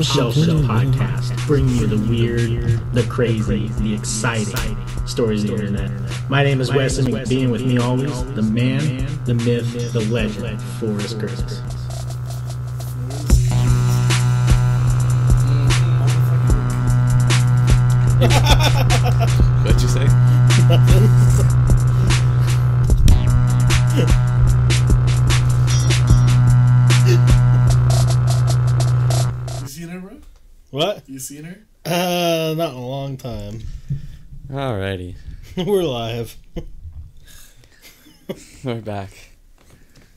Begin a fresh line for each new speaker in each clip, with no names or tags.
Shelf Show podcast, bringing you the weird, the crazy, the exciting stories of the internet. My name is Wesley McBean. With me always, the man, the myth, the legend, Forrest Curtis.
What?
You seen her?
Uh, not in a long time.
Alrighty,
We're live.
we're back.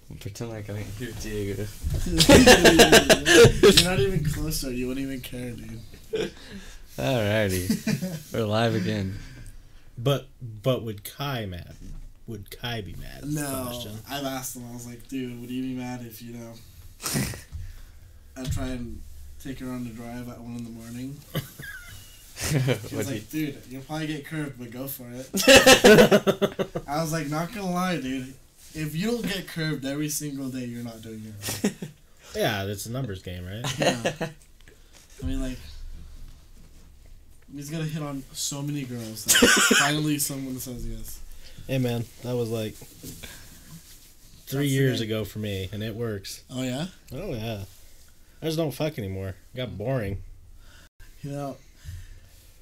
I'll pretend like I didn't hear Diego.
You're not even close to her. You wouldn't even care, dude.
Alrighty, we're live again.
But but would Kai mad? Would Kai be mad?
no,
question.
I've asked him. I was like, dude, would you be mad if you know? I try and take her on the drive at one in the morning. She was like, dude, you'll probably get curved, but go for it. I was like, not gonna lie, dude. If you don't get curved every single day, you're not doing it right.
Yeah, it's a numbers game, right?
Yeah. I mean, like, he's gonna hit on so many girls that finally someone says yes.
hey man, that was like three
That's
years ago for me, and it works.
Oh yeah.
Oh yeah. I just don't fuck anymore. It got boring.
You know.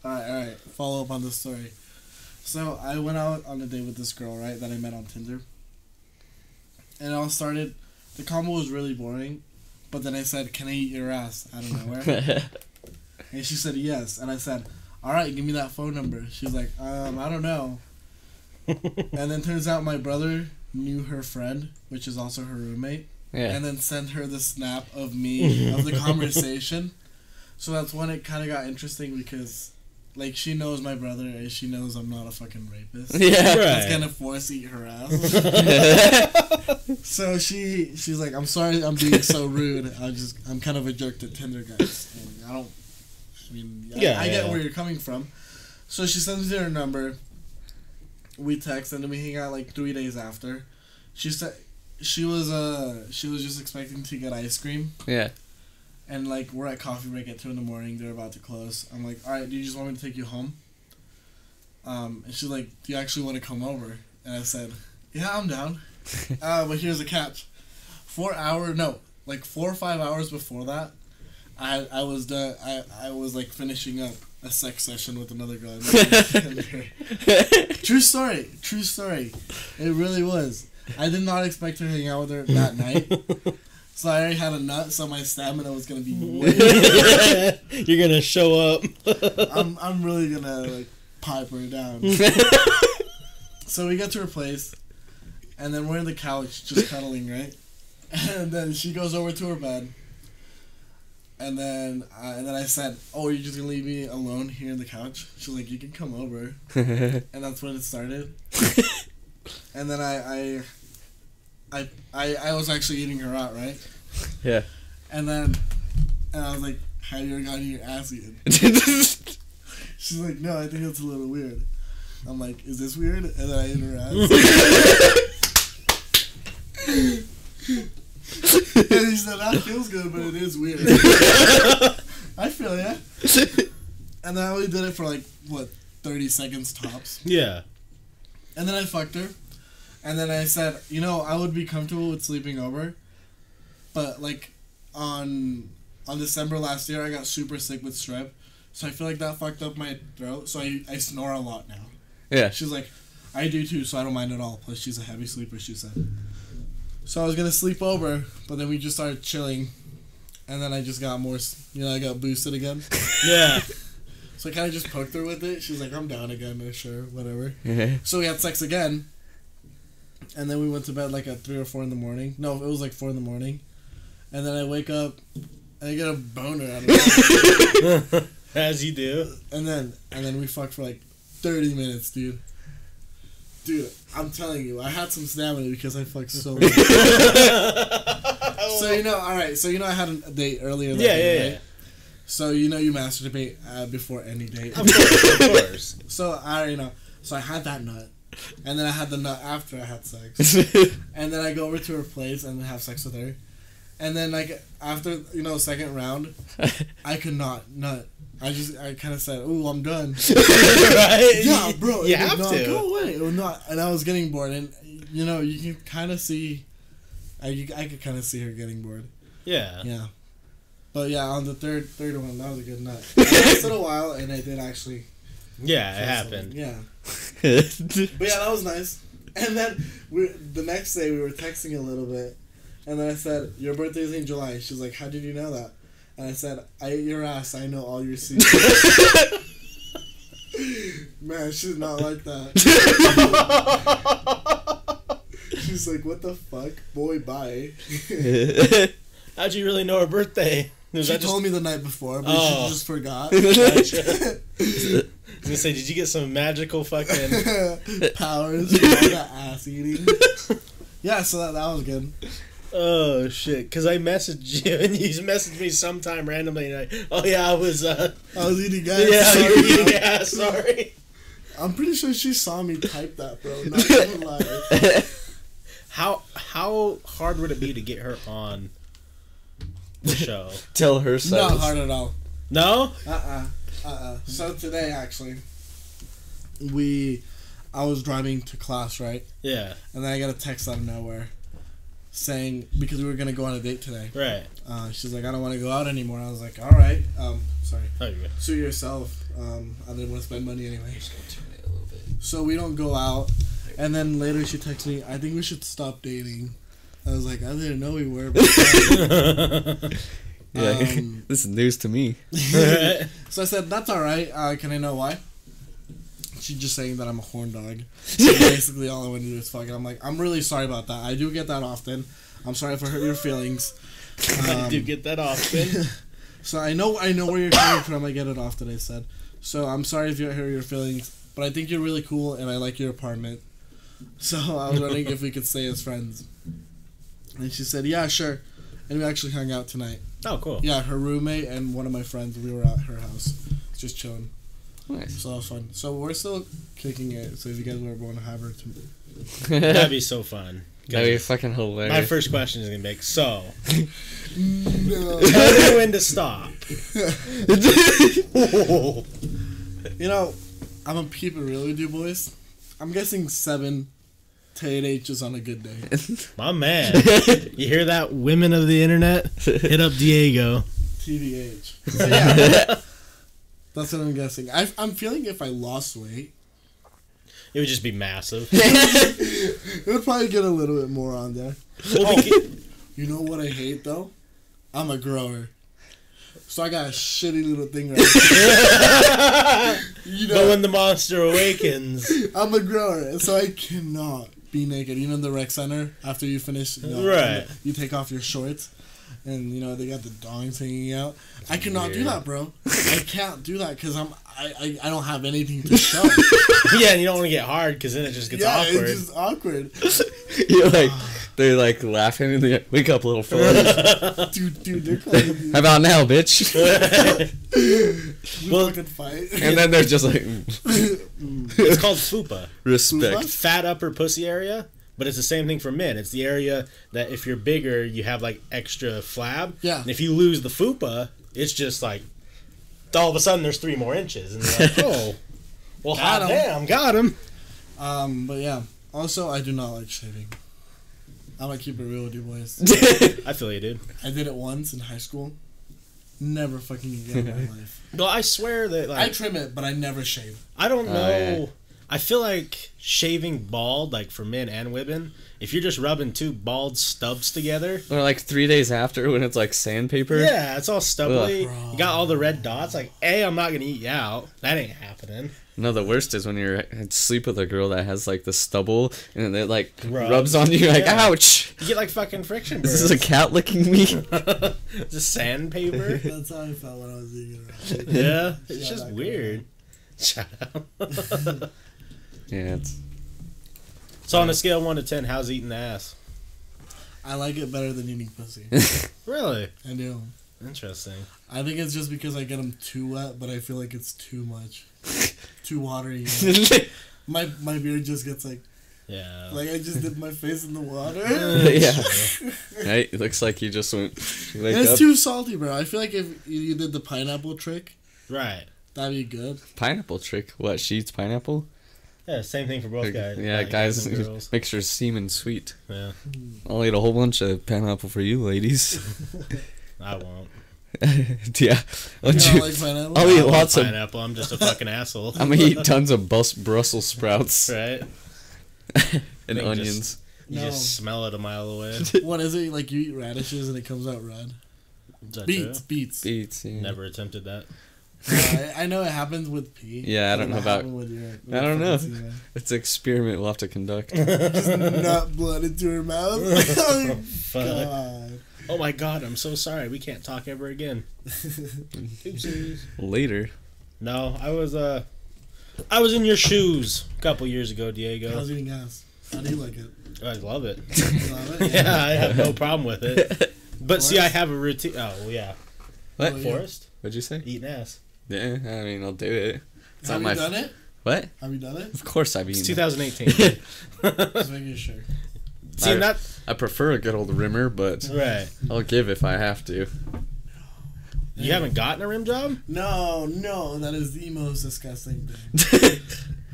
All right, all right. Follow up on this story. So I went out on a date with this girl, right, that I met on Tinder. And it all started. The combo was really boring, but then I said, "Can I eat your ass?" out of nowhere, and she said yes. And I said, "All right, give me that phone number." She's like, "Um, I don't know." And then turns out my brother knew her friend, which is also her roommate,
yeah.
and then send her the snap of me of the conversation. So that's when it kind of got interesting because, like, she knows my brother and she knows I'm not a fucking rapist.
yeah.
That's
Right.
gonna force eat her ass. so she she's like, I'm sorry, I'm being so rude. I just I'm kind of a jerk to Tinder guys, and I don't. I mean, I,
Yeah,
I get
yeah.
where you're coming from. So she sends me her number. We text and then we hang out like three days after. She said she was uh she was just expecting to get ice cream
yeah.
and like we're at coffee break at two in the morning. They're about to close. I'm like, all right, do you just want me to take you home? Um, and she's like, do you actually want to come over? And I said, yeah, I'm down. uh, but here's a catch. Four hour no, like four or five hours before that, I I was done. I I was like finishing up a sex session with another girl. true story. True story. It really was. I did not expect to hang out with her that night. So I already had a nut, so my stamina was gonna be way.
You're gonna show up.
I'm I'm really gonna like pipe her down. so we get to her place, and then we're in the couch just cuddling, right? And then she goes over to her bed, and then uh, and then I said, "Oh, you're just gonna leave me alone here in the couch?" She's like, "You can come over," and that's when it started. And then I I I I, I was actually eating her out, right?
yeah.
And then and I was like, "Have you ever gotten your ass eaten?" She's like, no, I think it's a little weird. I'm like, is this weird? And then I eat her ass. and he said, that feels good, but it is weird. I feel yeah. And then I only did it for like, what, 30 seconds tops.
yeah.
And then I fucked her. And then I said, you know, I would be comfortable with sleeping over. But like on on December last year I got super sick with strep. So I feel like that fucked up my throat. So I, I snore a lot now.
yeah.
She's like, I do too, so I don't mind at all. Plus she's a heavy sleeper, she said. So I was gonna sleep over, but then we just started chilling. And then I just got more, you know, I got boosted again.
Yeah.
So I kind of just poked her with it. She's like, I'm down again, sure, whatever.
Yeah.
So we had sex again. And then we went to bed like at three or four in the morning. No, it was like four in the morning. And then I wake up and I get a boner out of it.
As you do.
and then and then we fucked for like thirty minutes, dude. Dude, I'm telling you, I had some stamina because I fucked so much. so you know, all right. So you know, I had a date earlier. That
Yeah,
day,
yeah,
right?
yeah.
So you know, you masturbate uh, before any date.
Of course, of course.
So I already know. So I had that nut, and then I had the nut after I had sex, and then I go over to her place and have sex with her, And then like after you know second round, I could not nut. I just I kind of said, "Ooh, I'm done."
right?
yeah, bro.
You
it
have
not
to.
go away. It would not, and I was getting bored, and you know you can kind of see. I you- I could kind of see her getting bored.
Yeah.
Yeah. But yeah, on the third third one, that was a good nut. It lasted a while, and I did actually.
Yeah, it happened.
something. Yeah. But yeah, that was nice. And then we the next day we were texting a little bit, and then I said, "Your birthday's in July." She's like, "How did you know that?" And I said, "I ate your ass. I know all your secrets." Man, she's not like that. She's like, "What the fuck, boy? Bye."
How'd you really know her birthday? Was
she
that just,
told me the night before, but
Oh.
she just forgot.
Gotcha. I was gonna say, did you get some magical fucking?
Powers, that ass eating. Yeah, so that, that was good.
Oh shit! Because I messaged you and you messaged me sometime randomly, and I, oh yeah, I was, uh,
I was eating guys.
yeah,
sorry,
you were eating
bro.
ass. Sorry.
I'm pretty sure she saw me type that, bro. Not gonna lie.
How how hard would it be to get her on the show?
Tell her side.
Not hard at all.
No.
Uh uh-uh, uh. So today, actually, we, I was driving to class, right?
Yeah.
And then I got a text out of nowhere saying, because we were gonna go on a date today.
Right.
Uh, she's like, I don't want to go out anymore. I was like, all right. Um, sorry.
Oh, you go.
Suit yourself. Um, I didn't want to spend money anyway.
Just gonna turn it a little bit.
So we don't go out. And then later she texts me, I think we should stop dating. I was like, I didn't know we were.
Yeah,
Um,
this is news to me.
so I said, that's all right. Uh, can I know why? She's just saying that I'm a horn dog. So basically, all I want to do is fuck. And I'm like, I'm really sorry about that. I do get that often. I'm sorry if I hurt your feelings.
I
Um,
do get that often.
So I know I know where you're coming from. I get it often. I said. So I'm sorry if you hurt your feelings, but I think you're really cool and I like your apartment. So I was wondering if we could stay as friends. And she said, "Yeah, sure." And we actually hung out tonight.
Oh, cool.
Yeah, her roommate and one of my friends. We were at her house, just chilling.
Nice.
So that was fun. So we're still kicking it. So if you guys ever want to have her, to
That'd
That'd
be so fun.
That'd be fucking hilarious.
My first question is gonna be like, so
no.
tell me when to stop.
you know, I'm gonna keep it real with you boys. I'm guessing seven to eight H's on a good day.
My man, you hear that? Women of the internet, hit up Diego.
TBH. So yeah, that's what I'm guessing. I, I'm feeling if I lost weight,
It would just be massive.
it would probably get a little bit more on there.
Well, oh. we could-
You know what I hate though? I'm a grower. So I got a shitty little thing right here. you know,
but
know,
when the monster awakens,
I'm a grower, so I cannot be naked. You know the rec center after you finish, you know,
Right.
You take off your shorts, and you know they got the dongs hanging out. I cannot do that, bro. I can't do that because I'm I, I I don't have anything to show.
yeah, and you don't want to get hard because then it just gets
yeah,
awkward.
it's just awkward.
You're like, ah. they're like laughing and they wake up, little fella.
dude, dude, they're calling me.
How about now, bitch?
We
Well-
fight.
And then they're just like,
it's called fupa,
respect.
fat upper pussy area. But it's the same thing for men. It's the area that if you're bigger, you have like extra flab.
Yeah.
And if you lose the fupa, it's just like all of a sudden there's three more inches, and you're like, oh, well,
Got
hot
him.
damn, got him.
um, but yeah. Also, I do not like shaving. I'm gonna keep it real with you boys.
I feel you, dude.
I did it once in high school. Never fucking again in my life.
Well, I swear that like I
trim it, but I never shave.
I don't
Oh,
know.
yeah.
I feel like shaving bald, like for men and women, if you're just rubbing two bald stubs together,
or like three days after when it's like sandpaper.
yeah, it's all stubbly.
Ugh.
You got all the red dots. Like, a, I'm not gonna eat you out. That ain't happening.
No, the worst is when you're at sleep with a girl that has like the stubble and it like
Rubs.
rubs, on you. Like,
Yeah.
ouch!
You get like fucking friction
Is
burns.
this a cat licking me?
just sandpaper.
That's how I felt when I was eating it.
yeah, it's just weird. Shout out.
yeah, it's
so on a scale of one to ten, how's eating the ass?
I like it better than eating pussy.
Really
I do.
interesting.
I think it's just because I get them too wet, but I feel like it's too much, too watery. you know? my my beard just gets like
Yeah.
Like I just did my face in the water.
yeah. Right? It looks like you just went. You
it's
up.
too salty, bro. I feel like if you you did the pineapple trick,
right.
that'd be good.
Pineapple trick. What? She eats pineapple?
Yeah, same thing for both guys.
yeah,
like,
guys.
and girls.
Makes your semen sweet.
Yeah,
I'll eat a whole bunch of pineapple for you, ladies.
I won't.
yeah. I'll,
You like pineapple?
I'll eat
love
lots of.
pineapple. I'm just a fucking asshole.
I'm gonna eat tons of bus- Brussels sprouts
right.
and
Think
onions.
just- You
No.
just smell it a mile away.
What is it? Like you eat radishes and it comes out red. Beets,
true?
beets.
Beets. Yeah.
Never attempted that.
Uh, I, I know it happens with pea.
Yeah, I don't know about-
with your- with
I don't know.
fucking.
It's an experiment we'll have to conduct.
Just nut blood into her mouth. oh,
Fuck.
God.
Oh my god, I'm so sorry. We can't talk ever again. Oopsies.
Later.
No, I was uh, I was in your shoes a couple years ago, Diego.
How's eating ass? How do you like it?
I love it.
Love it?
Yeah, I have no problem with it. But see, I have a routine. Oh well, yeah,
What?
Oh, yeah.
Forrest
What'd you say?
eating ass.
Yeah, I mean, I'll do it. It's
Have
not
you
my.
done it?
What?
Have you done it?
Of course I've
It's
eaten.
2018.
Just making sure.
See,
I-
that
I prefer a good old rimmer, but
right.
I'll give if I have to.
You haven't gotten a rim job?
No, no, that is the most disgusting thing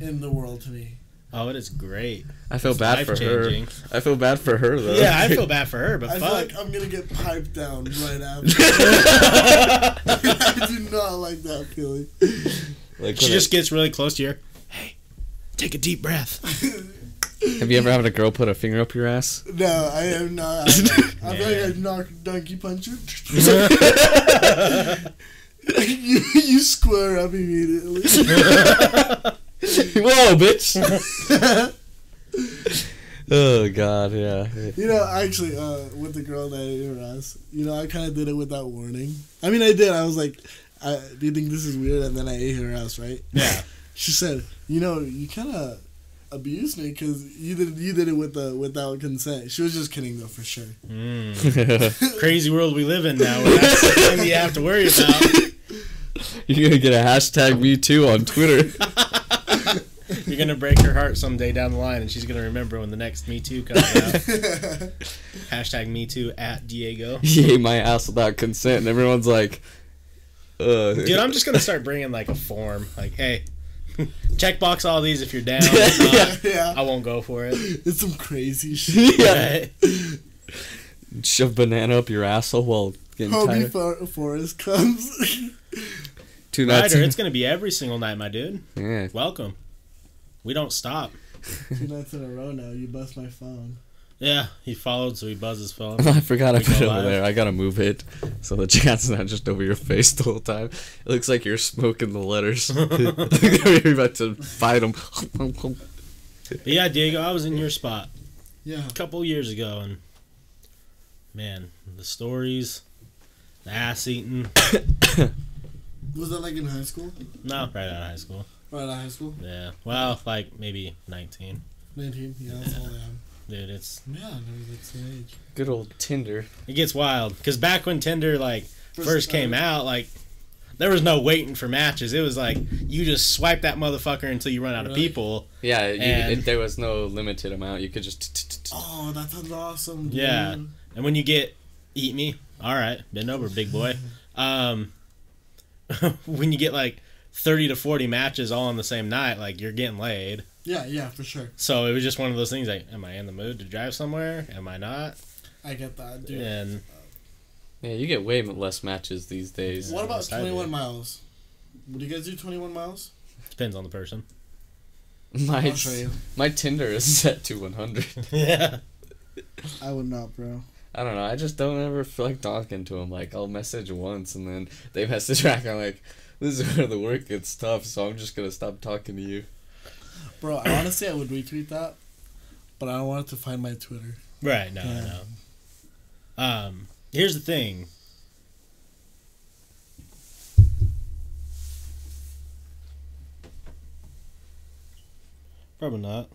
in the world to me.
Oh, it is great.
I feel
It's
bad for her. I feel bad for her though.
Yeah, I feel bad for her, but
I
fuck.
feel like I'm gonna get piped down right after. I do not like that feeling.
like
she
when
just gets really close to you. Hey, take a deep breath.
I- have you ever had a girl put a finger up your ass?
No, I am not. I feel like I knocked a donkey puncher. you, you square up immediately.
Whoa, bitch! oh god, yeah.
You know, actually, uh, with the girl that ate her ass, you know, I kind of did it without warning. I mean, I did. I was like, I, "Do you think this is weird?" And then I ate her ass, right?
Yeah.
She said, "You know, you kind of abused me because you did you did it with the without consent." She was just kidding, though, for sure.
Mm. Crazy world we live in now. Where that's the thing you have to worry about.
You're gonna get a hashtag me too on Twitter.
You're gonna break her heart someday down the line, and she's gonna remember when the next Me Too comes out. Hashtag Me Too at Diego.
he ate my ass without consent, and everyone's like, uh,
Dude, I'm just gonna start bringing like a form. Like, hey, checkbox all these if you're down. If not,
yeah,
I won't go for it.
it's some crazy shit.
yeah. Shove banana up your asshole while getting
Hobie
tired.
For- Forrest comes.
Two nights.
Ryder, it's gonna be every single night, my dude.
yeah.
Welcome. We don't stop.
Two nights in a row now. You bust my phone.
Yeah, he followed, so he buzzed his phone.
I forgot I put it over
live.
there. I gotta move it so the chat's not just over your face the whole time. It looks like you're smoking the letters. you're about to fight them.
But yeah, Diego, I was in your spot
Yeah.
a couple years ago, and man, the stories, the ass eating.
Was that like in high school?
No, right out of high school.
Right out of high school?
Yeah, well, like maybe 19.
19? Yeah, that's all I am.
Dude, it's
Yeah, that was age.
Good old Tinder.
it gets wild because back when Tinder like first came out, like there was no waiting for matches. It was like you just swipe that motherfucker until you run out of people.
Yeah, you,
And-
it, there was no limited amount. You could just.
Oh, that sounds awesome. Dude.
Yeah. And when you get eat me, all right, bend over, big boy. Um, when you get like thirty to forty matches all on the same night, like you're getting laid.
Yeah, yeah, for sure.
So it was just one of those things. Like, am I in the mood to drive somewhere? Am I not?
I get that, dude.
And
Yeah, you get way less matches these days.
What about
Yes, I do.
21 miles? Would you guys do 21 miles?
depends on the person.
My
I'll show you.
my Tinder is set to 100.
yeah.
I would not, bro.
I don't know. I just don't ever feel like talking to them. Like I'll message once and then they message back. I'm like, this is where the work gets tough. So I'm just gonna stop talking to you.
Bro, I honestly, I would retweet that, but I don't want it to find my Twitter.
Right. No.
Yeah.
No. Um. Here's the thing. Probably not.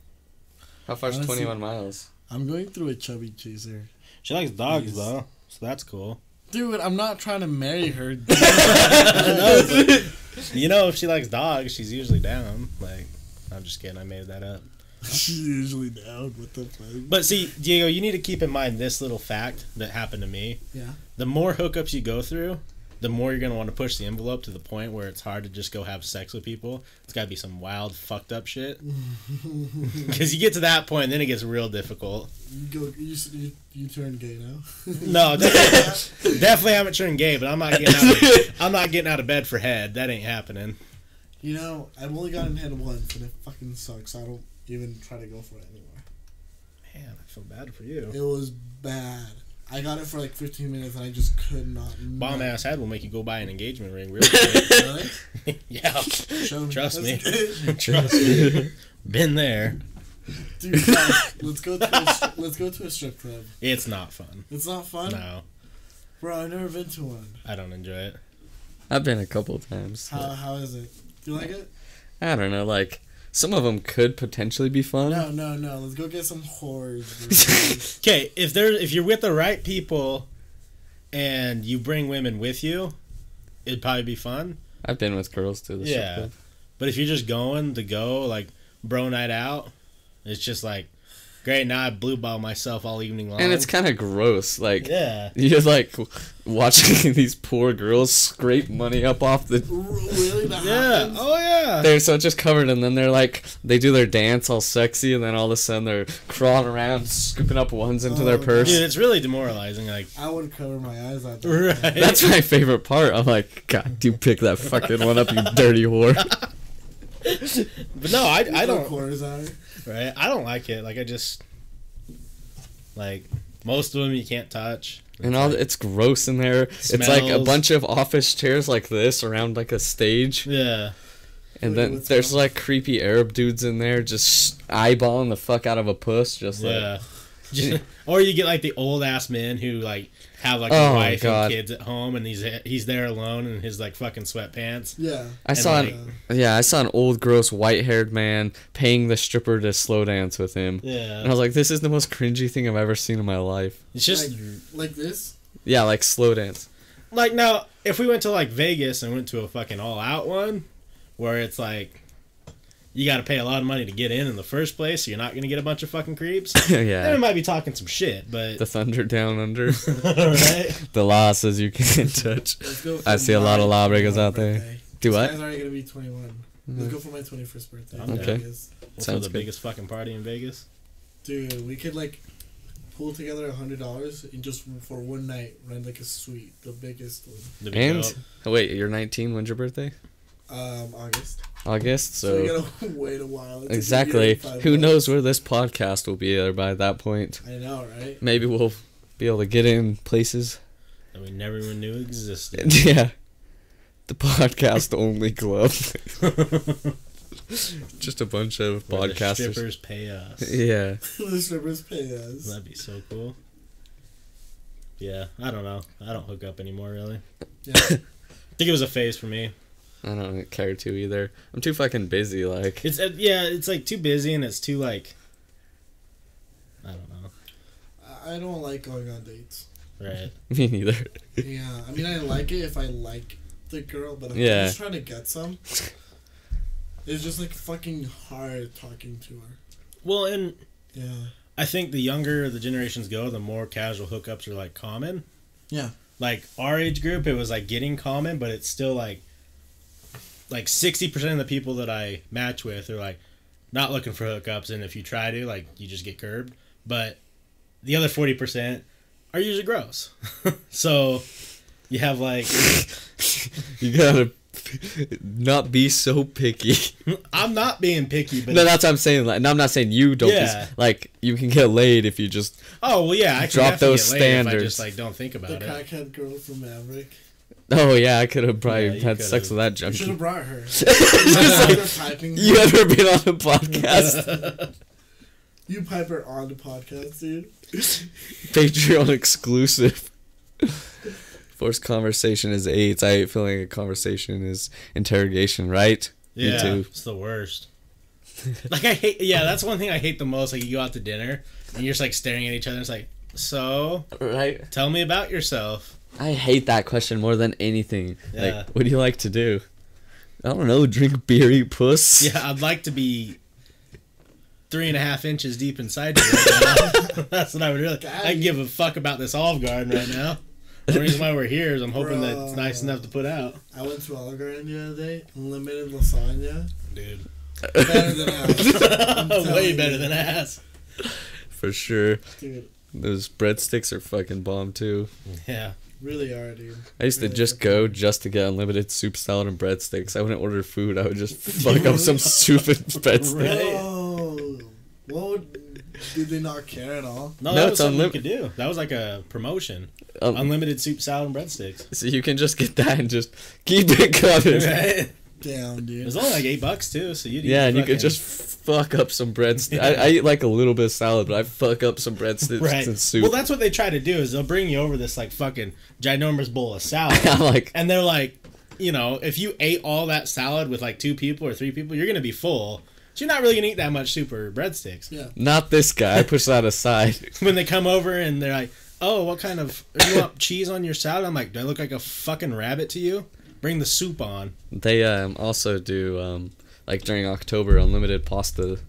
How far's
Honestly-
21 miles?
I'm going through a chubby chaser.
She likes dogs
Yes.
though, so that's cool.
Dude, I'm not trying to marry her.
You know, if she likes dogs, she's usually down. Like, I'm just kidding. I made that up.
She's usually down. What the fuck?
But see, Diego, you need to keep in mind this little fact that happened to me.
Yeah.
The more hookups you go through, the more you're gonna want to push the envelope to the point where it's hard to just go have sex with people. It's got to be some wild, fucked up shit. Because you get to that point, then it gets real difficult.
You go. You, you, you turn gay now.
No, definitely, definitely haven't turned gay, but I'm not getting out. Of, I'm not getting out of bed for head. That ain't happening.
You know, I've only gotten hit once, and it fucking sucks. I don't even try to go for it anymore.
Man, I feel bad for you.
It was bad. I got it for like 15 minutes, and I just could not.
Bomb ass head will make you go buy an engagement ring real quick.
Really?
yeah,
Show
Trust me. Trust me. Been there.
Dude, guys, let's go to a, let's go to a strip club.
It's not fun.
It's not fun,
No,
bro. I've never been to one.
I don't enjoy it.
I've been a couple times.
How how is it? Do you like it?
I don't know, like some of them could potentially be fun.
No, no, no. Let's go get some whores. dude.
Okay, if there, if you're with the right people, and you bring women with you, it'd probably be fun.
I've been with girls to the
Yeah. But if you're just going to go like bro night out, it's just like, great. Now I blue ball myself all evening long.
and it's kind of gross. Like
yeah.
you're like watching these poor girls scrape money up off the.
really? That
Yeah.
happens?
Oh yeah.
They're so just covered, and then they're like they do their dance all sexy, and then all of a sudden they're crawling around, scooping up ones into their
Oh,
purse.
Dude, it's really demoralizing. Like,
I would cover my eyes out.
right.
That's my favorite part. I'm like, God, do pick that fucking one up, you dirty whore.
but no, I, I don't.
Quarters out.
Right. I don't like it. Like I just like most of them you can't touch.
And all it's gross in there. It's like a bunch of office chairs like this around like a stage,
Yeah.
and then there's like creepy Arab dudes in there just eyeballing the fuck out of a puss, just like.
Yeah. Just- or you get like the old ass men who like have like
Oh,
a wife
God.
and kids at home, and he's he's there alone in his like fucking sweatpants.
Yeah.
I
And,
saw
like-
an yeah, I saw an old gross white haired man paying the stripper to slow dance with him. Yeah, and I was like, this is the most cringy thing I've ever seen in my life.
It's just
Like, like this.
Yeah, like slow dance.
like now if we went to like Vegas and went to a fucking all out one, where it's like. You got to pay a lot of money to get in in the first place, so you're not gonna get a bunch of fucking creeps. Then we
yeah.
might be talking some shit, but
The thunder down under.
right?
the law says you can't touch. I see a lot of
my
lawbreakers
21st
out there.
birthday.
Do
This
what?
guy's already gonna be 21. Let's go for my 21st birthday.
I'm
Okay.
Vegas.
We'll
Sounds
the
good.
biggest fucking party in Vegas.
Dude, we could like pull together a hundred dollars and just for one night rent like a suite, the biggest one.
And oh, wait, you're 19. When's your birthday?
Um, August.
August.
So, we
So
gotta wait a while. It's like a
exactly. Who
months.
knows where this podcast will be by that point?
I know, right?
Maybe we'll be able to get in places.
that we never even knew existed.
yeah. The podcast only club. Just a bunch of
Where the
podcasters.
strippers pay us.
Yeah.
the strippers pay us.
That'd be so cool. Yeah, I don't know. I don't hook up anymore, really.
Yeah.
I think it was a phase for me.
I don't care to either. I'm too fucking busy. Like,
It's uh, yeah, it's like too busy and it's too like. I don't know.
I- I don't like going on dates.
Right.
me neither.
Yeah, I mean, I like it if I like the girl, but if I'm just trying to get some, it's just like fucking hard talking to her.
Well, and
Yeah.
I think the younger the generations go, the more casual hookups are like common.
Yeah.
Like our age group, it was like getting common, but it's still like like sixty percent of the people that I match with are like not looking for hookups, and if you try to, like you just get curbed. But the other forty percent are usually gross. so you have like
you gotta not be so picky.
I'm not being picky, but
no, that's what I'm saying. Like, no, I'm not saying you don't.
Yeah.
Be, like, you can get laid if you just.
oh well, yeah, I can
Drop those
get laid If I just like don't think about
The
it.
crackhead girl from Maverik.
Oh yeah, I could have probably
Yeah,
had sex
could've.
with that
You should have brought her.
Just like, you
her.
ever been on a podcast?
You pipe her on the podcast, dude.
Patreon exclusive. Forced conversation is AIDS. I hate feeling a conversation is interrogation, right? Me
Yeah,
too.
it's the worst. like I hate. Yeah, that's one thing I hate the most. Like you go out to dinner and you're just like staring at each other. It's like, so
Right.
tell me about yourself.
I hate that question more than anything.
Yeah.
Like, what do you like to do? I don't know. Drink beer, eat puss.
Yeah, I'd like to be three and a half inches deep inside you. Right now. That's what I would really. I can give a fuck about this Olive Garden right now. The reason why we're here is I'm hoping that it's nice enough to put out,
I went to Olive Garden the other day. Unlimited lasagna.
dude.
Better than ass.
Way
you.
better than ass.
For sure.
Dude,
Those breadsticks are fucking bomb too.
Yeah.
Really are, dude.
I used to just
fucking
go just to get unlimited soup, salad, and breadsticks. I wouldn't order food. I would just fuck up some soup and breadsticks.
Right.
Oh, what would, did they not care at all?
No,
No,
that was
it's
something you could do. That was like a promotion.
Um,
Unlimited soup, salad, and breadsticks.
so you can just get that and just keep it coming.
Right.
Damn,
It
dude.
was only like eight bucks too, so you
Yeah, and you could just fuck up some breadsticks. I, I eat like a little bit of salad, but I fuck up some breadsticks
right.
and soup.
Well, that's what they try to do is they'll bring you over this like fucking ginormous bowl of salad,
I'm like,
and they're like, you know, if you ate all that salad with like two people or three people, you're gonna be full. So you're not really gonna eat that much soup or breadsticks.
Yeah.
not this guy. I push that aside.
When they come over and they're like, "Oh, what kind of you want cheese on your salad?" I'm like, "Do I look like a fucking rabbit to you?" Bring the soup on.
They um, also do um, like during October unlimited pasta,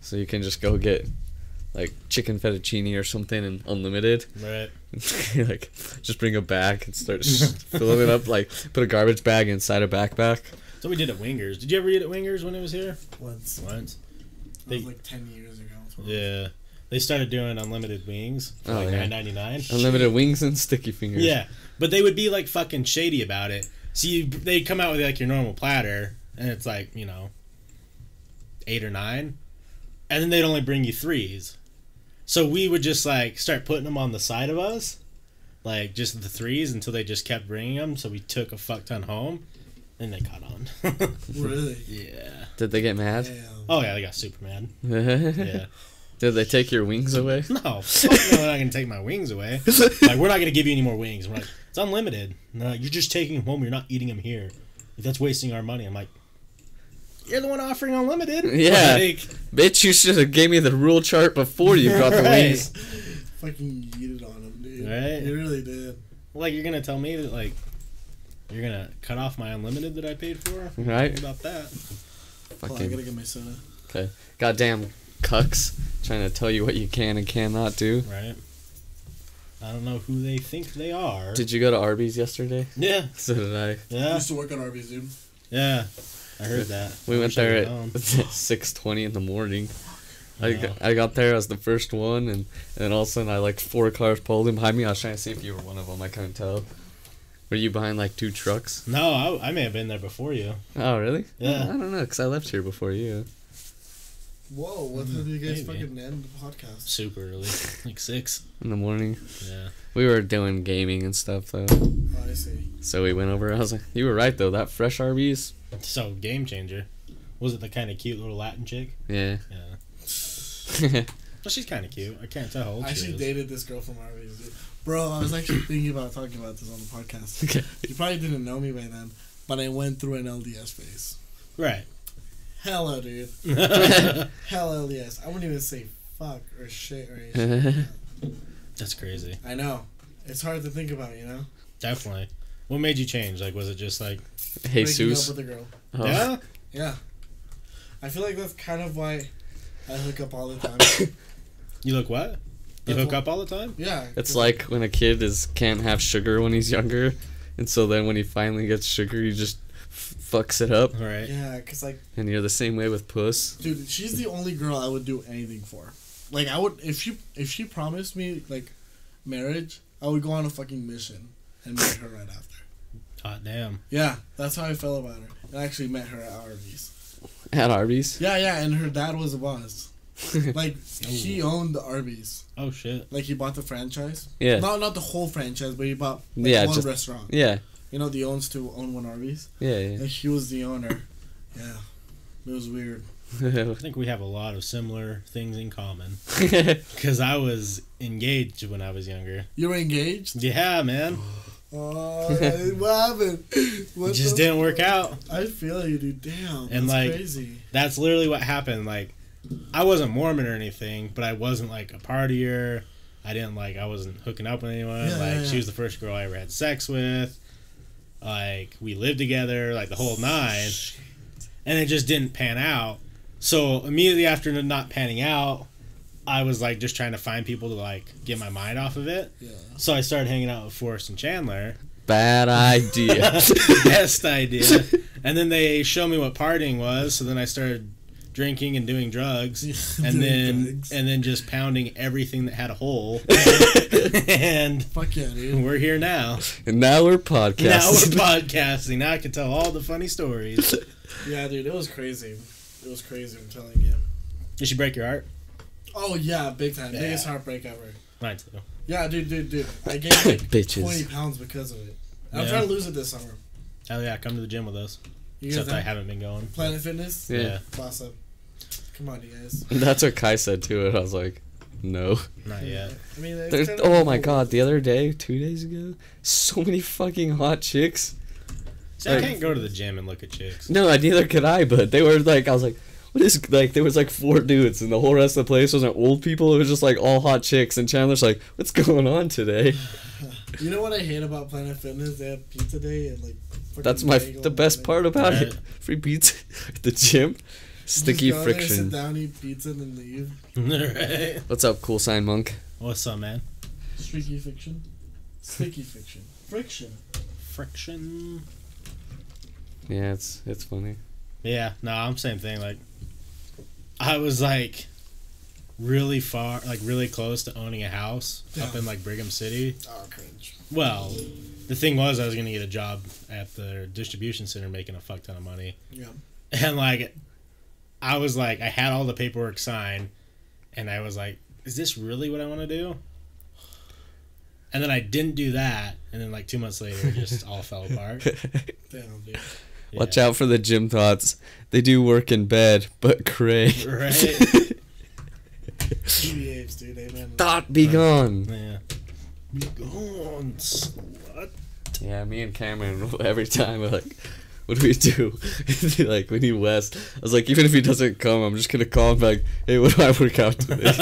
so you can just go get like chicken fettuccine or something and unlimited.
Right.
like just bring a bag and start filling it up. Like put a garbage bag inside a backpack.
So we did at Wingers. Did you ever eat at Wingers when it was here?
Once.
Once.
That was
They-
like 10 years ago.
Yeah. They started doing unlimited wings for
Oh,
like
yeah.
nine ninety nine.
Unlimited wings and sticky fingers.
Yeah, but they would be like fucking shady about it. So you, they'd come out with like your normal platter, and it's like you know, eight or nine, and then they'd only bring you threes. So we would just like start putting them on the side of us, like just the threes until they just kept bringing them. So we took a fuck ton home, and they caught on.
Really?
yeah.
Did they get mad?
Damn.
Oh yeah, they got super mad. Yeah.
Did they take your wings away?
No, fuck no, they're not gonna take my wings away. Like we're not gonna give you any more wings. We're like, it's unlimited. No, you're just taking them home. You're not eating them here. Like, that's wasting our money. I'm like, you're the one offering unlimited.
Yeah.
Like,
Bitch, you should have gave me the rule chart before you brought the
Right.
wings.
Fucking yeeted on him, dude.
Right?
You really did.
like you're gonna tell me that like you're gonna cut off my unlimited that I paid for.
Right?
What about that?
Hold on, I
Fucking
gotta get my soda. Okay.
Goddamn cucks trying to tell you what you can and cannot do.
Right. I don't know who they think they are.
Did you go to Arby's yesterday?
yeah.
So did I.
I
Yeah.
used to work on Arby's, dude.
Yeah. I heard that.
We
I
went there at six twenty in the morning. I,
Yeah.
got, I got there as the first one, and, and then all of a sudden I like four cars pulled in behind me. I was trying to see if you were one of them. I couldn't tell. Were you behind like two trucks?
No, I, I may have been there before you.
Oh really?
Yeah.
I don't know, cause I left here before you.
Whoa, what mm, time do you guys
Maybe.
fucking end the podcast?
Super early, like six.
In the morning,
Yeah.
we were doing gaming and stuff though.
Oh, I see.
So we went over. I was like, "You were right though. That fresh Arby's,
So game changer. Was it the kind of cute little Latin chick?
yeah."
Yeah. Well, she's kind of cute. I can't tell how old
I
she
actually
is.
dated this girl from Arby's, dude. Bro, I was actually thinking about talking about this on the podcast. You probably didn't know me by then, but I went through an LDS phase.
Right.
Hello, dude.
That's
Hella LDS. I wouldn't even say fuck or shit or anything.
That's crazy.
I know. It's hard to think about, you know?
Definitely. What made you change? Like, was it just like,
Breaking
Jesus.
up with a girl.
Oh.
yeah?
Yeah. I feel like that's kind of why I hook up all the time.
You look what? You
That's
hook
wh-
up all the time?
Yeah.
It's like when a kid is can't have sugar when he's younger, and so then when he finally gets sugar, he just f- fucks it up.
All right.
Yeah, because, like,
And you're the same way with puss.
dude, she's the only girl I would do anything for. Like, I would, if she, if she promised me, like, marriage, I would go on a fucking mission and meet her right after.
Hot damn.
Yeah, that's how I felt about her. I actually met her at Arby's.
At Arby's.
Yeah, yeah, and her dad was a boss. Like, he owned the Arby's.
Oh, shit.
Like, he bought the franchise.
Yeah.
Not, not the whole franchise, but he bought like,
Yeah,
one
just-
restaurant.
Yeah.
You know, the owns to own one Arby's.
Yeah. yeah.
Like, he was the owner. Yeah, it was weird.
I think we have a lot of similar things in common. Because I was engaged when I was younger.
You were engaged?
Yeah, man.
Oh, what happened? What
It just didn't work out.
I feel you, dude. Damn,
And,
that's
like,
crazy.
That's literally what happened. Like, I wasn't Mormon or anything, but I wasn't like a partier. I didn't like. I wasn't hooking up with anyone.
Yeah,
like,
yeah,
she was the first girl I ever had sex with. Like, we lived together, like the whole nine, and it just didn't pan out. So immediately after not panning out, I was like just trying to find people to like get my mind off of it.
Yeah.
So I started hanging out with Forrest and Chandler.
Bad idea.
Best idea. And then they showed me what partying was. So then I started drinking and doing drugs, and
Doing
then
drugs.
and then just pounding everything that had a hole. and
Fuck yeah, dude.
we're here now.
and now we're podcasting.
Now we're podcasting. Now I can tell all the funny stories.
Yeah, dude, it was crazy. It was crazy. I'm telling you.
Did she break your heart?
Oh yeah, big time.
Yeah.
Biggest heartbreak ever.
Mine too.
Yeah, dude, dude, dude. I gained like
Bitches.
20 pounds because of it. I'm
Yeah.
trying to lose it this summer.
Hell yeah, come to the gym with us.
You
Except I
have
haven't been going.
Planet Fitness?
Yeah.
Yeah.
Boss up. Come on, you guys.
That's what Kai said to it. I was like, no.
Not yet.
I mean,
There's,
kinda
oh my
cool.
god, the other day, two days ago, so many fucking hot chicks.
See, I can't go to the gym and look at chicks.
No, neither could I, but they were like, I was like, what is, like, there was like four dudes, and the whole rest of the place wasn't old people, it was just like all hot chicks, and Chandler's like, what's going on today?
You know what I hate about Planet Fitness? They have pizza day and like.
That's my, the best part about
Right.
it. Free pizza at the gym.
Sticky Just
Sticky
go there, sit
friction.
down, eat pizza, and then leave.
right.
What's up, cool sign monk?
What's up, man?
Streaky fiction. Sticky fiction. Friction.
Friction.
Yeah, it's it's funny.
Yeah, no, I'm same thing. Like, I was like really far, like really close to owning a house up in like Brigham City.
Oh, cringe.
Well, the thing was, I was gonna get a job at the distribution center making a fuck ton of money,
Yeah.
and like, I was like, I had all the paperwork signed, and I was like, is this really what I want to do? And then I didn't do that, and then like two months later, it just all fell apart.
Damn, dude.
Watch out for the gym thoughts. They do work in bed, but cray.
Right?
TBH, dude. Amen.
Thought be gone.
Yeah. Be gone, slut.
Yeah, me and Cameron every time we're like, what do we do? like we need West. I was like, even if he doesn't come, I'm just gonna call him back, hey, what do I work out today?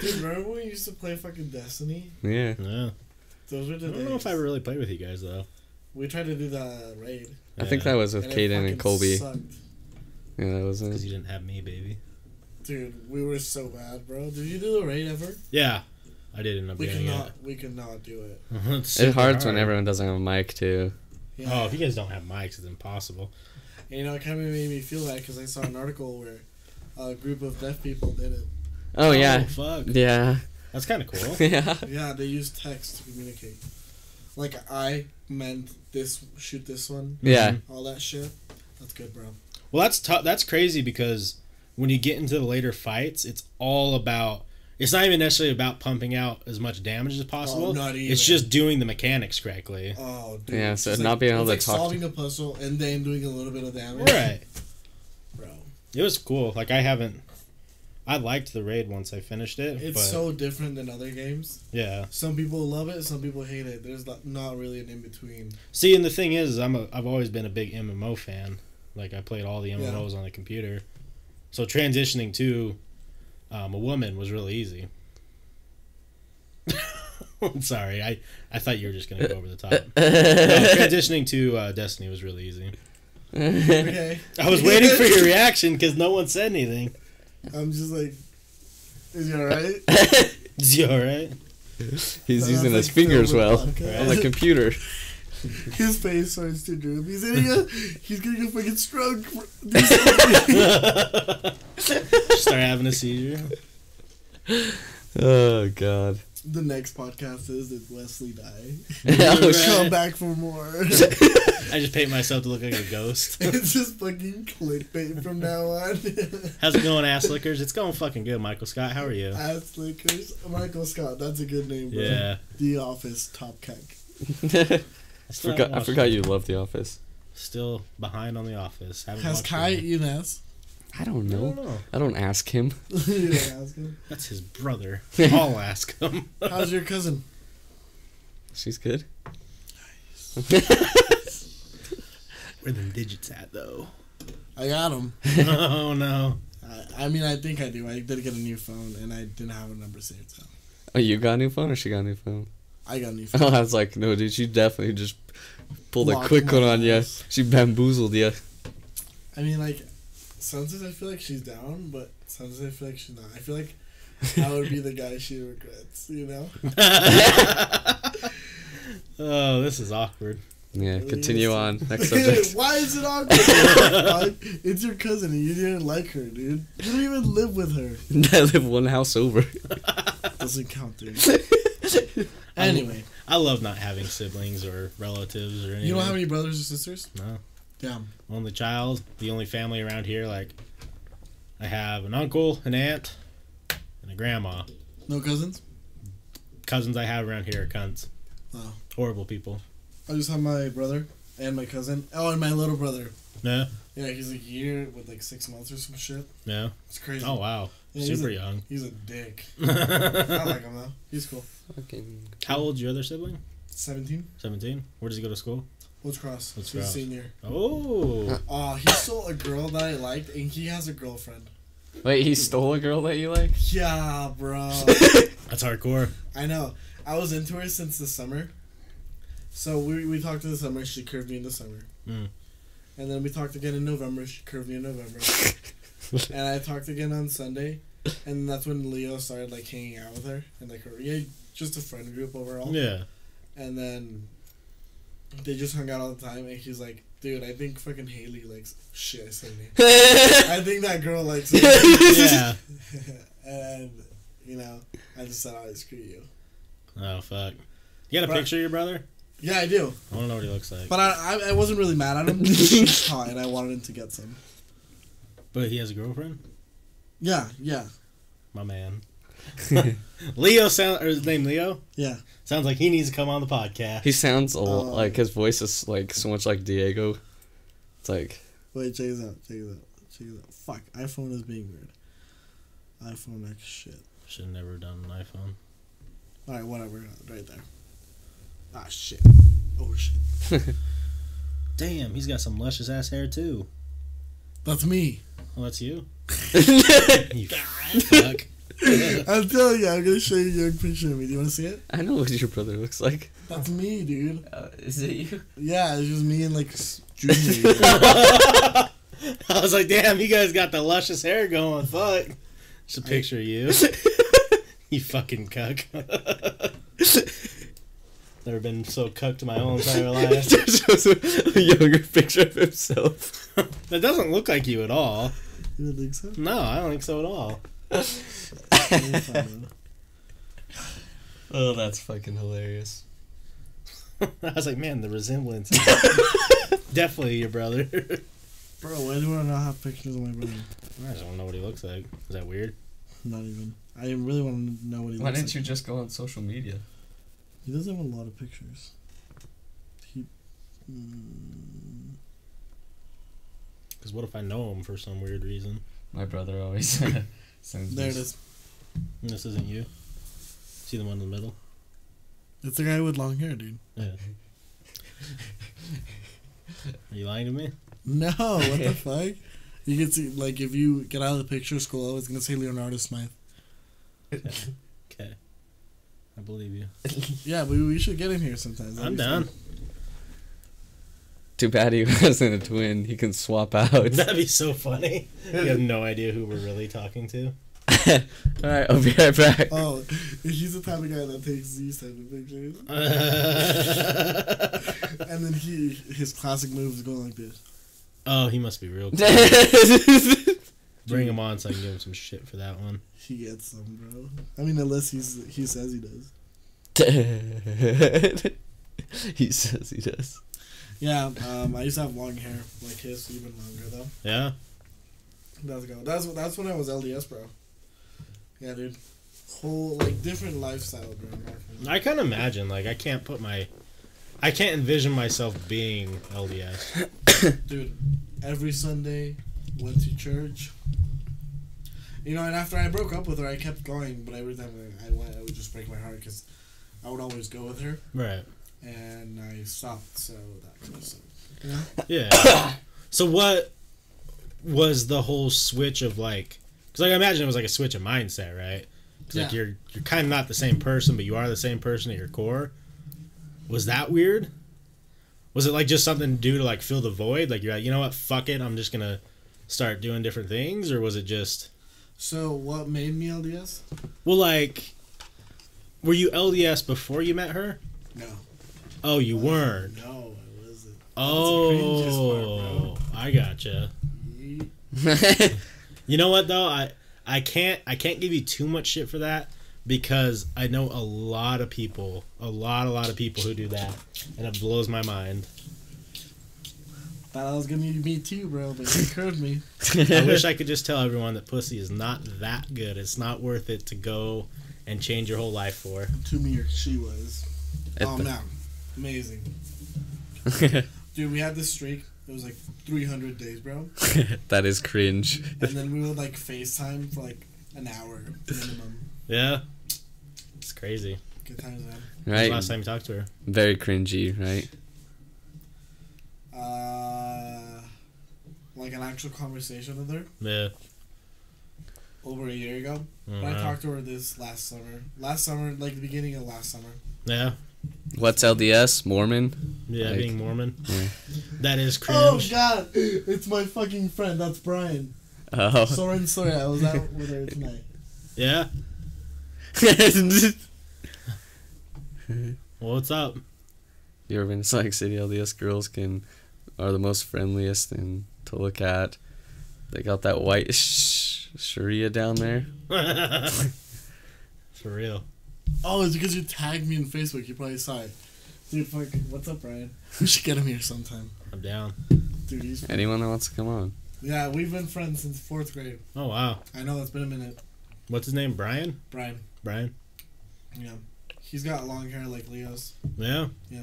Dude, remember when we used to play fucking Destiny?
yeah.
Yeah.
Those were
I don't know if I really played with you guys though.
We tried to do the raid.
I think that was with
and
Kaden
fucking
and Colby.
sucked.
Yeah, that was
because you didn't have me, baby.
Dude, we were so bad, bro. Did you do the raid ever?
Yeah, I did end up
We
doing
could not. We could not do it.
it. It's
It
super
hurts when everyone doesn't have a mic too.
Yeah.
Oh, if you guys don't have mics, it's impossible.
And, you know, it kind of made me feel bad because I saw an article where a group of deaf people did it.
Oh yeah, oh,
fuck.
yeah,
That's kind of cool.
yeah.
Yeah, they use text to communicate. Like I meant this, shoot this one,
Yeah,
all that shit. That's good, bro.
Well, that's tough. That's crazy because when you get into the later fights, it's all about. It's not even necessarily about pumping out as much damage as possible.
Oh, not
It's just doing the mechanics correctly.
Oh, dude.
Yeah,
It's
so
just
not being able
it's
to
like
talk to-
solving a puzzle and then doing a little bit of damage.
Right.
bro.
It was cool. Like I haven't. I liked the raid once I finished it.
It's
but,
so different than other games.
yeah.
Some people love it, some people hate it. There's not, not really an in between.
See, and the thing is, I'm a, I've always been a big MMO fan. Like I played all the MMOs on the computer, so transitioning to um, a woman was really easy. I'm sorry, I, I thought you were just gonna go over the top. No, transitioning to uh, Destiny was really easy.
Okay.
I was waiting for your reaction because no one said anything.
I'm just like, is he alright?
Is he all right?
He's using his fingers well on the computer.
His face starts to droop. He's getting a, he's getting a fucking stroke.
Start having a seizure.
Oh god.
The next podcast is did Wesley die?
oh,
Right.
Come back for more.
I just paint myself to look like a ghost.
it's just fucking clickbait from now on.
How's it going, ass lickers? It's going fucking good, Michael Scott. How are you?
Ass lickers. Michael Scott. That's a good name, bro.
Yeah.
The Office top cuck.
I forgot. I forgot you love The Office.
Still behind on The Office. Haven't
Has
watched
Kai
it
eaten ass?
I don't
I
know.
don't know.
I don't ask him.
you didn't ask him.
That's his brother. I'll ask him.
How's your cousin?
She's good.
Where them digits at though?
I got him.
oh no.
I, I mean, I think I do. I did get a new phone, and I didn't have a number saved. So
Oh, you got a new phone or she got a new phone?
I got a new phone.
Oh, I was like, no, dude, she definitely just pulled a quick one on you. She bamboozled you.
I mean, like sometimes I feel like she's down, but sometimes I feel like she's not. I feel like I would be the guy she regrets. You know?
oh, this is awkward.
Yeah, continue on. Next subject.
Why is it awkward? It's your cousin and you didn't like her, dude. You don't even live with her.
I live one house over.
Doesn't count, dude. Anyway,
I love not having siblings or relatives or anything.
you don't have any brothers or sisters?
No.
Damn.
Only child, the only family around here. Like, I have an uncle, an aunt, and a grandma.
No cousins?
Cousins I have around here are cunts.
Oh.
Horrible people.
I just have my brother and my cousin. Oh, and my little brother.
Yeah.
Yeah, he's a year with like six months or some shit.
Yeah.
It's crazy.
Oh wow,
Yeah, he's
super
a-
young.
He's a dick. I like him though. He's cool.
Fucking.
How old's your other sibling?
17?
Seventeen. Where does he go to school?
What's Cross?
What's
He's a
Cross?
senior.
Oh,
Oh, he stole a girl that I liked, and he has a girlfriend.
Wait, he stole a girl that you like?
Yeah, bro.
that's hardcore.
I know. I was into her since the summer. So we, we talked in the summer. She curved me in the summer.
Mm.
And then we talked again in November. She curved me in November. and I talked again on Sunday. And that's when Leo started like hanging out with her and like her yeah, just a friend group overall.
Yeah.
And then they just hung out all the time. And he's like, dude, I think fucking Haley likes shit. I said name. I think that girl likes me.
Yeah.
and you know, I just said, "I'll screw you."
Oh fuck. You got a
But-
picture of your brother?
Yeah, I do,
I want to know what he looks like.
but I, I, I wasn't really mad at him. He's hot, and I wanted him to get some.
But he has a girlfriend.
Yeah, yeah,
My man. Leo sound or his name Leo
yeah.
sounds like he needs to come on the podcast.
He sounds old.
Oh.
like his voice is like so much like Diego. It's like
Wait, check this out. Check this out. Check this out. Fuck, iPhone is being weird. iPhone X shit.
Should have never done an iPhone.
All right, whatever. Right there. Ah shit. Oh shit.
Damn, he's got some luscious ass hair too.
That's me.
Oh, that's you. you fuck.
I'm telling you, I'm gonna show you a picture of me. Do you want to see it?
I know what your brother looks like.
That's me, dude.
Uh, is it you?
Yeah, it's just me and like junior. year.
I was like, damn, you guys got the luscious hair going. Fuck. Just a picture of you. you fucking cuck. Never been so cucked in my whole entire life.
Just shows a, a younger picture of himself.
That doesn't look like you at all.
you don't think so?
No, I don't think so at all.
You're fine,
Oh, that's fucking hilarious.
I was like, man, the resemblance. is Definitely your brother.
Bro, why do I not have pictures of my brother?
I just don't know what he looks like. Is that weird?
Not even. I really want to know what he
Why
looks
didn't
like.
you just go on social media?
He doesn't have a lot of pictures. He. Mm,
Because what if I know him for some weird reason?
My brother always sends.
there it
this.
is.
And this isn't you. See the one in the middle?
It's the guy with long hair, dude.
Yeah. Are you lying to me?
No, what the fuck? You can see, like, if you get out of the picture, scroll out, it's gonna say Leonardo Smythe.
Okay. I believe you.
Yeah, but we should get him here sometimes. That'd
I'm
be
down.
fun.
Too bad he wasn't a twin. He can swap out.
That'd be so funny. You have no idea who we're really talking to.
All right, I'll be right back.
Oh, he's the type of guy that takes these type of pictures, and then he his classic move is going like this.
oh, he must be real. Cool. Bring him on so I can give him some shit for that one.
He gets some, bro. I mean, unless he's he says he does.
he says he does.
Yeah, um, I used to have long hair, like his, even longer though.
Yeah.
That's go. That's that's when I was LDS, bro. Yeah, dude. Whole like different lifestyle, bro.
I can't imagine. Like, I can't put my. I can't envision myself being LDS.
Dude, every Sunday went to church. You know, and after I broke up with her, I kept going, but every time I I went, it would just break my heart because I would always go with her,
Right.
And I stopped. So that kind of. You know?
Yeah. so what was the whole switch of like? Because like I imagine it was like a switch of mindset, right? Because like you're you're kind of not the same person, but you are the same person at your core. Was that weird? Was it like just something to do to like fill the void? Like you're like, you know what? Fuck it. I'm just gonna start doing different things, or was it just
So what made me LDS?
well, like, were you LDS before you met her?
No.
Oh, you weren't.
No, it wasn't.
Oh, I gotcha.
Ye-
You know what though? I I can't I can't give you too much shit for that because I know a lot of people, a lot a lot of people who do that, and it blows my mind.
Thought I was gonna be me too, bro, but you curved me.
I wish I could just tell everyone that pussy is not that good. It's not worth it to go and change your whole life for.
To me, or she was.
At
oh
the-
man, amazing, dude. We had this streak. It was like 300 days, bro.
that is cringe.
And then we would like FaceTime for like an hour minimum.
Yeah, it's crazy.
Good times, man.
When's the
Right?
Last time you talked to her.
Very cringy, right?
Uh, like an actual conversation with her
Yeah.
over a year ago. But I talked to her this last summer. Last summer, like the beginning of last summer.
Yeah.
What's LDS? Mormon?
Yeah,
Like-
being Mormon.
Yeah.
That is
Oh. God, it's my fucking friend. That's Brian.
Oh.
Soren sorry, I was out with her tonight.
Yeah. Well, what's up?
you ever been to Salt Lake City? LDS girls can are the most friendliest and to look at. They got that white sh- Sharia down there.
For real.
Oh, it's because you tagged me in Facebook. You probably saw it. Dude, fuck, what's up, Brian? We should get him here sometime.
I'm down.
Dude, he's
Anyone that wants to come on.
yeah. We've been friends since fourth grade.
Oh wow.
I know that's been a minute.
What's his name? Brian.
Brian.
Brian.
Yeah, he's got long hair like Leo's.
Yeah. Yeah.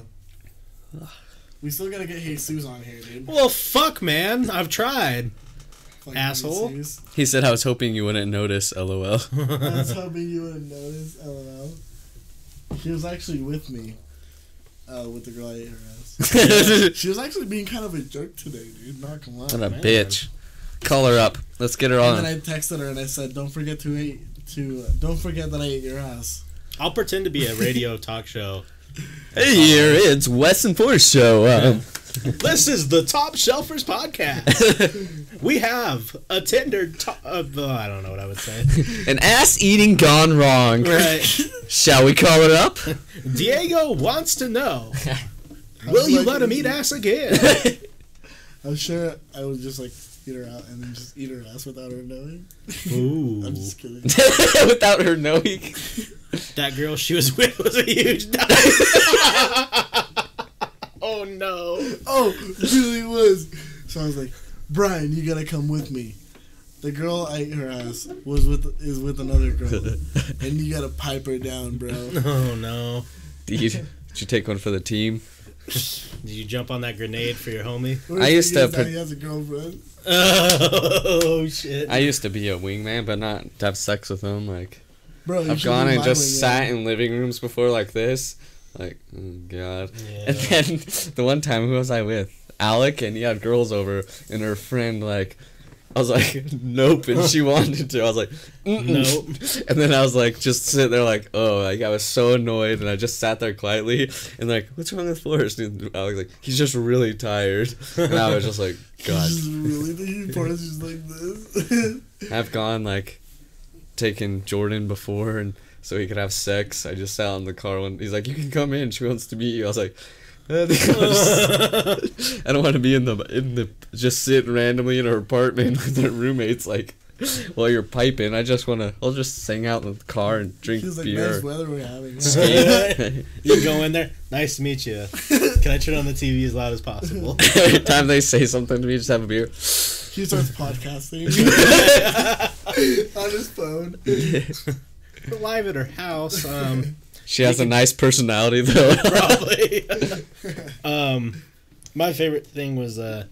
We still gotta get Jesus on here, dude.
Well, fuck, man. I've tried.
Fucking
Asshole.
Jesus.
He said, "I was hoping you wouldn't notice." LOL.
I was hoping you wouldn't notice. LOL. He was actually with me. Uh, with the girl I ate her ass. She was actually being kind of a jerk today, dude. Not gonna lie.
what a
Man.
bitch. Call her up. Let's get her
And
on.
And then I texted her and I said, "Don't forget to eat to uh, don't forget that I ate your ass."
I'll pretend to be a radio talk show.
Hey, here it's Wes and Forrest show. Um,
This is the Top Shelfers podcast. we have a tender. To- uh, I don't know what I would say.
an ass eating gone wrong.
Right.
Shall we call it up?
Diego wants to know. Will you
like-
let him eat ass again?
I'm sure I would just like eat her out and then just eat her ass without her knowing.
Ooh.
I'm just kidding.
Without her knowing.
That girl she was with was a huge nut. Oh no.
Oh, it really was. So I was like, Brian, you gotta come with me. The girl I ate her ass was with is with another girl, and you gotta pipe her down, bro.
Oh no.
Did you, did you take one for the team?
Did you jump on that grenade for your homie?
Worst
I used to
is now
put-
he has a girlfriend.
Oh shit.
I used to be a wingman, but not to have sex with them. Like
Bro,
I've gone and just
wingman.
sat in living rooms before like this. Like, oh god. And then the one time, who was I with? Alec, and he had girls over, and her friend like. I was like, nope, and she wanted to. I was like, Mm-mm.
Nope.
And then I was like, just sitting there, like, oh, like I was so annoyed, and I just sat there quietly, and like, what's wrong with Forrest? And I was like, he's just really tired, and I was just like, God,
He's just really Forrest is like this.
I've gone like, taken Jordan before, and so he could have sex. I just sat in the car when he's like, you can come in. She wants to meet you. I was like. "Uh, I just- I don't want to be in the in the just sitting randomly in her apartment with her roommates like while you're piping. I just want to. I'll just sing out in the car and drink
He was like,
beer.
nice weather we're having. huh?"
You go in there. Nice to meet you. Can I turn on the TV as loud as possible?
Every time they say something to me, just have a beer.
He starts podcasting on his phone.
We're live at her house. Um,
She has a nice personality though.
probably. um, my favorite thing was uh,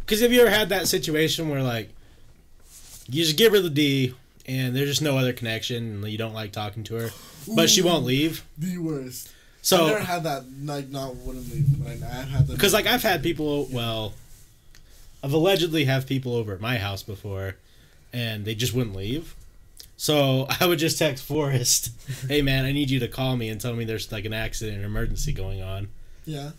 because have you ever had that situation where like you just give her the D and there's just no other connection and you don't like talking to her, but she won't leave.
The worst.
So I've
never had that. Like, not wouldn't leave, but I, I've had that.
because like I've had people well, I've allegedly have people over at my house before, and they just wouldn't leave. So I would just text Forrest, "Hey man, I need you to call me and tell me there's like an accident or emergency going on."
Yeah.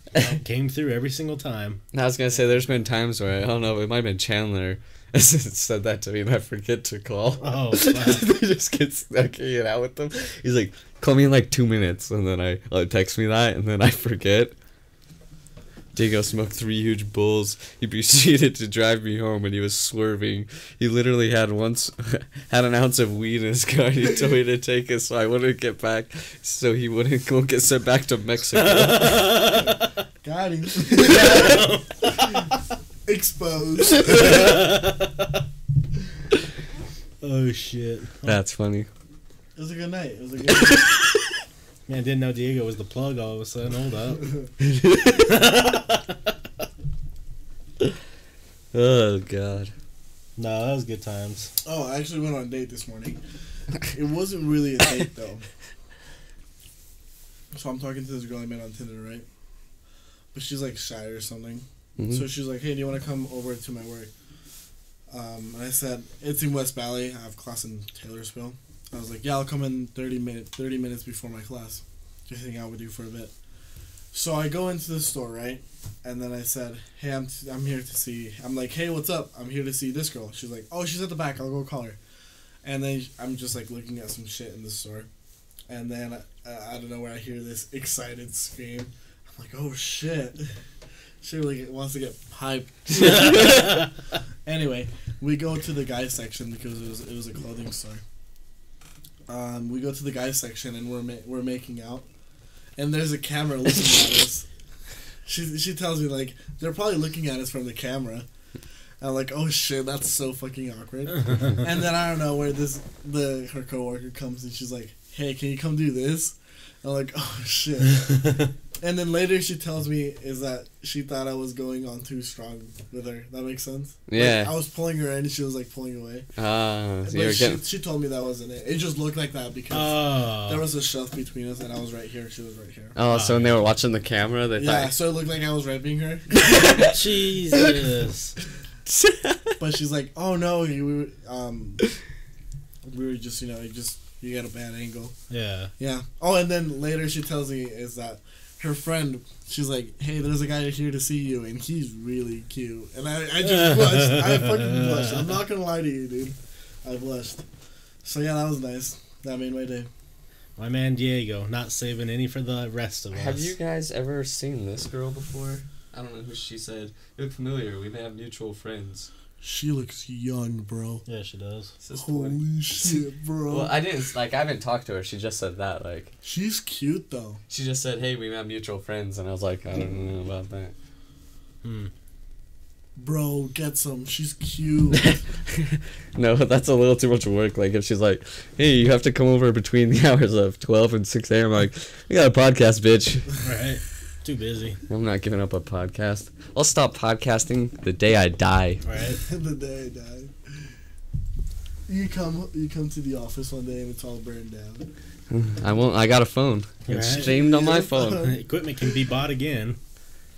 Came through every single time.
I was gonna say there's been times where I don't know it might have been Chandler said that to me and I forget to call.
Oh,
they just get stuck hanging out with them. He's like, call me in like two minutes, and then I uh, text me that, and then I forget. Diego smoked three huge bulls. He proceeded to drive me home, and he was swerving. He literally had once had an ounce of weed in his car. He told me to take it so I wouldn't get back, so he wouldn't go get sent back to Mexico.
Got him. Exposed.
oh shit.
That's funny.
It was a good night. It was a good night.
Man, didn't know Diego was the plug all of a sudden. Hold up.
Oh God.
No, that was good times.
Oh, I actually went on a date this morning. It wasn't really a date though. So I'm talking to this girl I met on Tinder, right? But she's like shy or something.
Mhm.
So she's like, "Hey, do you want to come over to my work?" Um, and I said, "It's in West Valley. I have class in Taylorsville." I was like, "Yeah, I'll come in thirty minutes. Thirty minutes before my class, just hang out with you for a bit." So I go into the store, right? And then I said, "Hey, I'm t- I'm here to see." I'm like, "Hey, what's up? I'm here to see this girl." She's like, "Oh, she's at the back. I'll go call her." And then I'm just like looking at some shit in the store, and then uh, I don't know where I hear this excited scream. I'm like, "Oh shit!" She really wants to get piped. anyway, we go to the guy section because it was it was a clothing store. Um, we go to the guy section and we're ma- we're making out, and there's a camera looking at us. She she tells me like they're probably looking at us from the camera. I'm like, oh shit, that's so fucking awkward. and then I don't know where this the her coworker comes and she's like, hey, can you come do this? I'm like, oh shit. And then later she tells me is that she thought I was going on too strong with her. That makes sense. Like,
Yeah.
I was pulling her in and she was like pulling away.
Ah, so
But she, she told me that wasn't it. It just looked like that because
Oh.
there was a shelf between us and I was right here. She was right here.
Oh, so when they were watching the camera, they
Yeah,
thought.
so it looked like I was raping her.
Jesus.
but she's like, "Oh no, you were, um, we were just you know you just you got a bad angle."
Yeah.
Yeah. Oh, and then later she tells me is that her friend. She's like, "Hey, there's a guy here to see you, and he's really cute." And I, I just blushed. I fucking blushed. I'm not gonna lie to you, dude. I blushed. So yeah, that was nice. That made my day.
My man Diego, not saving any for the rest of us.
Have you guys ever seen this girl before? I don't know who she said. You look familiar. We may have mutual friends.
She looks young, bro.
Yeah, she does.
Is this?
Holy shit, bro.
Well, I didn't like. I haven't talked to her. She just said that. Like,
She's cute though.
she just said, "Hey, we have mutual friends," and I was like, I don't know about that.
Hmm.
Bro, get some. She's cute.
no, that's a little too much work. Like, if she's like, "Hey, you have to come over between the hours of twelve and six a.m.," I'm like, "We got a podcast, bitch."
Right. Too busy.
I'm not giving up a podcast. I'll stop podcasting the day I die.
Right.
the day I died. You come, you come to the office one day and it's all burned down.
I won't. I got a phone. It's streamed on my phone.
Equipment can be bought again.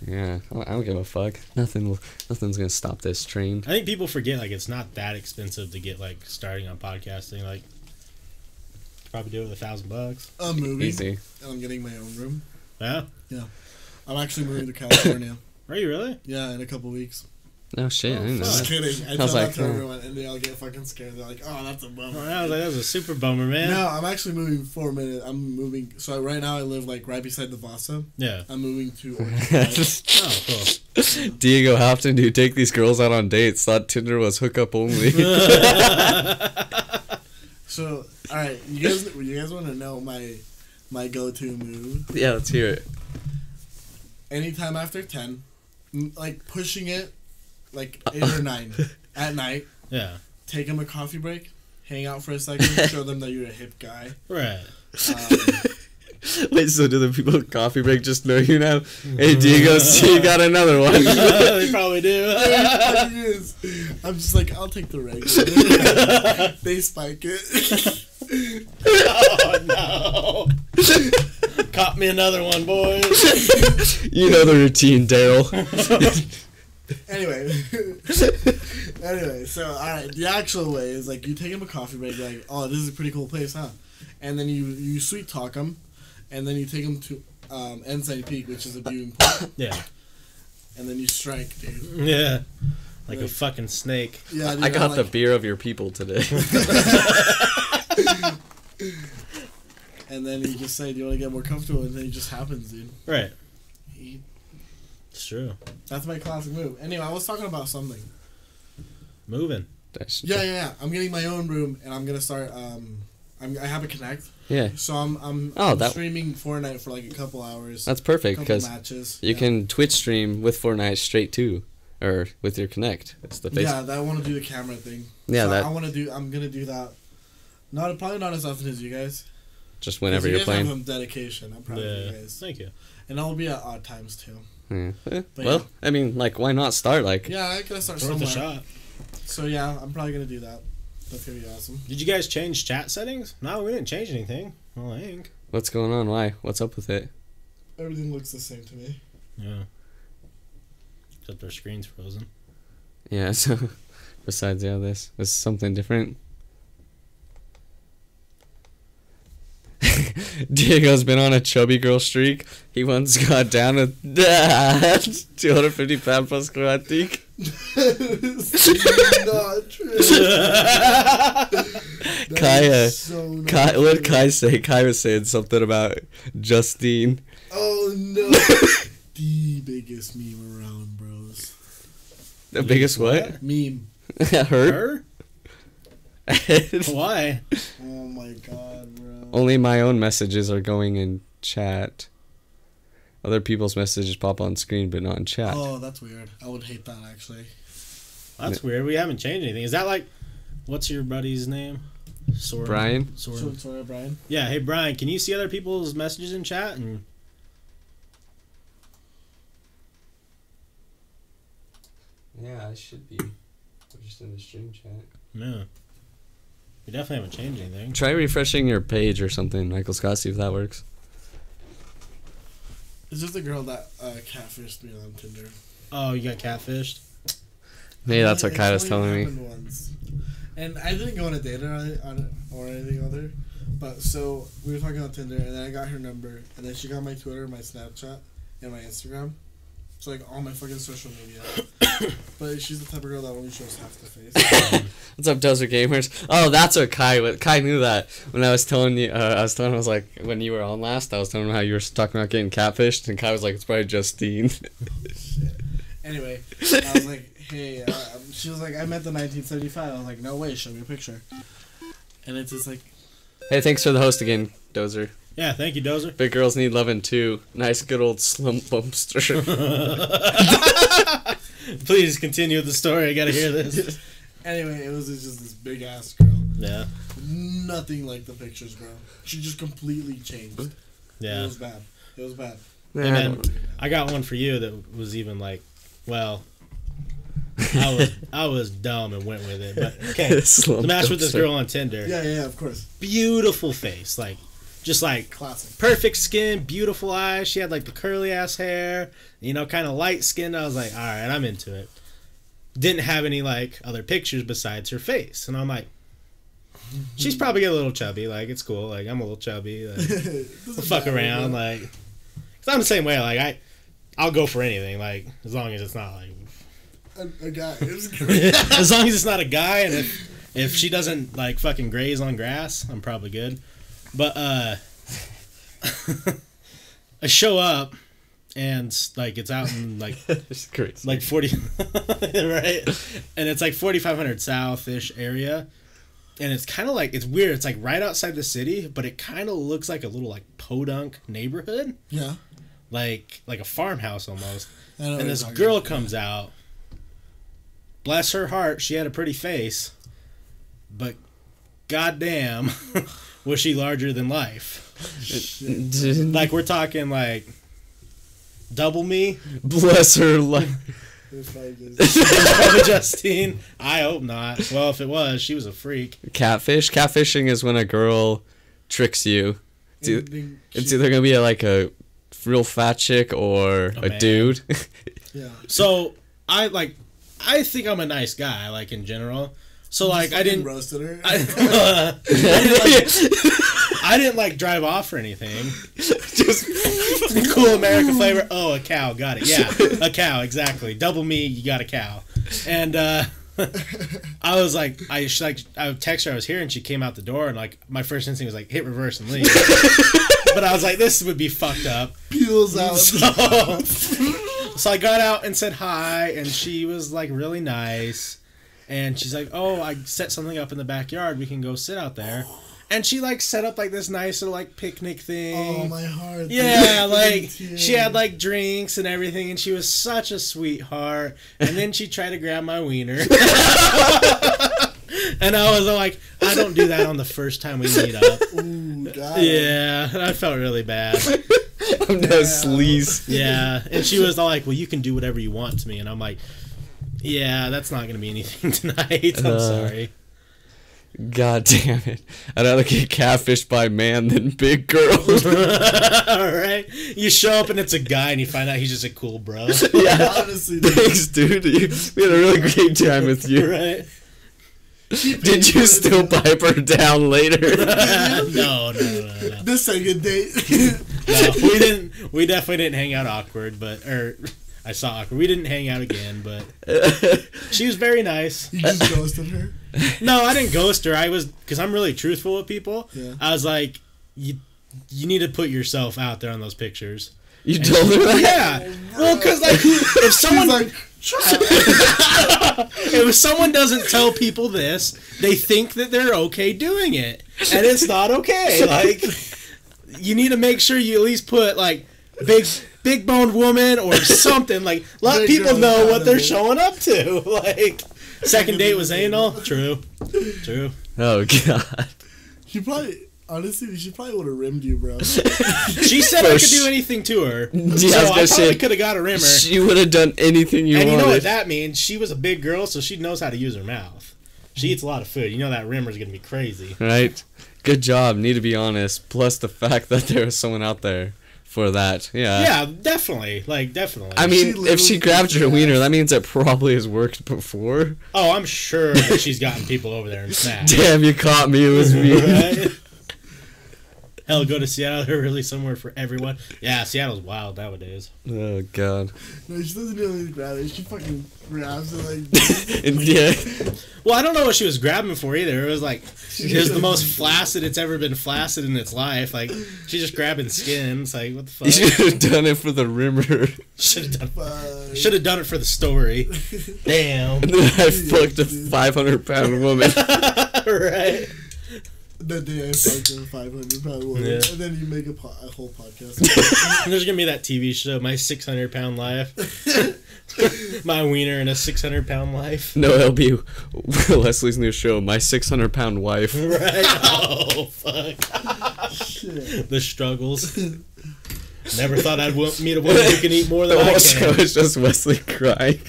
Yeah, I don't- give a fuck. Nothing. will Nothing's gonna stop this train.
I think people forget like it's not that expensive to get like starting on podcasting. Like, probably do it with a thousand bucks.
A movie.
Easy.
And I'm getting my own room.
Yeah. Yeah.
I'm actually moving to California.
Are you really?
yeah, in a couple weeks.
No shit. I didn't oh, know.
Just
that.
kidding. I,
I
tell
was
that
like,
to
oh.
everyone and they all get fucking scared. They're like, oh, that's a
Oh,
bummer.
I was like, that was a super bummer, man.
No, I'm actually moving four minutes. I'm moving. So right now I live like right beside the Vasa.
Yeah.
I'm moving to Orchard
Oh, cool.
Diego, how often do you take these girls out on dates? Thought Tinder was hookup only.
So, all right, you guys, you guys want to know my my go-to move?
yeah, let's hear it.
Anytime after ten, like pushing it, like eight or nine at night.
Yeah.
Take them a coffee break, hang out for a second, show them that you're a hip guy.
Right.
Um,
Wait, so do the people at coffee break just know you now? Hey, Diego, see you got another one.
they probably do.
it fucking is. I'm just like, I'll take the regular. they spike it.
oh no! Caught me another one, boys.
you know the routine, Daryl.
anyway, anyway, so all right, the actual way is like you take them a coffee break, like, oh, this is a pretty cool place, huh? And then you you sweet talk them, and then you take them to um, Ensign Peak, which is a viewing point,
Yeah.
and then you strike, dude.
Yeah. Like a fucking snake.
Yeah, dude,
I got
I'm
the beer of your people today.
And then you just say, "Do you want to get more comfortable?" And then it just happens, dude.
Right.
He-
It's true.
That's my classic move. Anyway, I was talking about something.
Moving.
That's-
Yeah, yeah, yeah. I'm getting my own room, and I'm gonna start. Um, I'm, I have a Kinect,
yeah.
so I'm I'm,
Oh,
I'm
that-
streaming Fortnite for like a couple hours.
That's perfect because
matches.
you
yeah.
can Twitch stream with Fortnite straight too, or with your Kinect. It's the face.
Yeah, that I want to do the camera thing.
Yeah,
So
that
I want to do. I'm gonna do that. Not probably not as often as you guys.
Just whenever
you
you're
guys
playing.
Have some dedication. I'm proud of
Yeah.
you guys,
Thank you.
and I'll be at odd times too.
Yeah. Eh,
But
well, I mean, like, why not start? Like,
Yeah, I gotta start
It's worth a
somewhere.
shot.
So yeah, I'm probably gonna do that. That's gonna be awesome.
Did you guys change chat settings? No, we didn't change anything. Well, I think.
what's going on? Why? What's up with it?
Everything looks the same to me.
Yeah. Except our screen's frozen.
Yeah. So, besides yeah, this this is something different. Diego's been on a chubby girl streak. He once got down with 250 pound per square, I think.
not true. That
Kaya,
so not
Kai, what did. Kai say? Kai was saying something about Justine.
Oh no. the biggest meme around, bros.
The biggest what?
Meme.
Her?
Her? Why?
Oh my god, bro.
Only my own messages are going in chat. Other people's messages pop on screen, but not in chat.
Oh, that's weird. I would hate that actually.
That's weird. We haven't changed anything. Is that like, what's your buddy's name? Soren.
Brian?
So,
Soren.
sorry, Brian.
Yeah. Hey, Brian. Can you see other people's messages in chat? And
Yeah, I should be. We're just in the stream chat.
no. We definitely haven't changed anything.
Try refreshing your page or something, Michael Scott, see if that works.
Is this the girl that uh, catfished me on Tinder?
Oh, you got catfished.
Maybe that's what
It's
Kai was telling me.
Once. And I didn't go on a date or, on, or anything other. But so we were talking on Tinder, and then I got her number, and then she got my Twitter, my Snapchat, and my Instagram. Like all my fucking social media. but she's the type of girl that only shows half the face.
What's up, Dozer Gamers? Oh, that's what Kai. What Kai knew that when I was telling you. Uh, I was telling him I was like when you were on last. I was telling him how you were talking about getting catfished, and Kai was like, "It's probably Justine."
Anyway, I was like, hey, uh, she was like, I met the 1975. I was like, no way, show me a picture. And it's just like,
hey, thanks for the host again, Dozer.
Yeah. Thank you, Dozer.
Big girls need loving too. Nice, good old slump bumpster.
Please continue with the story. I gotta hear this.
anyway, it was just this big ass girl.
Yeah.
Nothing like the pictures, bro. She just completely changed.
Yeah.
It was bad. It was bad.
Nah,
Hey,
I
man,
don't-
I got one for you that was even like, well, I was I was dumb and went with it. But okay,
Slump
the match with this girl on Tinder.
Yeah, yeah, yeah, of course.
Beautiful face, like just like
Classic.
perfect skin, beautiful eyes. She had like the curly ass hair, you know, kind of light skinned. I was like, all right, I'm into it. Didn't have any like other pictures besides her face, and I'm like, she's probably a little chubby. Like it's cool. Like I'm a little chubby. Like,
Doesn't
fuck around. Like, cause I'm the same way. Like I, I'll go for anything. Like as long as it's not like,
a, a guy. It was great.
as long as it's not a guy, and if if she doesn't like fucking graze on grass, I'm probably good. But uh, I show up, and like it's out in like
it's crazy.
like 40 right? And it's like 4500 south-ish area. And it's kind of like it's weird. It's like right outside the city but it kind of looks like a little like podunk neighborhood.
Yeah.
like like a farmhouse almost.
I know what
and this girl
about.
comes out. Bless her heart she had a pretty face. But goddamn was she larger than life like we're talking like double me
Bless her life.
It's like.
Probably Justine. I hope not. Well, if it was, she was a freak.
Catfish. Catfishing is when a girl tricks you. It's, e- it's either gonna be a, like a real fat chick or a,
man.
dude.
Yeah.
So I like, I think I'm a nice guy, like in general. So like, I didn't.
roasted her.
I, I didn't like, I didn't like drive off or anything.
Just
cool American flavor. Oh, a cow. Got it. Yeah, a cow. Exactly. Double me. You got a cow. And uh, I was like, I she, like I texted her I was here, and she came out the door, and like my first instinct was like hit reverse and leave. but I was like, this would be fucked up.
Peels out.
So, so I got out and said hi, and she was like really nice. And she's like, "Oh, I set something up in the backyard. We can go sit out there." And she like set up like this nice little like picnic thing.
Oh my heart.
Yeah, like she had like drinks and everything, and she was such a sweetheart. And then she tried to grab my wiener, and I was like, I don't do that on the first time we meet up.
Ooh, got.
Yeah, and I felt really bad.
I'm no sleaze.
Yeah, and she was all like, "Well, you can do whatever you want to me," and I'm like, "Yeah, that's not gonna be anything tonight. I'm
Uh,
sorry."
God damn it! I'd rather get catfished by man than big girls.
all right, you show up and it's a guy, and you find out he's just a cool bro.
yeah.
Honestly, dude.
Thanks, dude. You- We had a really great time with you.
right?
Did you still pipe her down later?
no, no, no, no, no.
the second date?
No, we didn't. We definitely didn't hang out awkward, but or I saw awkward. We didn't hang out again, but she was very nice.
you just ghosted her.
No, I didn't ghost her. I was because I'm really truthful with people.
Yeah.
I was like, you, you need to put yourself out there on those pictures.
you told her that?
Yeah. Well, because like, if someone
She's like,
if someone doesn't tell people this, they think that they're okay doing it, and it's not okay. Like, you need to make sure you at least put like big big boned woman or something. Like, let
Big
people know what they're
economy.
showing up to. Like, second date was anal. True, true.
Oh god.
she probably, honestly, she probably would have rimmed you, bro.
She said I
For
could do anything to her,
Yeah, I was
so I,
gonna
probably could have got a rimmer.
She would have done anything you
and you know what that means? She was a big girl, so she knows how to use her mouth. She eats a lot of food. You know that rimmer's gonna be crazy.
right? Good job. Need to be honest. Plus the fact that there was someone out there for that. Yeah.
Yeah, definitely. Like definitely.
I
She
mean, if she grabbed your wiener,
that.
that means it probably has worked before.
oh, I'm sure that she's gotten people over there and smashed.
Damn, you caught me. It was me.
Right? Hell, go to Seattle. They're really somewhere for everyone. Yeah, Seattle's wild nowadays.
oh god.
No, she doesn't really grab it. She fucking grabs it like.
And yeah.
Well, I don't know what she was grabbing for either. It was like it was the most flaccid it's ever been flaccid in its life. Like she's just grabbing skin. It's like what the
You
fuck?
should have done it for the rumor.
Should have done.
Fuck.
Should have done it for the story. Damn.
And then I fucked a 500 pound woman.
right.
The day I fucked a 500 pound woman.
Yeah.
And then you make a, po- a whole podcast.
And there's gonna be that TV show, My 600 Pound Life. My wiener in a 600 pound life.
No, it'll be Leslie's new show, My 600 Pound Wife.
Right? Oh, fuck.
Shit.
The struggles. Never thought I'd w- meet a woman who can eat more than
The
I
whole show
can.
is just Wesley crying.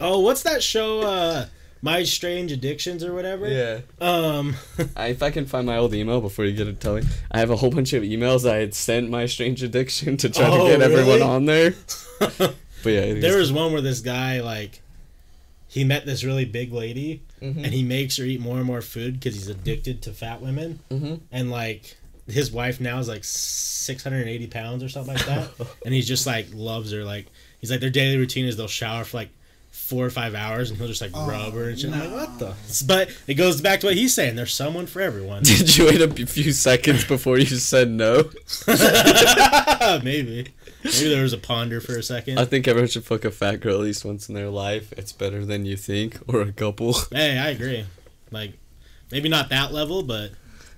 Oh, what's that show? Uh, My Strange Addictions or whatever.
Yeah.
Um.
I, if I can find my old email before you get it telling, I have a whole bunch of emails I had sent my strange addiction to try
Oh,
to get everyone on there. But yeah, it
there
is-
was one where this guy like he met this really big lady
Mhm.
and he makes her eat more and more food because he's addicted to fat women
Mhm.
and like his wife now is like 680 pounds or something like that and he's just like loves her like he's like their daily routine is they'll shower for like four or five hours and he'll just like
Oh,
rub her and shit. I'm like,
no.
what the? But it goes back to what he's saying. There's someone for everyone.
Did you wait a few seconds before you said no?
Maybe. Maybe there was a ponder for a second.
I think everyone should fuck a fat girl at least once in their life. It's better than you think, or a couple.
Hey, I agree. Like, maybe not that level, but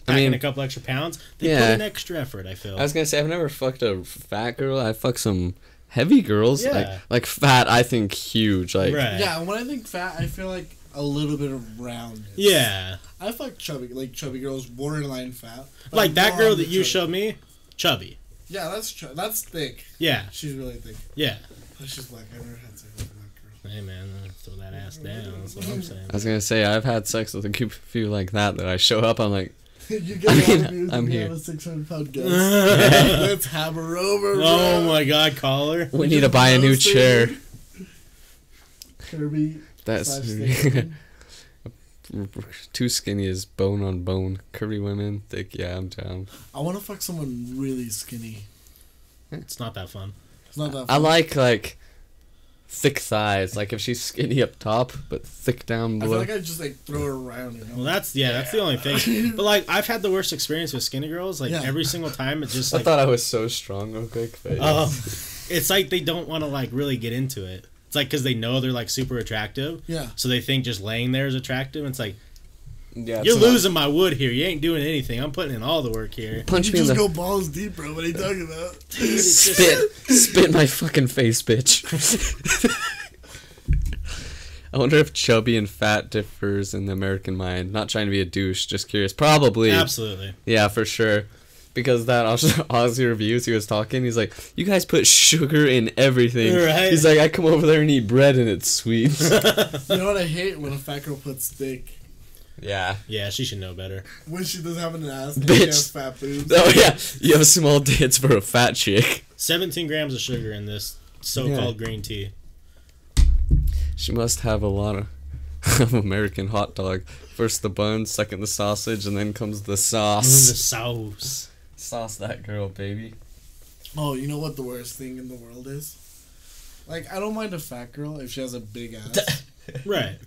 I
packing
mean-
a couple extra pounds, they
Yeah.
put in extra effort. I feel.
I was gonna say I've never fucked a fat girl. I fucked some heavy girls. Like
Yeah.
like fat. I think huge. Like
right.
Yeah, when I think fat, I feel like a little bit of roundness.
Yeah.
I fuck chubby, like chubby girls, borderline fat.
Like
I'm
that girl that you
chubby.
showed me, chubby.
Yeah, that's ch- that's thick.
Yeah.
She's really thick.
Yeah.
But she's like I never had sex with a black girl.
Hey man, uh, throw that ass down. That's what I'm saying.
I was gonna say I've had sex with a few- few like that. That I show up, I'm like,
you get
I
a lot
mean,
of
I'm
you
here.
have a 600 pound guest. Let's have her over, oh bro.
oh my god, caller.
we need to buy a new chair.
Kirby.
That's. Too skinny is bone on bone. Curvy women, thick. Yeah, I'm down.
I want to fuck someone really skinny.
It's not that fun.
It's not that.
I like like thick thighs. Like if she's skinny up top but thick down below.
I feel like I just like throw her around. You know.
Well, that's yeah, that's the only thing. But like, I've had the worst experience with skinny girls. Like
Yeah.
every single time, it's just
I
like,
thought I was so strong real quick. But
oh, it's like they don't want to like really get into it. It's like because they know they're like super attractive,
yeah.
so they think just laying there is attractive. It's like
yeah,
you're
it's
losing my wood here. You ain't doing anything. I'm putting in all the work here.
Punch
You
me in
just
the
go balls deep, bro. What are you talking about?
spit, spit my fucking face, bitch. I wonder if chubby and fat differs in the American mind. Not trying to be a douche, just curious. Probably.
Absolutely.
Yeah, for sure. Because that Oz- Aussie reviews, he was talking. He's like, "You guys put sugar in everything."
Right.
He's like, "I come over there and eat bread and it's sweet."
You know what I hate when a fat girl puts thick
yeah.
Yeah, she should know better.
when she doesn't have an ass. and
Bitch.
She has fat boobs.
Oh yeah, you have small tits for a fat chick.
17 grams of sugar in this so-called green tea.
She must have a lot of, of American hot dog. First the bun, second the sausage, and then comes the sauce.
the
sauce.
sauce.
Sauce that girl, baby.
Oh, you know what the worst thing in the world is? Like, I don't mind a fat girl if she has a big ass,
Right.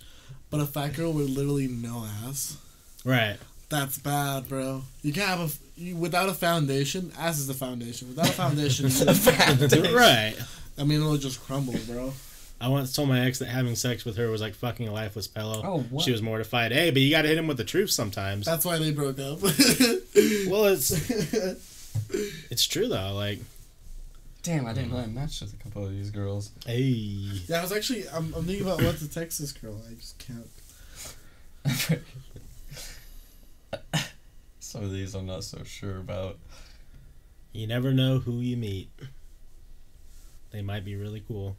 But a fat girl with literally no ass.
Right.
That's bad, bro. You can't have a you, without a foundation. Ass is the foundation. Without a foundation, you,
right.
I mean, it'll just crumble, bro.
I once told my ex that having sex with her was like fucking a lifeless pillow.
Oh, what?
She was mortified. Hey, but you gotta hit him with the truth sometimes.
That's why they broke up.
well, it's it's true though. Like,
Damn, I didn't mm. know I matched with a couple of these girls.
hey,
yeah, I was actually. I'm, I'm thinking about what's a Texas girl. I just can't.
Some of these I'm not so sure about.
you never know who you meet. They might be really cool.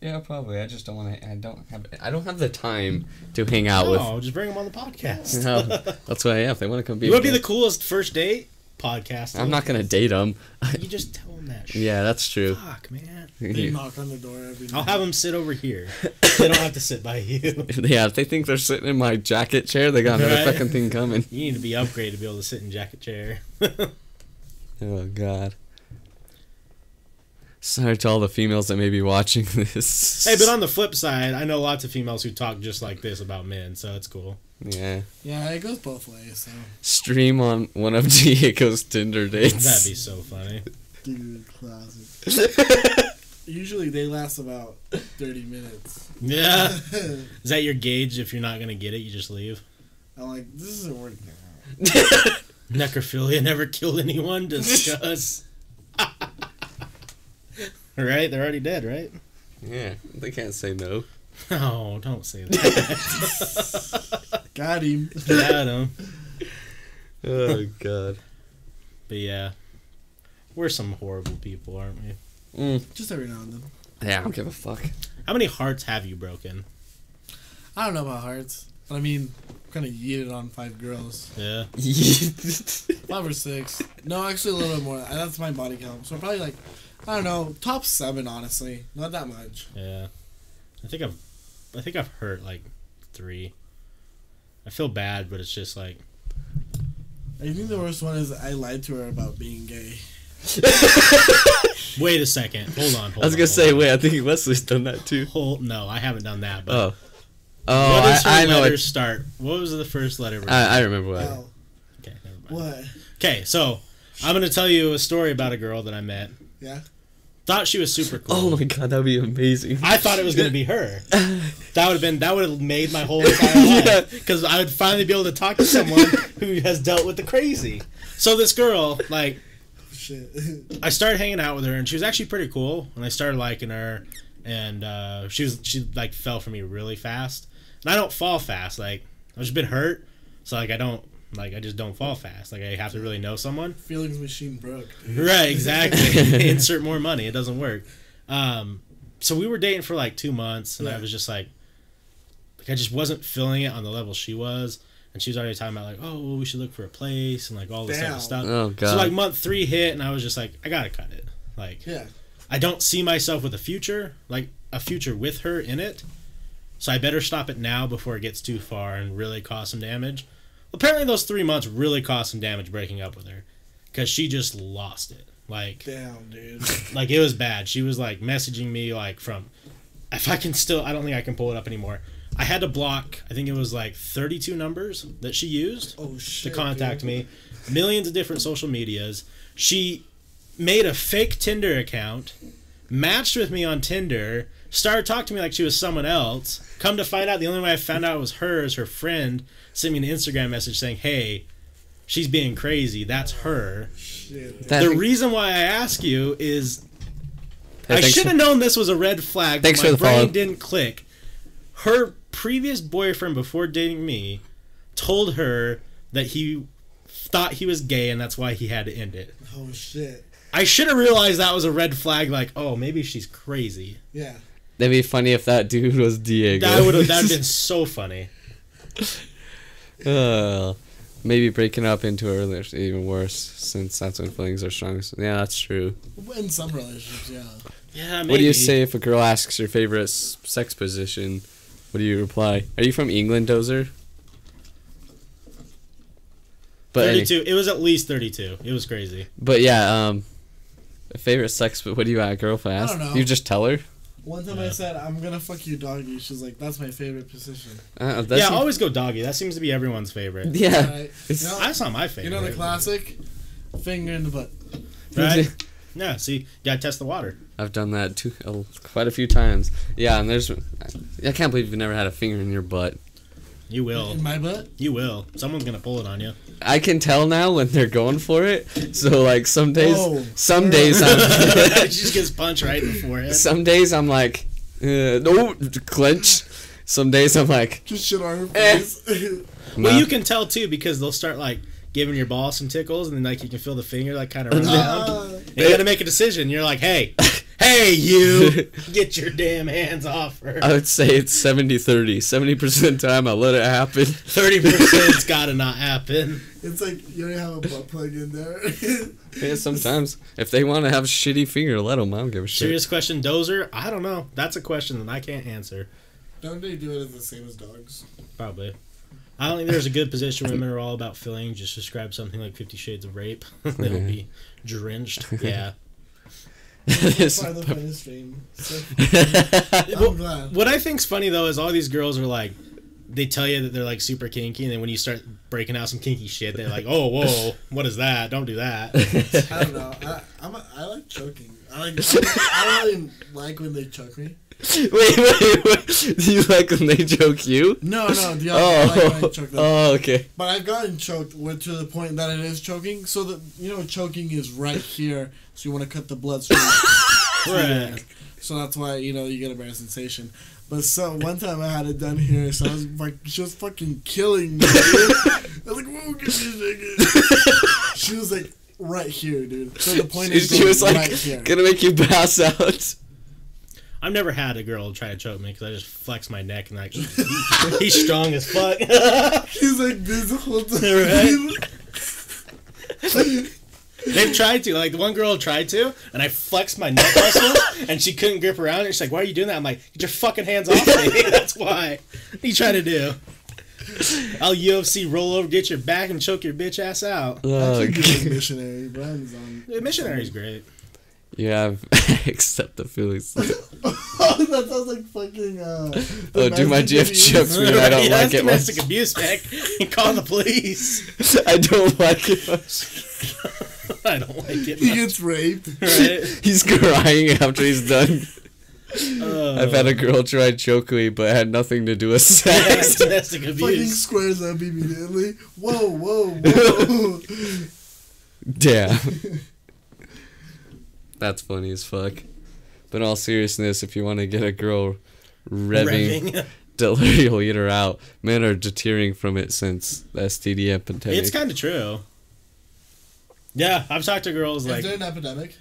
Yeah, probably. I just don't want to. I don't have. I don't have the time to hang out with.
Oh, just bring them on the podcast.
No, that's why. Yeah, if they want to come be.
you
a
want to be the coolest first date podcast?
I'm not gonna date them.
You just tell them that. Shit.
yeah, that's true.
Fuck, man.
They knock on the door every night.
I'll have them sit over here. they don't have to sit by you.
yeah, if they think they're sitting in my jacket chair, they got another
Right.
fucking thing coming.
You need to be upgraded to be able to sit in jacket chair.
Oh god. Sorry to all the females that may be watching this.
hey, but on the flip side, I know lots of females who talk just like this about men, so it's cool.
yeah,
Yeah, it goes both ways. So,
stream on one of Diego's Tinder dates.
That'd be so funny.
Dude, classic. Usually they last about thirty minutes.
Yeah. Is that your gauge? If you're not gonna get it, you just leave.
I'm like, this isn't working out.
Necrophilia never killed anyone. Discuss. right? They're already dead, right?
yeah, they can't say no.
Oh, don't say that.
Got him.
Got 'em.
Oh god.
But yeah, we're some horrible people, aren't we?
Mm.
Just every now and then.
Yeah, I don't give a fuck.
How many hearts have you broken?
I don't know about hearts, but I mean, kind of yeeted on five girls,
Yeah.
five or six. No, actually a little bit more. That's my body count. So probably like, I don't know, top seven. Honestly, not that much.
Yeah. I think I've I think I've hurt like three. I feel bad, but it's just like
I think the worst one is I lied to her about being gay.
wait a second. Hold on, hold
I was
on,
gonna say,
on.
wait, I think Wesley's done that too.
Hold, no, I haven't done that, but
Oh. Oh,
what does her
I, I know
letter
it.
start? What was the first letter?
I, I remember what.
Wow.
okay, never mind.
What?
Okay, so I'm gonna tell you a story about a girl that I met.
Yeah.
Thought she was super cool.
Oh my god, that would be amazing.
I thought it was gonna be her. That would have been that would have made my whole entire life because I would finally be able to talk to someone who has dealt with the crazy. So this girl, like,
Shit.
I started hanging out with her, and she was actually pretty cool. And I started liking her, and uh, she was she like fell for me really fast. And I don't fall fast. Like I've just been hurt, so like I don't like I just don't fall fast. Like I have to really know someone.
Feelings machine broke. Dude.
Right, exactly. Insert more money. It doesn't work. Um, so we were dating for like two months, and I was just like, like I just wasn't feeling it on the level she was, and she was already talking about like, oh, well, we should look for a place and like all this type of stuff.
Oh god.
So like month three hit, and I was just like, I gotta cut it. Like
Yeah.
I don't see myself with a future, like a future with her in it. so I better stop it now before it gets too far and really cause some damage. Apparently, those three months really caused some damage breaking up with her, because she just lost it. Like,
Damn, dude.
like it was bad. She was like messaging me like from, if I can still, I don't think I can pull it up anymore. I had to block. I think it was like 32 numbers that she used
Oh shit.
to contact
dude.
me, millions of different social medias. She made a fake Tinder account, matched with me on Tinder, started talking to me like she was someone else. Come to find out, the only way I found out it was her is her friend sent me an Instagram message saying, "Hey, she's being crazy. That's her."
Shit.
the reason why I ask you is
Hey,
I should have known this was a red flag. but
Thanks
my
for the
brain
follow.
didn't click. Her previous boyfriend before dating me told her that he thought he was gay and that's why he had to end it.
Oh shit.
I should have realized that was a red flag. Like, oh, maybe she's crazy.
Yeah.
That'd be funny if that dude was Diego.
That would have that been so funny.
Uh, maybe breaking up into earlier is even worse, since that's when feelings are strongest. Yeah, that's true.
In some relationships, yeah.
Yeah, maybe.
What do you say if a girl asks your favorite sex position? What do you reply? Are you from England, Dozer? But any-
Thirty-two. It was at least thirty-two. It was crazy.
but yeah, um, favorite sex. But what do you at? Girl, if I ask,
don't know.
you just tell her.
One time I said, I'm gonna fuck you doggy. She's like, that's my favorite position.
Uh, that's
yeah, always go doggy. That seems to be everyone's favorite.
yeah.
Right?
It's-
You know,
That's not my favorite.
you know the classic? Finger in the butt.
right? Yeah. See, you gotta test the water.
I've done that too, uh, quite a few times. Yeah, and there's. I can't believe you've never had a finger in your butt.
You will.
In my butt?
You will. Someone's gonna pull it on you.
I can tell now when they're going for it. So like some days,
Whoa.
some days I'm.
she just gets punched right in the forehead.
Some days I'm like, uh, no, clench. Some days I'm like,
Just shit on her
Eh.
face.
Well, you can tell too because they'll start like giving your balls some tickles, and then like you can feel the finger like kind of run down.
Ah.
You gotta make a decision. You're like, hey, hey, you, get your damn hands off her.
I would say it's 70 30. 70% time I let it happen.
Thirty percent's gotta not happen.
it's like you don't have a butt plug in there.
Yeah, sometimes. If they want to have shitty finger, let them. I don't give a shit.
Serious question, Dozer. I don't know. That's a question that I can't answer.
don't they do it the same as dogs?
Probably. I don't think there's a good position women are all about filling. Just describe something like Fifty Shades of Rape. They'll be drenched. Yeah.
This-
By the finish stream. So,
Well,
I'm glad.
What I think's funny though is all these girls are like, they tell you that they're like super kinky, and then when you start breaking out some kinky shit, they're like, "Oh, whoa, what is that? Don't do that."
I don't know. I, I'm a, I like choking. I like. I don't really like when they choke me.
wait, wait, wait. Do you like when they choke you?
No, no, the other. I like when I
Oh,
choke them.
oh, okay.
But I've gotten choked with, to the point that it is choking. So that you know, choking is right here. So you want to cut the bloodstream.
right.
So that's why you know you get a better sensation. But so one time I had it done here, so I was like, she was fucking killing me. Dude. I was like, "Whoa, give me a. She was like right here, dude. So the point
She,
is,
she
going
was like,
right here.
gonna make you pass out.
I've never had a girl try to choke me because I just flex my neck and like he's strong as fuck.
He's like this the whole time.
They've tried to. Like the one girl tried to, and I flexed my neck muscle, and she couldn't grip around. And she's like, "Why are you doing that?" I'm like, "Get your fucking hands off me." That's why. What are you trying to do? I'll UFC roll over, get your back, and choke your bitch ass out.
Oh,
Actually, good missionary. Brian's on.
The missionary's great.
you have accept the feelings.
Oh, that sounds like fucking. Uh,
Oh, do my GF
abuse.
jokes when I don't
yeah,
like
that's
it
domestic
much.
abuse, Beck. You call the police.
I don't like it much.
I don't like it.
He
Much,
gets raped.
right?
He's crying after he's done.
Uh,
I've had a girl try choke me, but it had nothing to do with
yeah,
sex.
domestic
Fucking
abuse.
squares up immediately. Whoa, whoa, whoa.
Damn. That's funny as fuck. But in all seriousness, if you want to get a girl revving,
Revving.
till you'll eat her out, men are deterring from it since the STD epidemic.
It's kind of true. Yeah, I've talked to girls like,
Is there an epidemic?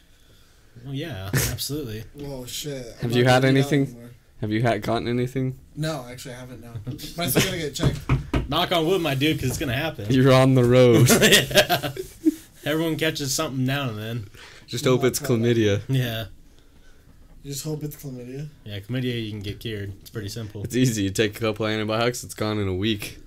oh yeah, absolutely.
Whoa, oh, shit. I'm
Have you had
gonna eat out
anything? Have you had gotten anything?
No, actually, I haven't. No, but I still gonna get checked.
Knock on wood, my dude, because it's gonna happen.
You're on the road.
yeah. Everyone catches something now and then.
Just hope it's chlamydia.
Yeah.
You just hope it's chlamydia.
Yeah, chlamydia you can get cured. It's pretty simple.
It's easy. You take a couple antibiotics, it's gone in a week.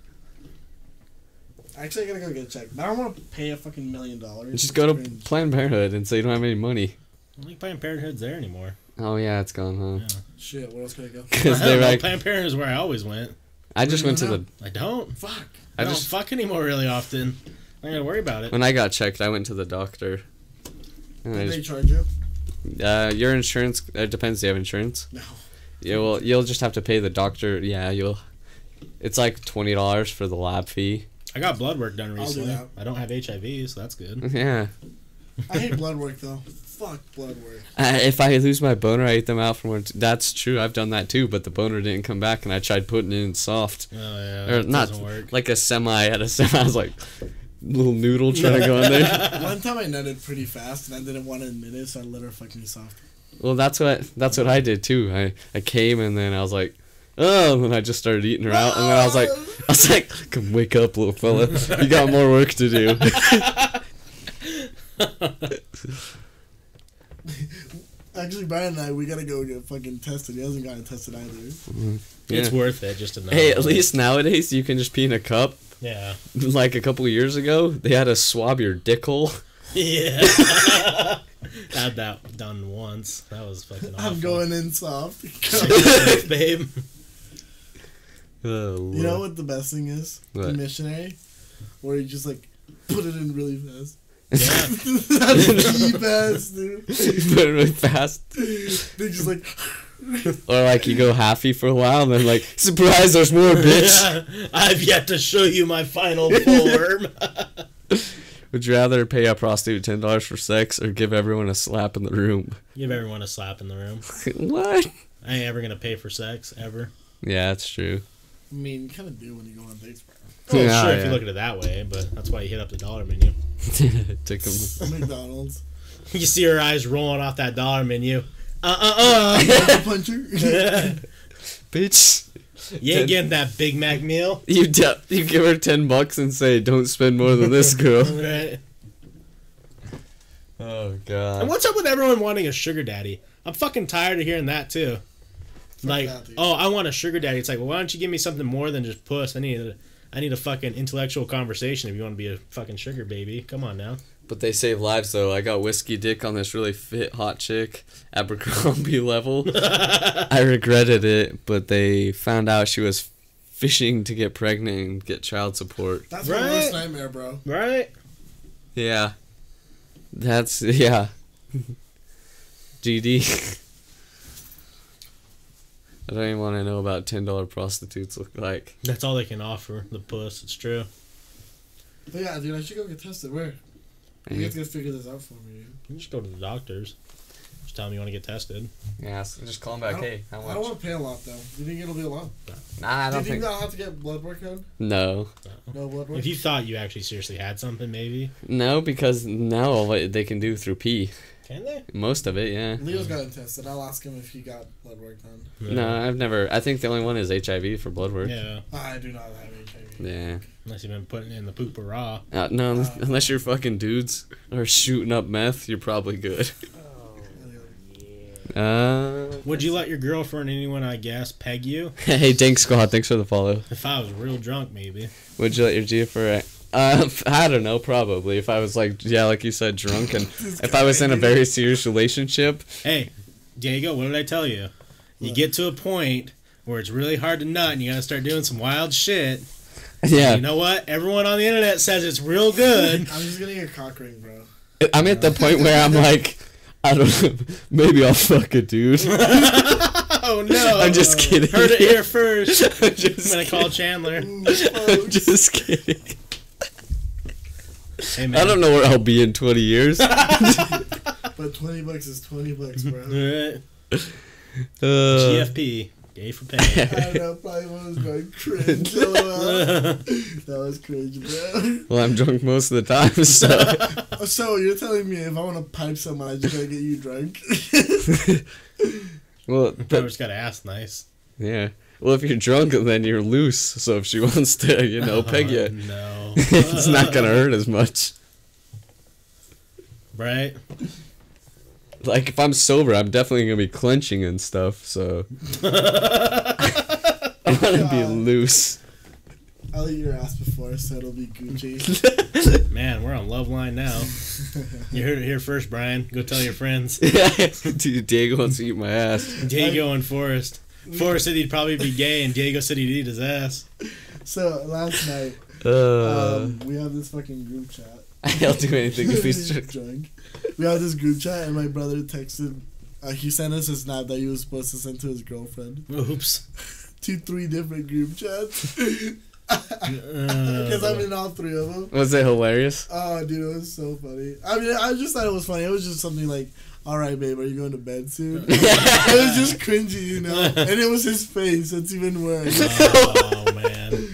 Actually, I gotta go get checked. But I don't want to pay a fucking million dollars.
Just go to
Cringe.
Planned Parenthood and say you don't have any money.
I don't think Planned Parenthood's there anymore.
Oh yeah, it's gone, huh?
Yeah.
Shit, where else could I go?
Because
I
they
don't
were
know,
like,
Planned Parenthood is where I always went.
I just went to the.
I don't.
Fuck.
I,
I
don't
just
fuck anymore really often. I gotta worry about it.
when I got checked, I went to the doctor. And I
Did they
just,
charge you?
uh, your insurance. It depends. Do you have insurance?
No.
Yeah, well, you'll just have to pay the doctor. Yeah, you'll. It's like twenty dollars for the lab fee.
I got blood work done
do
recently.
that.
I don't have HIV, so that's good.
Yeah.
I hate blood work though. Fuck blood work.
Uh, if I lose my boner, I eat them out from one. That's true. I've done that too, but the boner didn't come back, and I tried putting it in soft,
Oh yeah,
or not
doesn't work.
like a semi. At a semi, I was like little noodle trying to go in there.
One time I nutted pretty fast and I didn't want to admit it, so I let her fuck me soft.
Well, that's what that's what I did too. I I came and then I was like, oh, and I just started eating her out, and then I was like, I was like, come wake up, little fella, you got more work to do.
Actually, Brian and I, we gotta go get fucking tested. He hasn't gotten tested either. Mm-hmm.
It's
Yeah.
worth it just to know.
Hey, at least nowadays you can just pee in a cup.
Yeah.
Like a couple of years ago, they had to swab your dick hole.
Yeah. Had that done once. That was fucking awful.
I'm going in soft.
babe.
Oh,
You know what the best thing is? The missionary, where you just like put it in really fast.
Yeah.
That's the best, dude.
Put it really fast,
They just like
or like you go halfy for a while, and then like, surprise, there's more, bitch.
I've yet to show you my final form.
Would you rather pay a prostitute ten dollars for sex or give everyone a slap in the room?
Give everyone a slap in the room.
what?
I ain't ever gonna pay for sex ever.
Yeah, that's true.
I mean, you kind of do when you go on dates, bro.
Well,
Yeah,
sure, if you look at it that way, but that's why you hit up the dollar menu.
Took him.
McDonald's.
You see her eyes rolling off that dollar menu. Uh uh uh. Puncher.
Bitch.
you ain't getting that Big Mac meal.
You de- you give her ten bucks and say, "Don't spend more than this, girl."
Right.
oh god.
And
god.
what's up with everyone wanting a sugar daddy? I'm fucking tired of hearing that too. Like,
that,
oh, I want a sugar daddy. It's like, well, why don't you give me something more than just puss? I need a, I need a fucking intellectual conversation if you want to be a fucking sugar baby. Come on now.
But they save lives though. I got whiskey dick on this really fit hot chick, Abercrombie level. I regretted it, but they found out she was fishing to get pregnant and get child support.
That's my
Right.
worst nightmare, bro.
Right?
Yeah. That's yeah. GD. I don't even want to know about ten dollar prostitutes look like.
That's all they can offer. The puss. It's true.
But yeah, dude, I should go get tested. Where? You have to figure this out for me. Dude.
You just go to the doctors. Just tell them you want to get tested.
Yeah, so just call them back.
don't-
Hey, how much?
I don't want to pay a lot though. Do you think it'll be a lot?
Nah, I don't
Did you
think.
not have to get blood work done?
No,
No blood work.
If you thought you actually seriously had something, maybe.
no, because now all they they can do through pee.
Can they?
Most of it, yeah.
Leo's gotten tested. I'll ask him if he got blood work done.
No, I've never. I think the only one is HIV for blood work.
Yeah.
I do not have HIV.
Yeah.
Unless you've been putting in the poop or raw.
Uh, no,
Uh,
unless you're fucking dudes or shooting up meth, you're probably good. Oh, yeah. Uh,
Would you let your girlfriend, anyone I guess, peg you?
hey, Dank Squad, thanks for the follow.
If I was real drunk, maybe.
Would you let your G for? Uh, I don't know. Probably if I was like, yeah, like you said, drunk, and if I was in a very serious relationship.
Hey, Diego, what did I tell you? You get to a point where it's really hard to nut and you gotta start doing some wild shit.
Yeah,
You know what? Everyone on the internet says it's real good.
I'm just getting a cock ring, bro.
I'm at the point where I'm like, I don't know, maybe I'll fuck a dude.
oh no!
I'm just kidding.
Heard it here first.
I'm
I'm
just,
gonna call Chandler.
I'm just kidding.
Hey man.
I don't know where I'll be in 20 years.
But 20 bucks is 20 bucks, bro.
Alright.
Uh,
GFP, gay for pay.
I know, probably was going cringe. That was cringe, bro.
well, I'm drunk most of the time, so.
So, you're telling me if I want to pipe someone, I just gotta get you drunk?
well,
Probably
but,
just gotta ask nice.
yeah. Well, if you're drunk, then you're loose. So if she wants to, you know, peg
Oh,
you,
No.
it's not gonna hurt as much.
Right?
like if I'm sober, I'm definitely gonna be clenching and stuff. So I want to be loose.
I'll eat your ass before, so it'll be Gucci.
Man, we're on Loveline now. You heard it here first, Brian. Go tell your friends.
Dude, Diego wants to eat my ass.
Diego and Forrest. Forrest said he'd probably be gay, and Diego said he'd eat his ass.
so last night,
Uh,
um, we have this fucking group chat.
I'll do anything if he's drunk.
drunk. We have this group chat, and my brother texted. Uh, he sent us a snap that he was supposed to send to his girlfriend.
Oops.
Two, three different group chats.
Uh,
Because I'm in all three of them.
Was it hilarious?
Oh, dude, it was so funny. I mean, I just thought it was funny. It was just something like, "All right, babe, are you going to bed soon?" it was just cringy, you know. And it was his face. It's even worse.
oh man.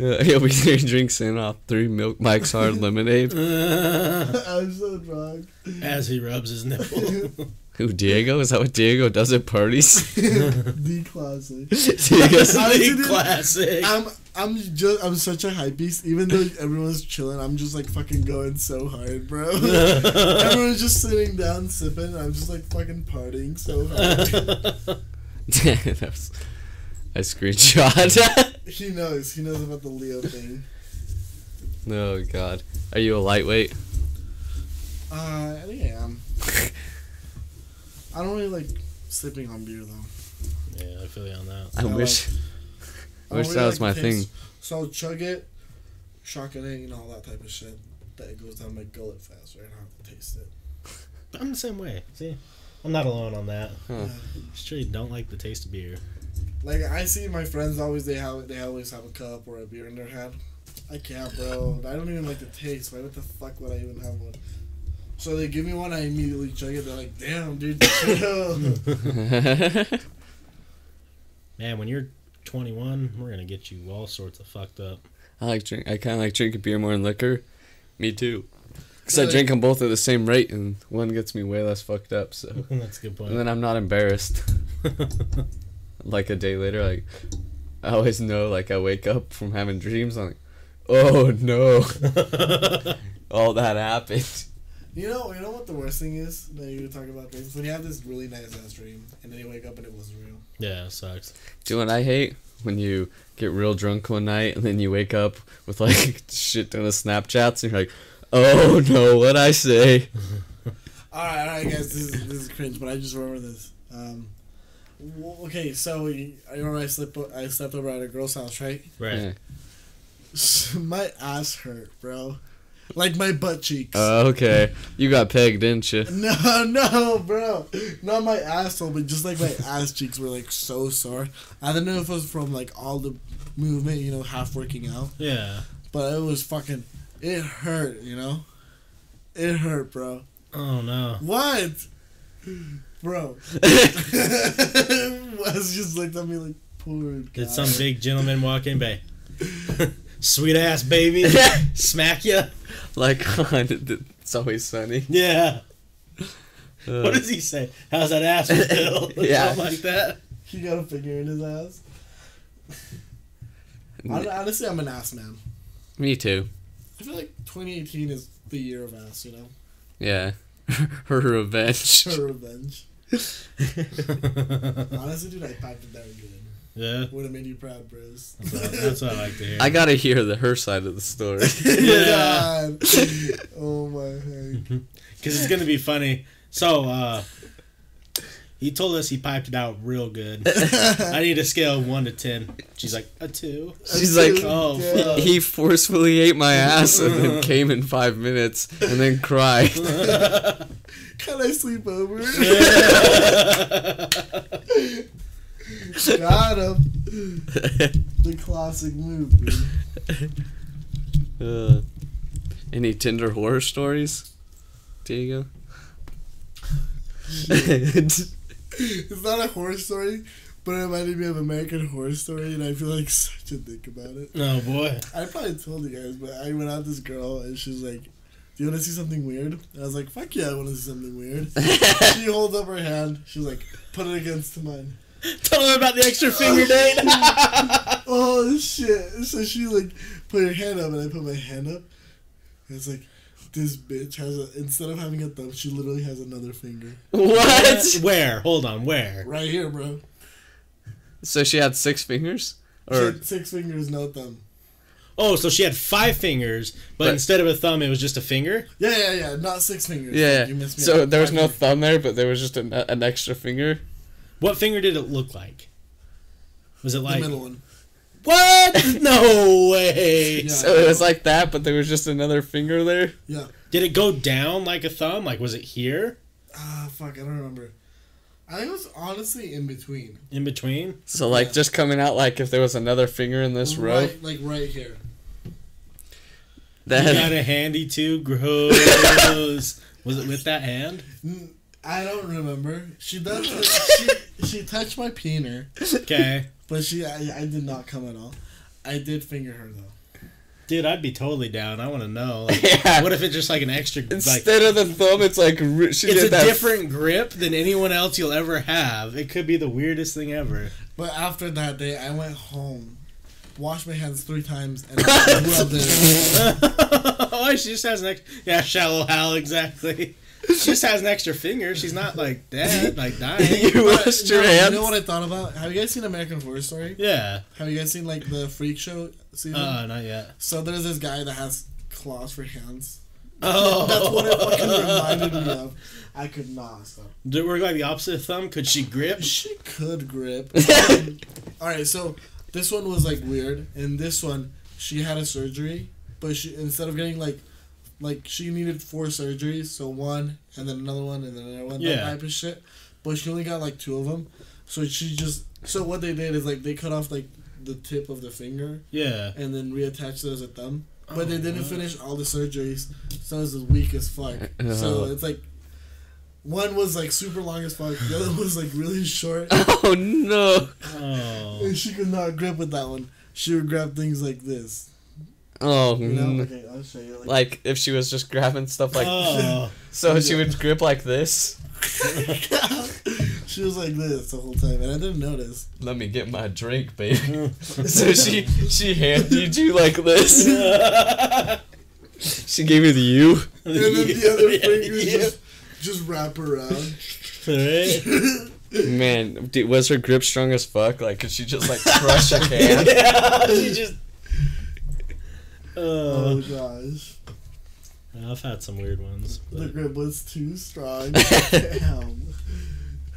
Uh, he'll be there drinks in off three milk Mike's Hard Lemonade.
I'm so drunk.
As he rubs his nipple.
Who, Diego? Is that what Diego does at parties?
the classic.
Diego's-
Honestly,
Big
dude,
classic.
I'm I'm just I'm such a hype beast. Even though everyone's chilling, I'm just like fucking going so hard, bro. everyone's just sitting down sipping. And I'm just like fucking partying so hard.
that was a screenshot.
He knows. He knows about the Leo thing.
oh, God. Are you a lightweight?
Uh, I think I am. I don't really like sipping on beer though.
yeah, I feel you on that.
I
I
wish. I
I
wish
don't
that
really
was my
like the
thing.
So I'll chug it, shotgun it, you know, all that type of shit. That it goes down my gullet fast, right? I don't have to taste it.
I'm the same way. See, I'm not alone on that.
Huh.
Yeah.
Straight don't like the taste of beer.
Like I see my friends always they have they always have a cup or a beer in their hand. I can't, bro. I don't even like the taste. Why? What the fuck would I even have one? So they give me one, I immediately chug it. They're like, "Damn, dude, chill."
Man, when you're 21, we're gonna get you all sorts of fucked up.
I like drink. I kind of like drinking beer more than liquor. Me too. Because I
Really?
drink them both at the same rate, and one gets me way less fucked up. So,
That's a good point.
and then I'm not embarrassed. Like a day later, like I always know. Like I wake up from having dreams. I'm like, oh no, all that happened.
you know, you know what the worst thing is? That you talk about dreams when you have this really nice ass dream and then you wake up and it wasn't real.
yeah, it sucks.
Do you know what I hate? When you get real drunk one night and then you wake up with like shit ton of Snapchats and you're like, oh no, what I say?
All right, all right, guys. This is this is cringe, but I just remember this. Um, w- okay, so you- I remember I slept o- I slept over at a girl's house, right?
Right.
Yeah.
my ass hurt, bro. Like my butt cheeks.
Uh, okay, you got pegged, didn't you?
no, no, bro. Not my asshole, but just like my ass cheeks were like so sore. I don't know if it was from like all the movement, you know, half working out,
Yeah.
but it was fucking. It hurt, you know. It hurt, bro.
Oh no.
What? Bro. Wes just looked at me like, poor guy.
Did some big gentleman walk in, babe? Sweet ass baby, smack ya.
Like on It's Always Sunny.
Yeah.
Uh,
What does he say? How's that ass feel?
Yeah.
Something like that.
He got a finger in his ass. Honestly, I'm an ass man.
Me too.
I feel like 2018 is the year of ass, you know?
Yeah. Her revenge.
Her revenge. Honestly, dude, I packed it down good.
yeah.
Would have made you proud, bros.
That's what, that's what I like to hear.
I gotta hear the her side of the story.
Yeah.
God. Oh my heck.
Because it's gonna be funny. So, uh, he told us he piped it out real good. I need a scale of one to ten. She's like a two.
She's like,
Oh,
Yeah.
fuck.
he forcefully ate my ass and then came in five minutes and then cried.
Can I sleep over? Got him. The classic move, dude.
Uh, any Tinder horror stories? Diego?
It's not a horror story, but it reminded me of American Horror Story, and I feel like such a dick about it.
Oh boy.
I probably told you guys, but I went out with this girl, and she's like, "Do you want to see something weird?" And I was like, "Fuck yeah, I want to see something weird." she holds up her hand. She's like, "Put it against mine."
Tell him about the extra finger date.
Oh shit! So she like put her hand up, and I put my hand up. And it's like, This bitch has a instead of having a thumb, she literally has another finger
What?
Where? Hold on. Where?
right here, bro.
So she had six fingers?
She
Or
had six fingers, no thumb.
Oh, so she had five fingers, but,
But-
instead of a thumb, it was just a finger.
Yeah, yeah, yeah. Not six fingers.
yeah.
You missed me.
So
out.
there was no
fingers.
thumb there, but there was just an, an extra finger.
What finger did it look like? Was it like the
middle one.
What? No way.
Yeah.
So it was like that, but there was just another finger there.
Yeah.
Did it go down like a thumb? Like was it here
Ah, fuck. I don't remember. I think it was honestly in between.
in between?
So like
Yeah.
just coming out like if there was another finger in this row.
right, like right here.
That you got a handy too. Gross. was it with that hand?
I don't remember. She does. she she touched my peener,
Okay.
But she I, I did not come at all. I did finger her though.
Dude, I'd be totally down. I want to know. Like,
Yeah.
What if it's just like an extra? Like,
instead of the thumb, it's like ri- she
it's a
that.
different grip than anyone else you'll ever have. It could be the weirdest thing ever.
But after that day, I went home, washed my hands three times, and I rubbed it.
oh, she just has an extra. Yeah, shallow Hal, exactly. She just has an extra finger. She's not like dead, like dying.
you
But,
washed
no,
your hands.
You know what I thought about? Have you guys seen American Horror Story?
Yeah.
Have you guys seen like the Freak Show season?
Uh, not yet.
so there's this guy that has claws for hands.
Oh,
That's what it fucking reminded me of. I could not stop.
Did it work like the opposite thumb? Could she grip?
She could grip. Um, all right, so this one was like weird, and this one she had a surgery, but she instead of getting like, like she needed four surgeries, so one and then another one and then another one,
Yeah.
that type of shit. But she only got like two of them, so she just so what they did is like they cut off like the tip of the finger
Yeah.
and then reattached it as a thumb. But
Oh,
they didn't finish all the surgeries, so it was weak as fuck. Uh, so
Oh.
it's like one was like super long as fuck, the other was like really short.
Oh no!
Oh.
And she could not grip with that one. She would grab things like this.
Oh
You know?
Mm.
Okay, I'll show you. Like,
Like if she was just grabbing stuff like,
Oh.
so she would grip like this.
she was like this the whole time, and I didn't notice.
Let me get my drink, baby. so she she handed you like this. she gave you the U.
And then the other fingers
yeah.
just just wrap around.
Right?
Man, dude, was her grip strong as fuck? Like, could she just like crush a can?
yeah, she just.
Oh gosh,
I've had some weird ones.
the grip was too strong. Damn.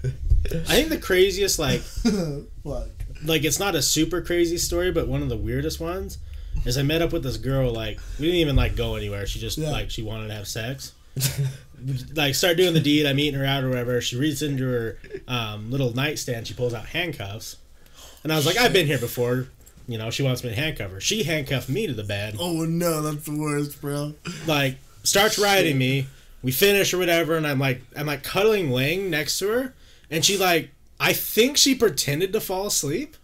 I think the craziest, like,
Fuck.
like it's not a super crazy story, but one of the weirdest ones is I met up with this girl. Like, we didn't even like go anywhere. She just
Yeah.
like she wanted to have sex. like, start doing the deed. I'm eating her out or whatever. She reaches into her um, little nightstand. She pulls out handcuffs, and I was like, I've been here before. You know, she wants me to handcuff her. She handcuffed me to the bed.
Oh no, that's the worst, bro.
like starts riding me. We finish or whatever, and I'm like I'm like cuddling Lang next to her, and she like I think she pretended to fall asleep,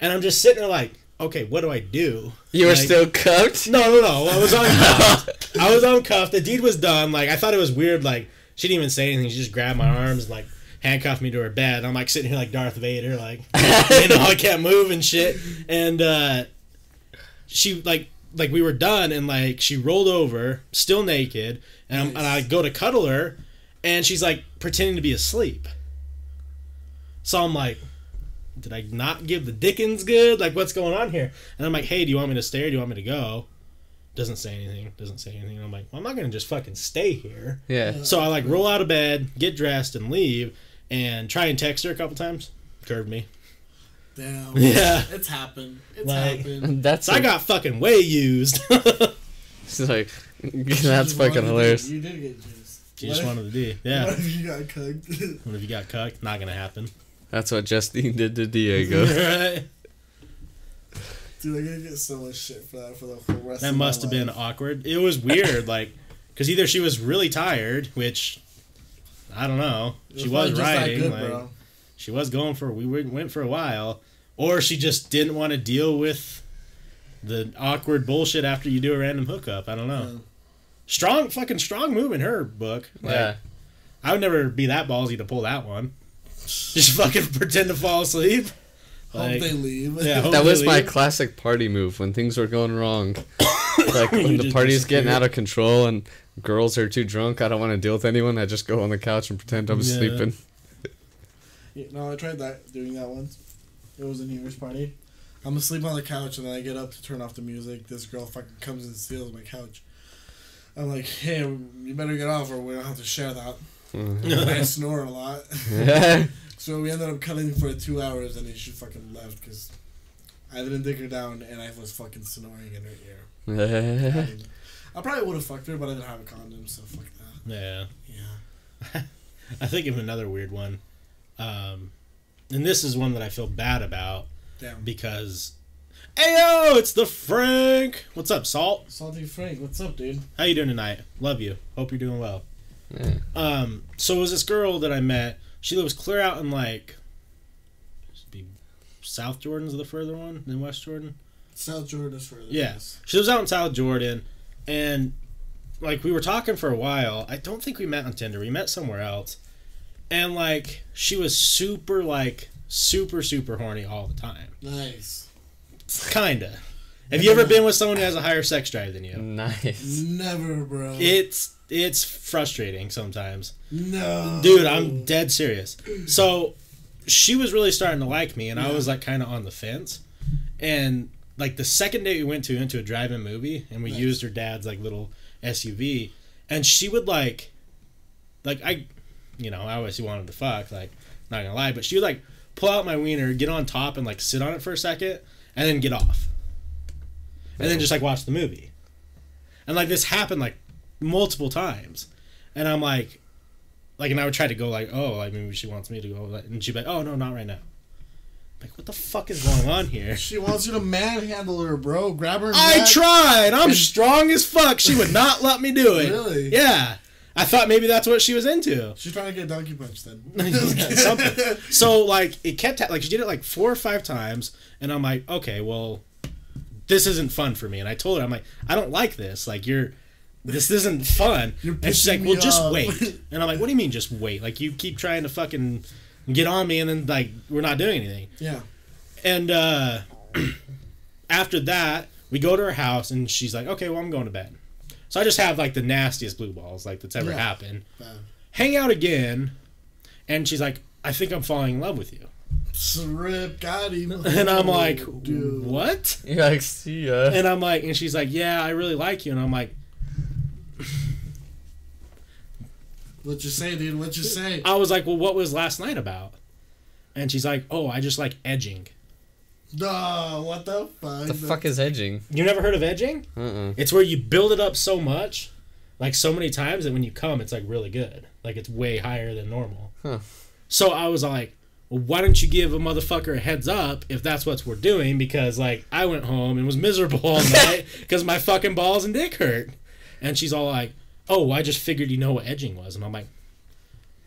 and I'm just sitting there like, okay, what do I do?
You were
Like-
still cuffed?
No, no, no. I was uncuffed. I was uncuffed. The deed was done. Like I thought it was weird. Like she didn't even say anything. She just grabbed my arms and like handcuffed me to her bed. I'm like sitting here like Darth Vader, like you know I can't move and shit. And uh, she like like we were done and like she rolled over, still naked, and, I'm, and I go to cuddle her, and she's like pretending to be asleep. So I'm like, did I not give the Dickens good? Like, what's going on here? And I'm like, hey, do you want me to stay or do you want me to go? Doesn't say anything. Doesn't say anything. And I'm like, well, I'm not gonna just fucking stay here.
Yeah.
So I like roll out of bed, get dressed, and leave, and try and text her a couple times. Curved me.
Damn.
Yeah.
It's happened. It's
Like-
happened.
That's
So I got fucking way used.
It's like that's fucking hilarious.
You did get juiced.
she just
What if-
wanted to do.
What
Yeah.
if you got cooked?
What if you got cucked? Not gonna happen.
That's what Justine did to Diego.
right?
Dude, I'm gonna get so much shit for that for the whole rest
That
of
must
my
have been awkward. It was weird, like, because either she was really tired, which I don't know. She
probably
was
just
riding,
good,
like, she was going for. We went went for a while, or she just didn't want to deal with the awkward bullshit after you do a random hookup. I don't know.
Yeah.
Strong, fucking strong move in her book. Like,
Yeah.
I would never be that ballsy to pull that one. Just fucking pretend to fall asleep.
Hope they leave.
yeah, hope
That
they
was my classic party move when things were going wrong. Like when the
just
party's getting out of control and girls are too drunk, I don't want to deal with anyone. I just go on the couch and pretend I'm
Yeah.
sleeping.
Yeah, no, I tried that doing that once. It was a New Year's party. I'm asleep on the couch and then I get up to turn off the music. This girl fucking comes and steals my couch. I'm like, hey, you better get off or we don't have to share that. Mm-hmm. And I snore a lot. So we ended up cutting for two hours and then she fucking left because I didn't dig her down and I was fucking snoring in her ear. I, probably would have fucked her, but I didn't have a condom, so fuck that.
Yeah.
Yeah.
I think of another weird one. Um, and this is one that I feel bad about
Damn.
because Ayo, it's the Frank. What's up, Salt?
Salty Frank, what's up, dude?
How you doing tonight? Love you. Hope you're doing well.
Yeah.
Um, so it was this girl that I met. She lives clear out in like be South Jordan's the further one than West Jordan.
South Jordan is further.
Yeah.
yes.
She lives out in South Jordan, and like we were talking for a while. I don't think we met on Tinder. We met somewhere else, and like she was super like super super horny all the time.
Nice.
Kinda. Have you ever been with someone who has a higher sex drive than you?
Nice.
Never, bro.
It's it's frustrating sometimes.
no.
Dude, I'm dead serious. So she was really starting to like me, and I was like kind of on the fence. And like the second day we went to into a drive-in movie, and we
Nice.
used her dad's like little SUV, and she would like, like I, you know, I obviously wanted to fuck, like not gonna lie, but she would like pull out my wiener, get on top, and like sit on it for a second, and then get off, and then just like watch the movie, and like this happened like multiple times, and I'm like, like, and I would try to go like, oh, like maybe she wants me to go, like, and she'd be like, oh no, not right now. Like, what the fuck is going on here?
She wants you to manhandle her, bro. Grab her.
I tried. I'm strong as fuck. She would not let me do it.
Really?
Yeah. I thought maybe that's what she was into.
She's trying to get donkey punched then.
Something. So like it kept ha- like she did it like four or five times, and I'm like, okay, well, this isn't fun for me. And I told her, I'm like, I don't like this. Like you're, this isn't fun.
You're
and she's like, well, just
off."
wait. And I'm like, what do you mean, just wait? Like you keep trying to fucking get on me, and then like we're not doing anything.
yeah.
And uh, after that, we go to her house, and she's like, "Okay, well, I'm going to bed." So I just have like the nastiest blue balls like that's ever
Yeah.
happened.
Bad.
Hang out again, and she's like, "I think I'm falling in love with you,"
Rip got him.
and I'm like,
dude.
"What?"
You're like, see ya.
And I'm like, and she's like, "Yeah, I really like you," and I'm like,
What you say, dude? What you say?
I was like, "Well, what was last night about?" And she's like, "Oh, I just like edging."
No, what the fuck?
the fuck is edging?
You never heard of edging?
Uh-uh.
It's where you build it up so much, like so many times that when you come, it's like really good. Like it's way higher than normal.
Huh.
So I was like, well, why don't you give a motherfucker a heads up if that's what we're doing? Because like I went home and was miserable all night because my fucking balls and dick hurt. And she's all like, oh, I just figured you know what edging was. And I'm like,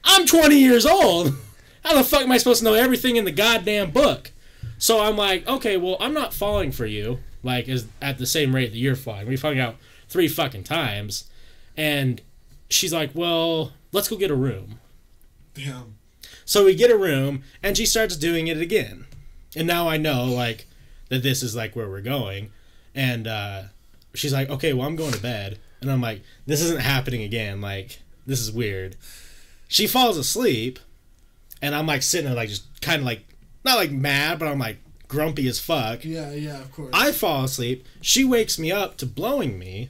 I'm 20 years old. How the fuck am I supposed to know everything in the goddamn book? So I'm like, okay, well, I'm not falling for you, like, as at the same rate that you're falling. We fucking out three fucking times, and she's like, well, let's go get a room.
Damn.
So we get a room, and she starts doing it again, and now I know like that this is like where we're going, and uh, she's like, okay, well, I'm going to bed, and I'm like, this isn't happening again. Like, this is weird. She falls asleep, and I'm like sitting there, like just kind of like not like mad, but I'm like grumpy as fuck.
Yeah, yeah, of course.
I fall asleep. She wakes me up to blowing me.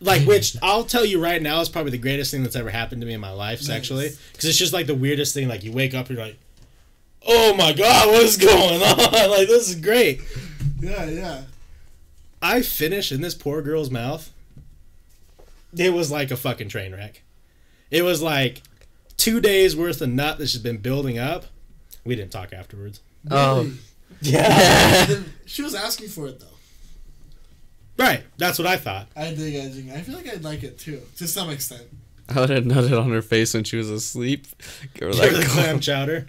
like, which I'll tell you right now is probably the greatest thing that's ever happened to me in my life sexually.
Nice.
Because it's just like the weirdest thing. Like, you wake up, you're like, oh my god, what is going on? like, this is great.
yeah, yeah.
I finish in this poor girl's mouth. It was like a fucking train wreck. It was like two days worth of nut that she's been building up. We didn't talk afterwards.
Oh.
Really?
Um,
yeah. She was asking for it though.
right. That's what I thought.
I dig edging. I feel like I'd like it too, to some extent.
I would have nutted on her face when she was asleep. Give her
Like
like
clam chowder.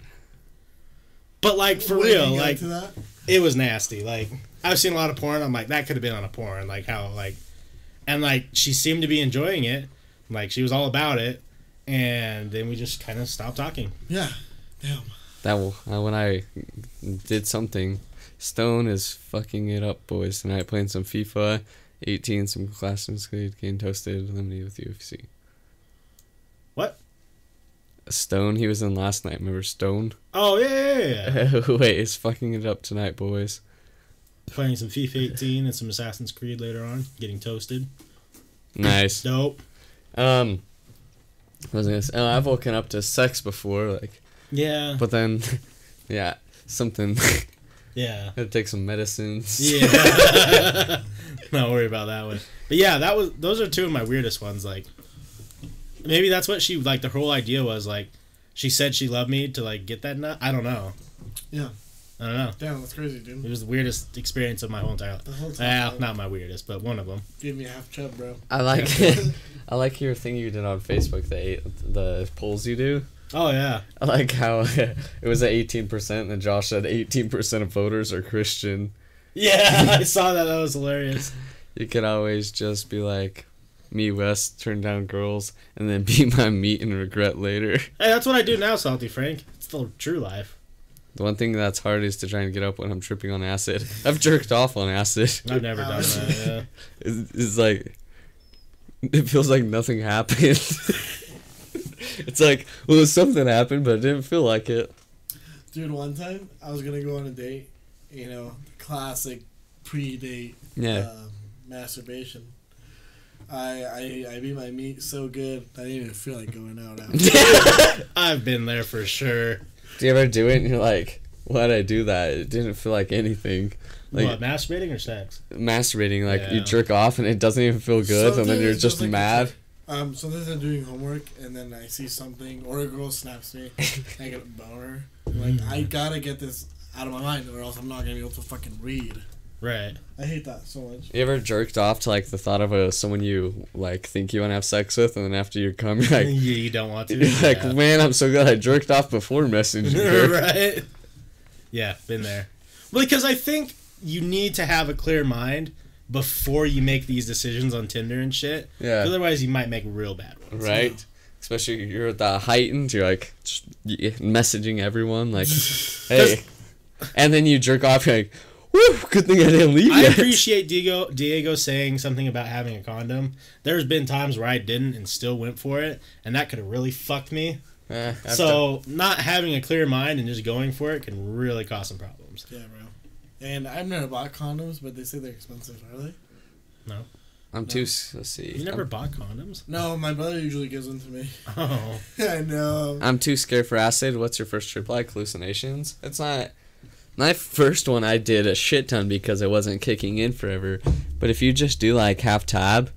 But like for
Wait,
real, like
that?
it was nasty. Like I've seen a lot of porn. I'm like that could have been on a porn. Like how like, and like she seemed to be enjoying it. Like she was all about it, and then we just kind of stopped talking.
Yeah. Damn.
that. will- Uh, when I did something Stone is fucking it up, boys. Tonight playing some FIFA, 18, some Assassin's Creed, getting toasted, eliminated with UFC.
What?
Stone, he was in last night. Remember Stone?
Oh yeah, yeah, yeah.
Wait, is fucking it up tonight, boys.
Playing some FIFA 18 and some Assassin's Creed later on. Getting toasted.
Nice.
Dope.
Um, I was gonna say, oh, I've woken up to sex before, like,
Yeah.
but then, yeah, something.
Yeah.
Had to take some medicines.
Yeah. Not worry about that one. But yeah, that was those are two of my weirdest ones. Like maybe that's what she like the whole idea was like she said she loved me to like get that nut. I don't know.
Yeah.
I don't know.
Damn, that's crazy, dude.
It was the weirdest experience of my whole entire life.
The whole time.
Well, not my weirdest, but one of them.
Give me a half chub, bro.
I like, I like your thing you did on Facebook. The eight, the polls you do.
Oh yeah.
I like how it was at eighteen percent, and Josh said eighteen percent of voters are Christian.
Yeah, I saw that. That was hilarious.
You could always just be like, me West turn down girls, and then be my meat and regret later.
Hey, that's what I do now, Salty Frank. It's the true life.
The one thing that's hard is to try and get up when I'm tripping on acid. I've jerked off on acid.
I've never done that. Yeah.
It's, it's like it feels like nothing happened. it's like well, something happened, but it didn't feel like it.
Dude, one time I was gonna go on a date, you know, classic pre-date
Yeah.
uh, masturbation. I, I I beat my meat so good I didn't even feel like going out. After.
I've been there for sure.
Do you ever do it and you're like, why'd I do that? It didn't feel like anything. Like
what, masturbating or sex?
masturbating, like you jerk off and it doesn't even feel good, and then you're just
like
mad.
trick. Um, sometimes I'm doing homework and then I see something or a girl snaps me, I get a boner. Like
Mm.
I gotta get this out of my mind or else I'm not gonna be able to fucking read.
Right.
I hate that so much.
You ever jerked off to like the thought of a someone you like think you want to have sex with, and then after you come, you're like,
you, you don't want to.
you're like, man, I'm so glad I jerked off before messaging her.
right? Yeah, been there. Well, because I think you need to have a clear mind before you make these decisions on Tinder and shit.
Yeah.
Otherwise, you might make real bad ones.
right? Especially you're at the heightened, you're like just messaging everyone like, hey, and then you jerk off, you're like, woo, good thing I didn't leave
I
yet.
appreciate Diego Diego saying something about having a condom. There's been times where I didn't and still went for it, and that could have really fucked me.
Eh, I've done-
So not having a clear mind and just going for it can really cause some problems.
Yeah, bro. And I've never bought condoms, but they say they're expensive, are they? No.
I'm too. Let's see.
You never
I'm,
bought condoms?
No, my brother usually gives them to me.
Oh,
I know.
I'm too scared for acid. What's your first trip like? Hallucinations? It's not. My first one I did a shit ton because it wasn't kicking in forever. But if you just do like half tab,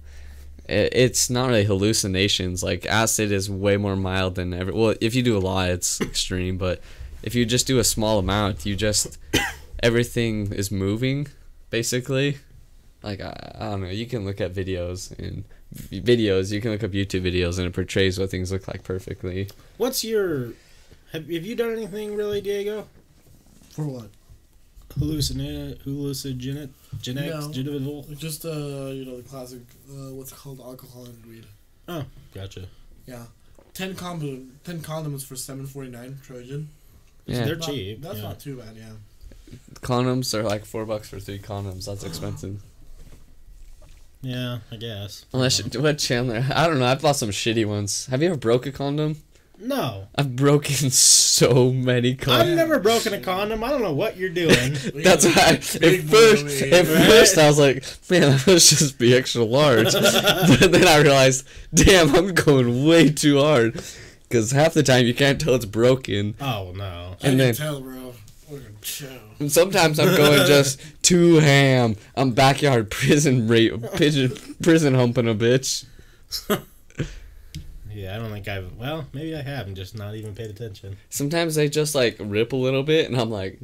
it, it's not really hallucinations. Like acid is way more mild than ever. Well, if you do a lot, it's extreme. But if you just do a small amount, you just everything is moving, basically. Like I, I don't know. You can look at videos and videos. You can look up YouTube videos and it portrays what things look like perfectly.
what's your? Have, have you done anything really, Diego?
For what?
Hallucinate, hallucinogenic, genetics,
No.
genital.
Just uh, you know, the classic. Uh, what's it called alcohol and weed.
Oh, gotcha.
Yeah, ten condom, ten condoms for seven forty nine Trojan.
Yeah.
They're
Not-
cheap.
That's
yeah.
not too bad. Yeah.
Condoms are like four bucks for three condoms. That's expensive.
Yeah, I guess.
Unless you, what Chandler? I don't know. I've bought some shitty ones. Have you ever broke a condom?
No,
I've broken so many condoms.
I've never broken a condom. I don't know what you're doing.
That's why. At first,
weed,
at
right?
first, I was like, "Man, I must just be extra large." but then I realized, "Damn, I'm going way too hard." Because half the time you can't tell it's broken,
oh no.
I
And
can
then-
tell, bro. We're gonna chill.
and sometimes I'm going just too ham. I'm backyard prison rape, pigeon prison humping a bitch.
Yeah, I don't think I've. Well, maybe I have and just not even paid attention.
Sometimes they just like rip a little bit, and I'm like,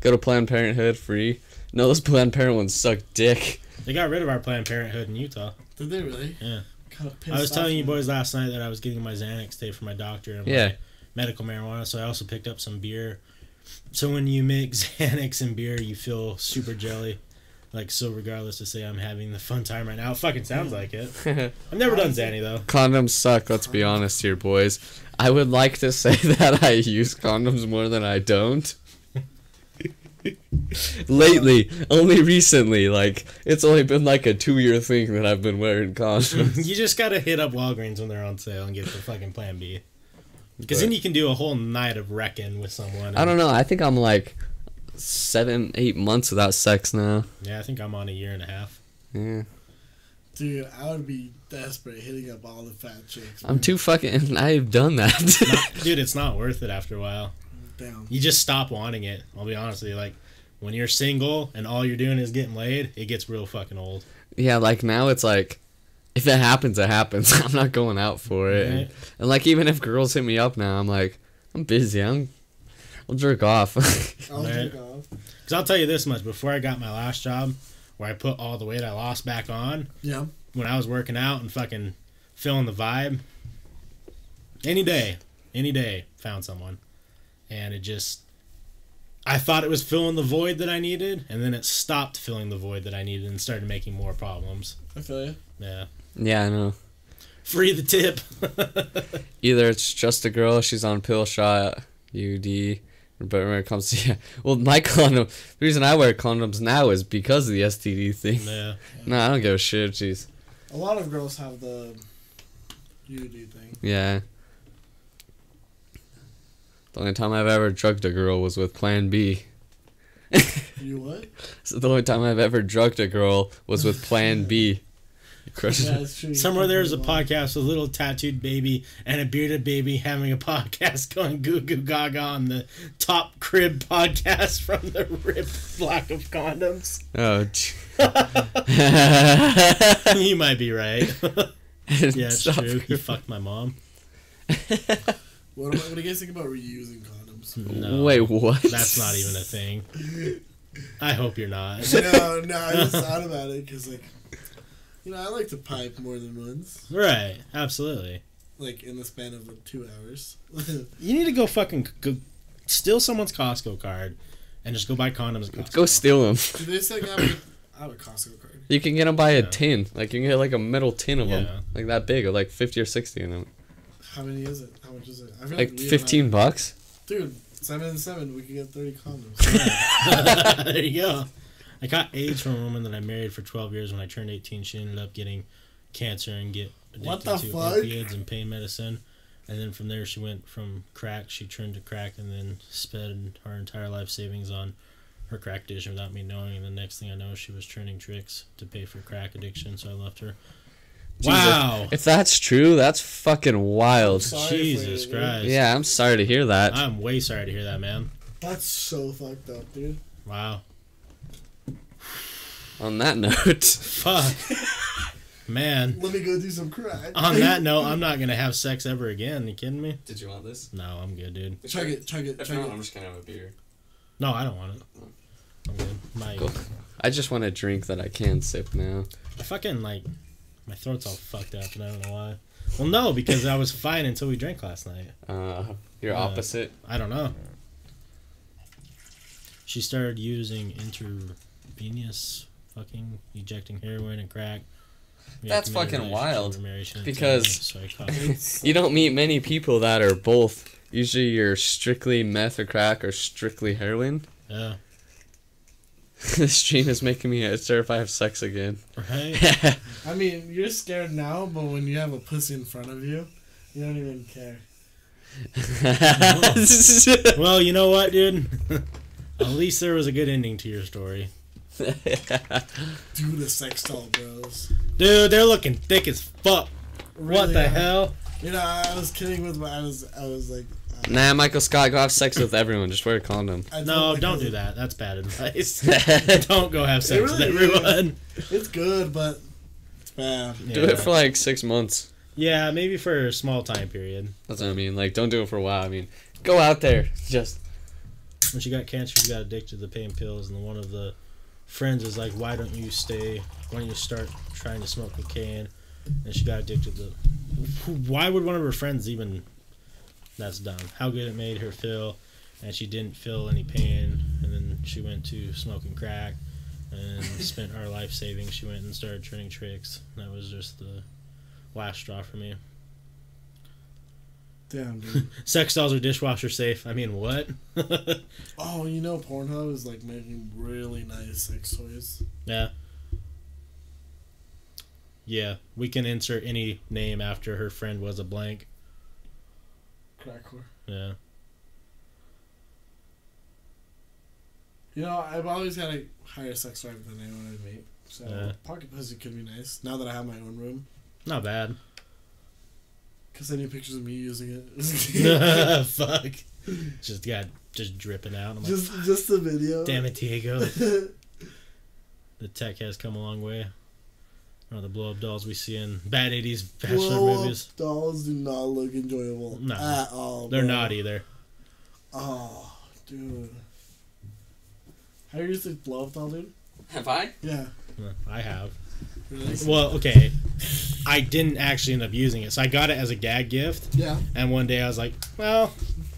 go to Planned Parenthood free. No, those Planned Parenthood ones suck dick.
They got rid of our Planned Parenthood in Utah.
Did they really?
Yeah. I was telling you boys last night that I was getting my Xanax today for my doctor and
Yeah.
medical marijuana, so I also picked up some beer. So when you mix Xanax and beer, you feel super jelly. Like so, regardless to say I'm having the fun time right now, it fucking sounds like it. I've never done Zanny though.
Condoms suck. Let's be honest here, boys. I would like to say that I use condoms more than I don't. Lately, only recently, like it's only been like a two year thing that I've been wearing condoms.
you just gotta hit up Walgreens when they're on sale and get the fucking Plan B. Because then you can do a whole night of wrecking with someone.
I don't know. I think I'm like seven, eight months without sex now.
Yeah, I think I'm on a year and a half.
Yeah,
Dude, I would be desperate hitting up all the fat chicks.
I'm too fucking. I've done that.
Not- dude, it's not worth it after a while.
down.
You just stop wanting it. I'll be honest with you. Like, when you're single and all you're doing is getting laid, it gets real fucking old.
yeah, like now it's like, if it happens, it happens. I'm not going out for it. And, and, like even if girls hit me up now, I'm like, I'm busy. I'm, I'll jerk off.
I'll
Right.
jerk off.
Because I'll tell you this much: before I got my last job, where I put all the weight I lost back on,
Yeah.
when I was working out and fucking feeling the vibe, any day, any day, found someone, and it just. I thought it was filling the void that I needed, and then it stopped filling the void that I needed and started making more problems.
I feel you.
Yeah.
yeah, I know.
Free the tip.
Either it's just a girl, she's on pill shot, IUD, but when it comes to yeah, well, my condom, the reason I wear condoms now is because of the STD thing.
yeah.
No, I don't give a shit. Jeez.
A lot of girls have the IUD thing.
Yeah. The only time I've ever drugged a girl was with Plan B.
You what?
So the only time I've ever drugged a girl was with Plan B. Crush
Yeah, it's true.
Somewhere there's a podcast with a little tattooed baby and a bearded baby having a podcast going goo goo gaga on the top crib podcast from the ripped block of condoms.
Oh.
you might be right. yeah, it's
Stop.
true. You fucked my mom.
What, do- what do you guys think about reusing condoms?
No,
Wait, what?
That's not even a thing. I hope you're not.
no, no, I just thought about it because, like, you know, I like to pipe more than once,
Right, absolutely.
like in the span of like two hours.
You need to go fucking go steal someone's Costco card and just go buy condoms at Costco.
Go steal them.
Do they still have? A, I have a Costco card.
You can get them by a tin. Like you can get like a metal tin of them, like that big, or like fifty or sixty in them.
How many is it? How much is it? I feel
Like
we
fifteen
have-
bucks.
Dude, seven and seven, we could get thirty condoms.
there you go. I got AIDS from a woman that I married for 12 years. When I turned 18, she ended up getting cancer and get addicted
What the
to
fuck?
opiates and pain medicine. And then from there, she went from crack. She turned to crack and then spent her entire life savings on her crack addiction without me knowing. And the next thing I know, she was turning tricks to pay for crack addiction. So I left her.
Jesus.
Wow.
If that's true, that's fucking wild.
Jesus
you.
Christ.
Yeah, I'm sorry to hear that.
I'm way sorry to hear that, man.
That's so fucked up, dude.
Wow.
On that note,
Fuck. man.
Let me go do some crack.
On that note, I'm not gonna have sex ever again. You kidding me?
did you want this?
No, I'm good, dude.
chug it, chug it, chug it.
I'm just gonna have a beer.
No, I don't want it. I'm good. My
Cool. I just want a drink that I can sip now.
I fucking like my throat's all fucked up and I don't know why. Well, no, because I was fine until we drank last night.
Uh, you're
Uh,
opposite.
I don't know. She started using intravenous fucking ejecting heroin and crack. We
That's fucking wild,
over marriage, she didn't
because-
tell me, so I caught-
You don't meet many people that are both. Usually, you're strictly meth or crack or strictly heroin.
yeah,
this stream is making me sure if I have sex again.
right.
I mean, you're scared now, but when you have a pussy in front of you, you don't even care.
well, you know what, dude? At least there was a good ending to your story.
Do the sex doll, bros.
Dude, they're looking thick as fuck. what the
are.
hell?
You know, I was kidding with my. I was, I was like. uh,
nah, Michael Scott, go have sex with everyone. Just wear a condom.
I
No, don't do that. That's bad advice.
Do
don't go have sex
really
with everyone.
It's good, but it's bad.
Yeah.
it for like six months.
Yeah, maybe for a small time period.
That's what I mean. Like, don't do it for a while. I mean, go out there. Just
When she got cancer, she got addicted to the pain pills, and the one of the friends was like, "Why don't you stay? Why don't you start trying to smoke cocaine?" And she got addicted to. Why would one of her friends even? That's dumb. How good it made her feel, and she didn't feel any pain. And then she went to smoking crack, and spent our life savings. She went and started turning tricks. That was just the last straw for me.
Damn, dude.
Sex dolls are dishwasher safe. I mean, what?
oh, you know, Pornhub is like making really nice sex toys.
yeah. Yeah, we can insert any name after her friend was a blank.
Crackcore.
Yeah.
You know, I've always had a higher sex drive than anyone I meet. So
Yeah.
pocket pussy could be nice. Now that I have my own room,
Not bad.
Cause I need pictures of me using it.
Fuck. Just got just dripping out. I'm like,
just, just the video.
damn it, Diego. The tech has come a long way. Or the blow up dolls we see in bad 80s bachelor
Blow up
movies.
dolls do not look enjoyable
No.
at all.
They're
bro.
not either.
Oh, dude. Have you used a blow up doll, dude?
Have I?
Yeah.
I have.
Really?
Well, okay. I didn't actually end up using it. So I got it as a gag gift.
Yeah.
And one day I was like, well,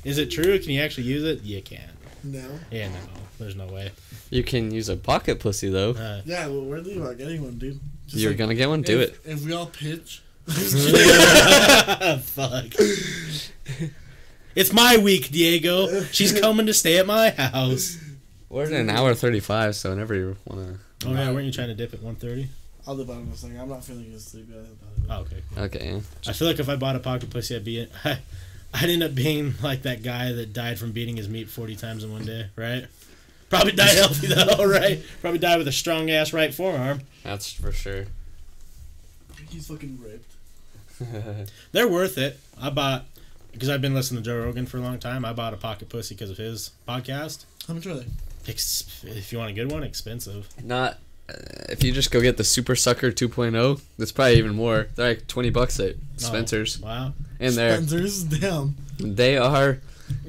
is it true? Can you actually use it? You can.
No.
Yeah, no. There's no way.
You can use a pocket pussy though.
Uh,
Yeah, well, we're thinking about getting one, dude. Just
You're
like,
gonna get one. Do
if,
it.
If we all pitch.
Fuck. It's my week, Diego. She's coming to stay at my house.
We're at an hour thirty-five, so whenever you wanna.
Oh yeah, weren't you trying to dip at 130?
I'll do about it in second. I'm not feeling as sleepy.
Oh, okay. cool.
Okay.
I feel like if I bought a pocket pussy, I'd be I'd end up being like that guy that died from beating his meat 40 times in one day, right? Probably died healthy though, right? Probably died with a strong ass right forearm.
That's for sure.
He's fucking ripped.
They're worth it. I bought because I've been listening to Joe Rogan for a long time. I bought a pocket pussy because of his podcast.
How much are they?
Ex- if you want a good one, expensive.
Not. If you just go get the Super Sucker 2.0, that's probably even more. They're like 20 bucks at Spencer's,
Wow,
and they're
Spencer's? Damn.
they are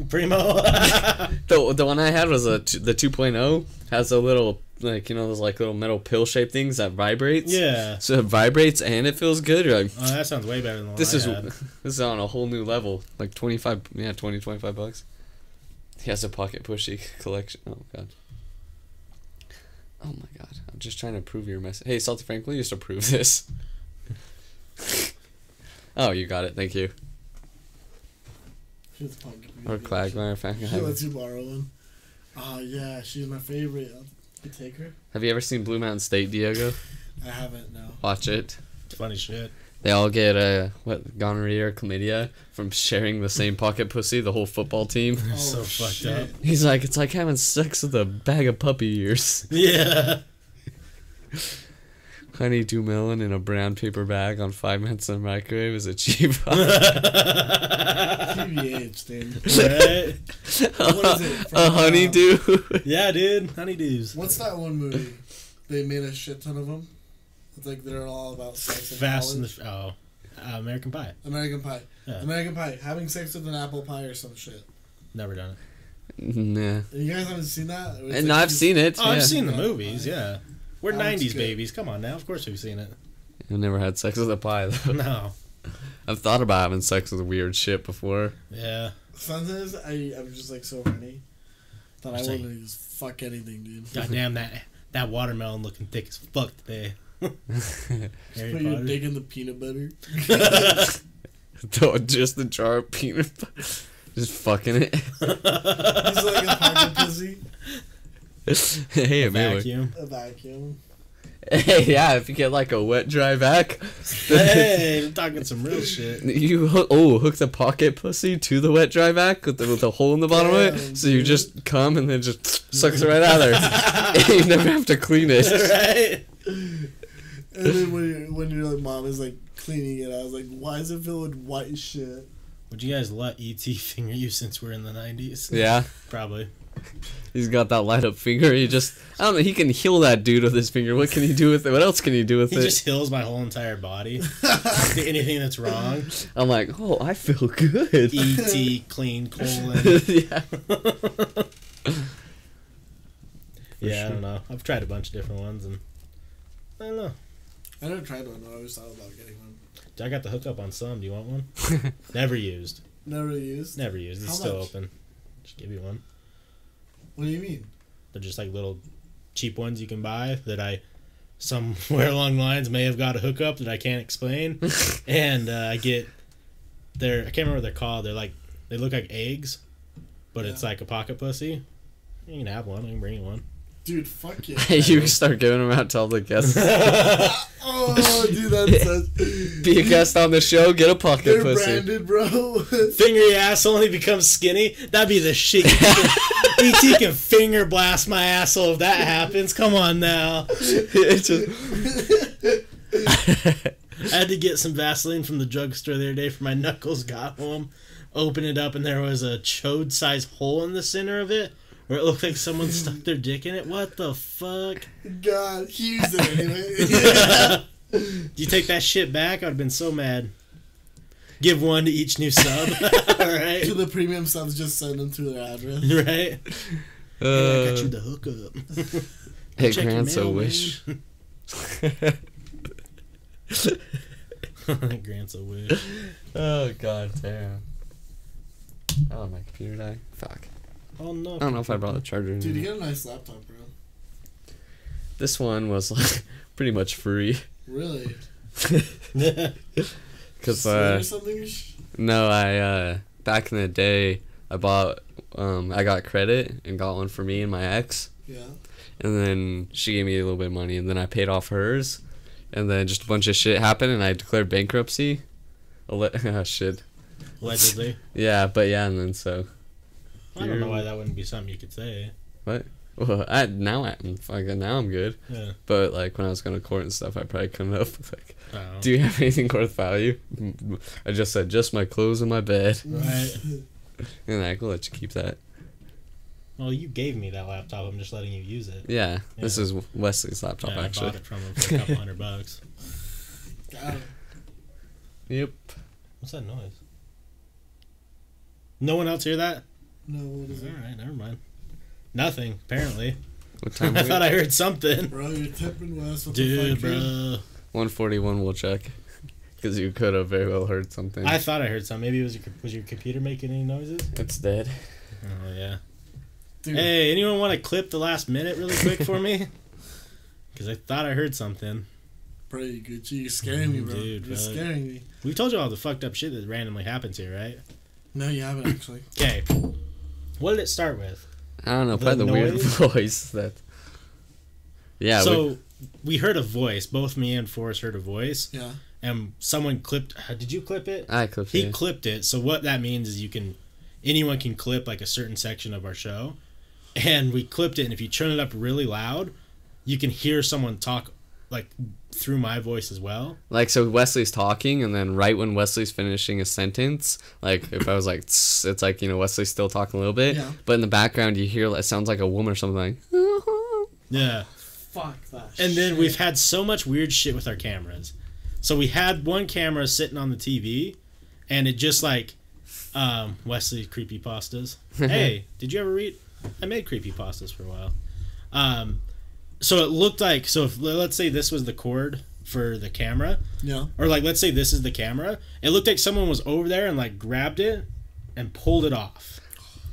primo.
the the one I had was a t- the 2.0 has a little like you know those like little metal pill shaped things that vibrates.
yeah.
So it vibrates and it feels good. You're like,
Oh, that sounds way better than the one
this
I
is
had.
this is on a whole new level. Like 25, yeah, 20, 25 bucks. He has a pocket pushy collection. Oh god. Oh my god. I'm just trying to prove your message. Hey, Salty Frank, will you just approve this? oh, you got it. Thank you.
Here's the pocket.
Or Quagmire. Frank.
She lets you borrow one. Oh, yeah. She's my favorite. You take her?
Have you ever seen Blue Mountain State, Diego?
I haven't, no.
Watch it.
Funny shit.
They all get uh, what gonorrhea or chlamydia from sharing the same pocket pussy. The whole football team.
Oh,
so fucked
shit.
up.
He's like, it's like having sex with a bag of puppy ears.
Yeah.
Honeydew melon in a brown paper bag on five minutes in the microwave is a cheap.
TBH, dude.
right?
What is it? From,
a
uh,
honeydew.
Yeah, dude. Honeydews.
What's that one movie? They made a shit ton of them. It's like they're all about sex in
Fast and the oh, uh, American Pie.
American Pie.
Yeah.
American Pie. Having sex with an apple pie or some shit.
Never done it.
nah.
You guys haven't seen that? It's
And
like
I've
you-
seen it.
Oh, I've seen the movies. Yeah, we're
That one's
'90s
good.
babies. Come on now. Of course we've seen it.
I've never had sex with a pie though.
No.
I've thought about having sex with weird shit before.
Yeah.
Sometimes I, I'm just like so horny that I
Just
want to just fuck anything, dude.
God damn that that watermelon looking thick as fuck today. Harry
Put your dick in the peanut butter.
Throw just the jar of peanut butter. Just fucking it.
He's like a pocket pussy,
hey, maybe.
Vacuum.
a vacuum.
Hey, yeah, if you get like a wet dry vac,
hey, I'm talking some real shit.
you hook, oh hook the pocket pussy to the wet dry vac with the, with the hole in the bottom of it, so you
dude.
just come and then just sucks it right out of there. you never have to clean it.
right?
And then when your when your like, mom is like cleaning it, I was like, why is it filled with white shit?
Would you guys let ET finger you since we're in the '90s?
Yeah,
Probably.
he's got that light up finger. He just I don't know. He can heal that dude with his finger. What can he do with it? What else can he do with
He
it?
He just heals my whole entire body. Anything that's wrong.
I'm like, oh, I feel good.
ET clean colon.
yeah.
yeah, I don't know. I've tried a bunch of different ones and I don't know.
I never tried one. I always thought about getting one.
I got the hookup on some. Do you want one? Never used.
Never used.
Never used. It's
How
still
much?
open. Just give you one.
What do you mean?
They're just like little cheap ones you can buy that I somewhere along the lines may have got a hookup that I can't explain. and uh, I get they're I can't remember what they're called. They're like they look like eggs, but it's like a pocket pussy. You can have one. I can bring you one.
Dude, fuck yeah.
you start giving them out to all the guests.
oh, dude, that's such.
Be a guest on the show, get a pocket
They're
pussy.
branded, bro.
Finger your asshole and he becomes skinny. That'd be the shit. ET can finger blast my asshole if that happens. Come on now.
It's just-
I had to get some Vaseline from the drugstore the other day for my knuckles. Got home, opened it up, and there was a chode sized hole in the center of it where it looked like someone stuck their dick in it. What the fuck?
God, he used it anyway.
Do you take that shit back? I'd have been so mad. Give one to each new sub. Alright.
to the premium subs, just send them to their address.
Right? Hey, I got you
Uh,
the hookup.
it
check your
grants a wish.
Grants a wish.
oh god damn. Oh my computer died. Fuck.
Oh no.
I don't know if I brought the charger.
Dude, you got a nice laptop, bro.
This one was like pretty much free.
Really?
Cause
Slate
uh,
or something?
No, I uh back in the day I bought um I got credit and got one for me and my ex.
Yeah.
and then she gave me a little bit of money and then I paid off hers and then just a bunch of shit happened and I declared bankruptcy. Alle- oh, shit.
Allegedly.
Yeah, but yeah, and then so
I don't know why that wouldn't be something you could say. What?
well, I now I'm fucking now I'm good.
Yeah.
But like when I was going to court and stuff, I probably couldn't up with like,
Oh.
do you have anything worth value? I just said just my clothes and my bed,
Right.
and I will let you keep that.
Well, you gave me that laptop. I'm just letting you use it.
Yeah, this is Wesley's laptop
yeah, I
actually.
bought it from him for a couple hundred bucks.
God.
Yep.
What's that noise? No one else hear that?
No, what is
All
it?
right, never mind. Nothing. Apparently,
What time?
I thought? I heard something.
Bro, you're tipping West. What
Dude,
the fuck,
bro.
141. We'll check. Because you could have very well heard something.
I thought I heard something. Maybe it was your was your computer making any noises?
it's dead.
Oh yeah.
Dude,
Hey, anyone want to clip the last minute really quick for me? Because I thought I heard something.
bro, you good. You're scaring me, bro.
Dude,
you're
bro.
scaring me.
We told you all the fucked up shit that randomly happens here, right?
No, you haven't actually.
Okay. What did it start with?
I don't know.
The
Probably the, weird voice that. Yeah.
so
we,
we, heard a voice. Both me and Forrest heard a voice,
Yeah.
and someone clipped. uh, Did you clip it?
I clipped
He
it.
clipped it. So what that means is you can, anyone can clip like a certain section of our show, and we clipped it. And if you turn it up really loud, you can hear someone talk like through my voice as well.
Like so, Wesley's talking, and then right when Wesley's finishing a sentence, like if I was like, it's like you know Wesley's still talking a little bit,
Yeah.
but in the background you hear it sounds like a woman or something like.
Yeah.
Fuck that.
And then we've had so much weird shit with our cameras. So we had one camera sitting on the TV, and it just like um, Wesley creepy pastas. hey, did you ever read? I made creepy pastas for a while. Um, so it looked like so if let's say this was the cord for the camera,
Yeah.
or like let's say this is the camera, it looked like someone was over there and like grabbed it and pulled it off.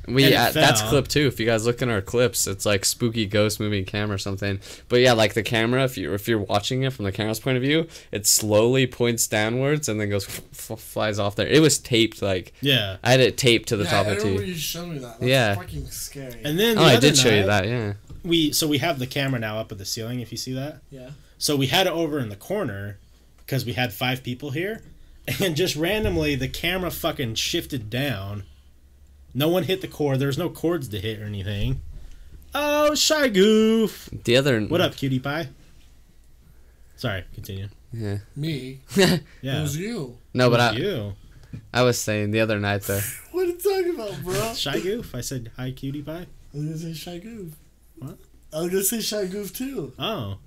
We
And it
that's clip too. If you guys look in our clips, it's like spooky ghost moving camera or something. But yeah, like the camera, if you if you're watching it from the camera's point of view, it slowly points downwards and then goes f- flies off there. It was taped like
Yeah.
I had it taped to the
yeah,
top of the TV.
you showed me that. That's
Yeah.
fucking scary.
And then
Oh,
the
I
other
did show you that. Yeah.
We so we have the camera now up at the ceiling. If you see that.
yeah.
So we had it over in the corner because we had five people here, and just randomly the camera fucking shifted down. No one hit the cord. There's no cords to hit or anything. Oh, shy goof!
The other.
What up, cutie pie? Sorry, continue.
Yeah.
Me. yeah. It
Yeah,
was you.
No, but
It was
I
you
I was saying the other night though.
What are you talking about, bro?
shy goof. I said hi, cutie pie.
I was gonna say Shy Goof.
What?
Oh, I was gonna say Shy Goof too.
Oh,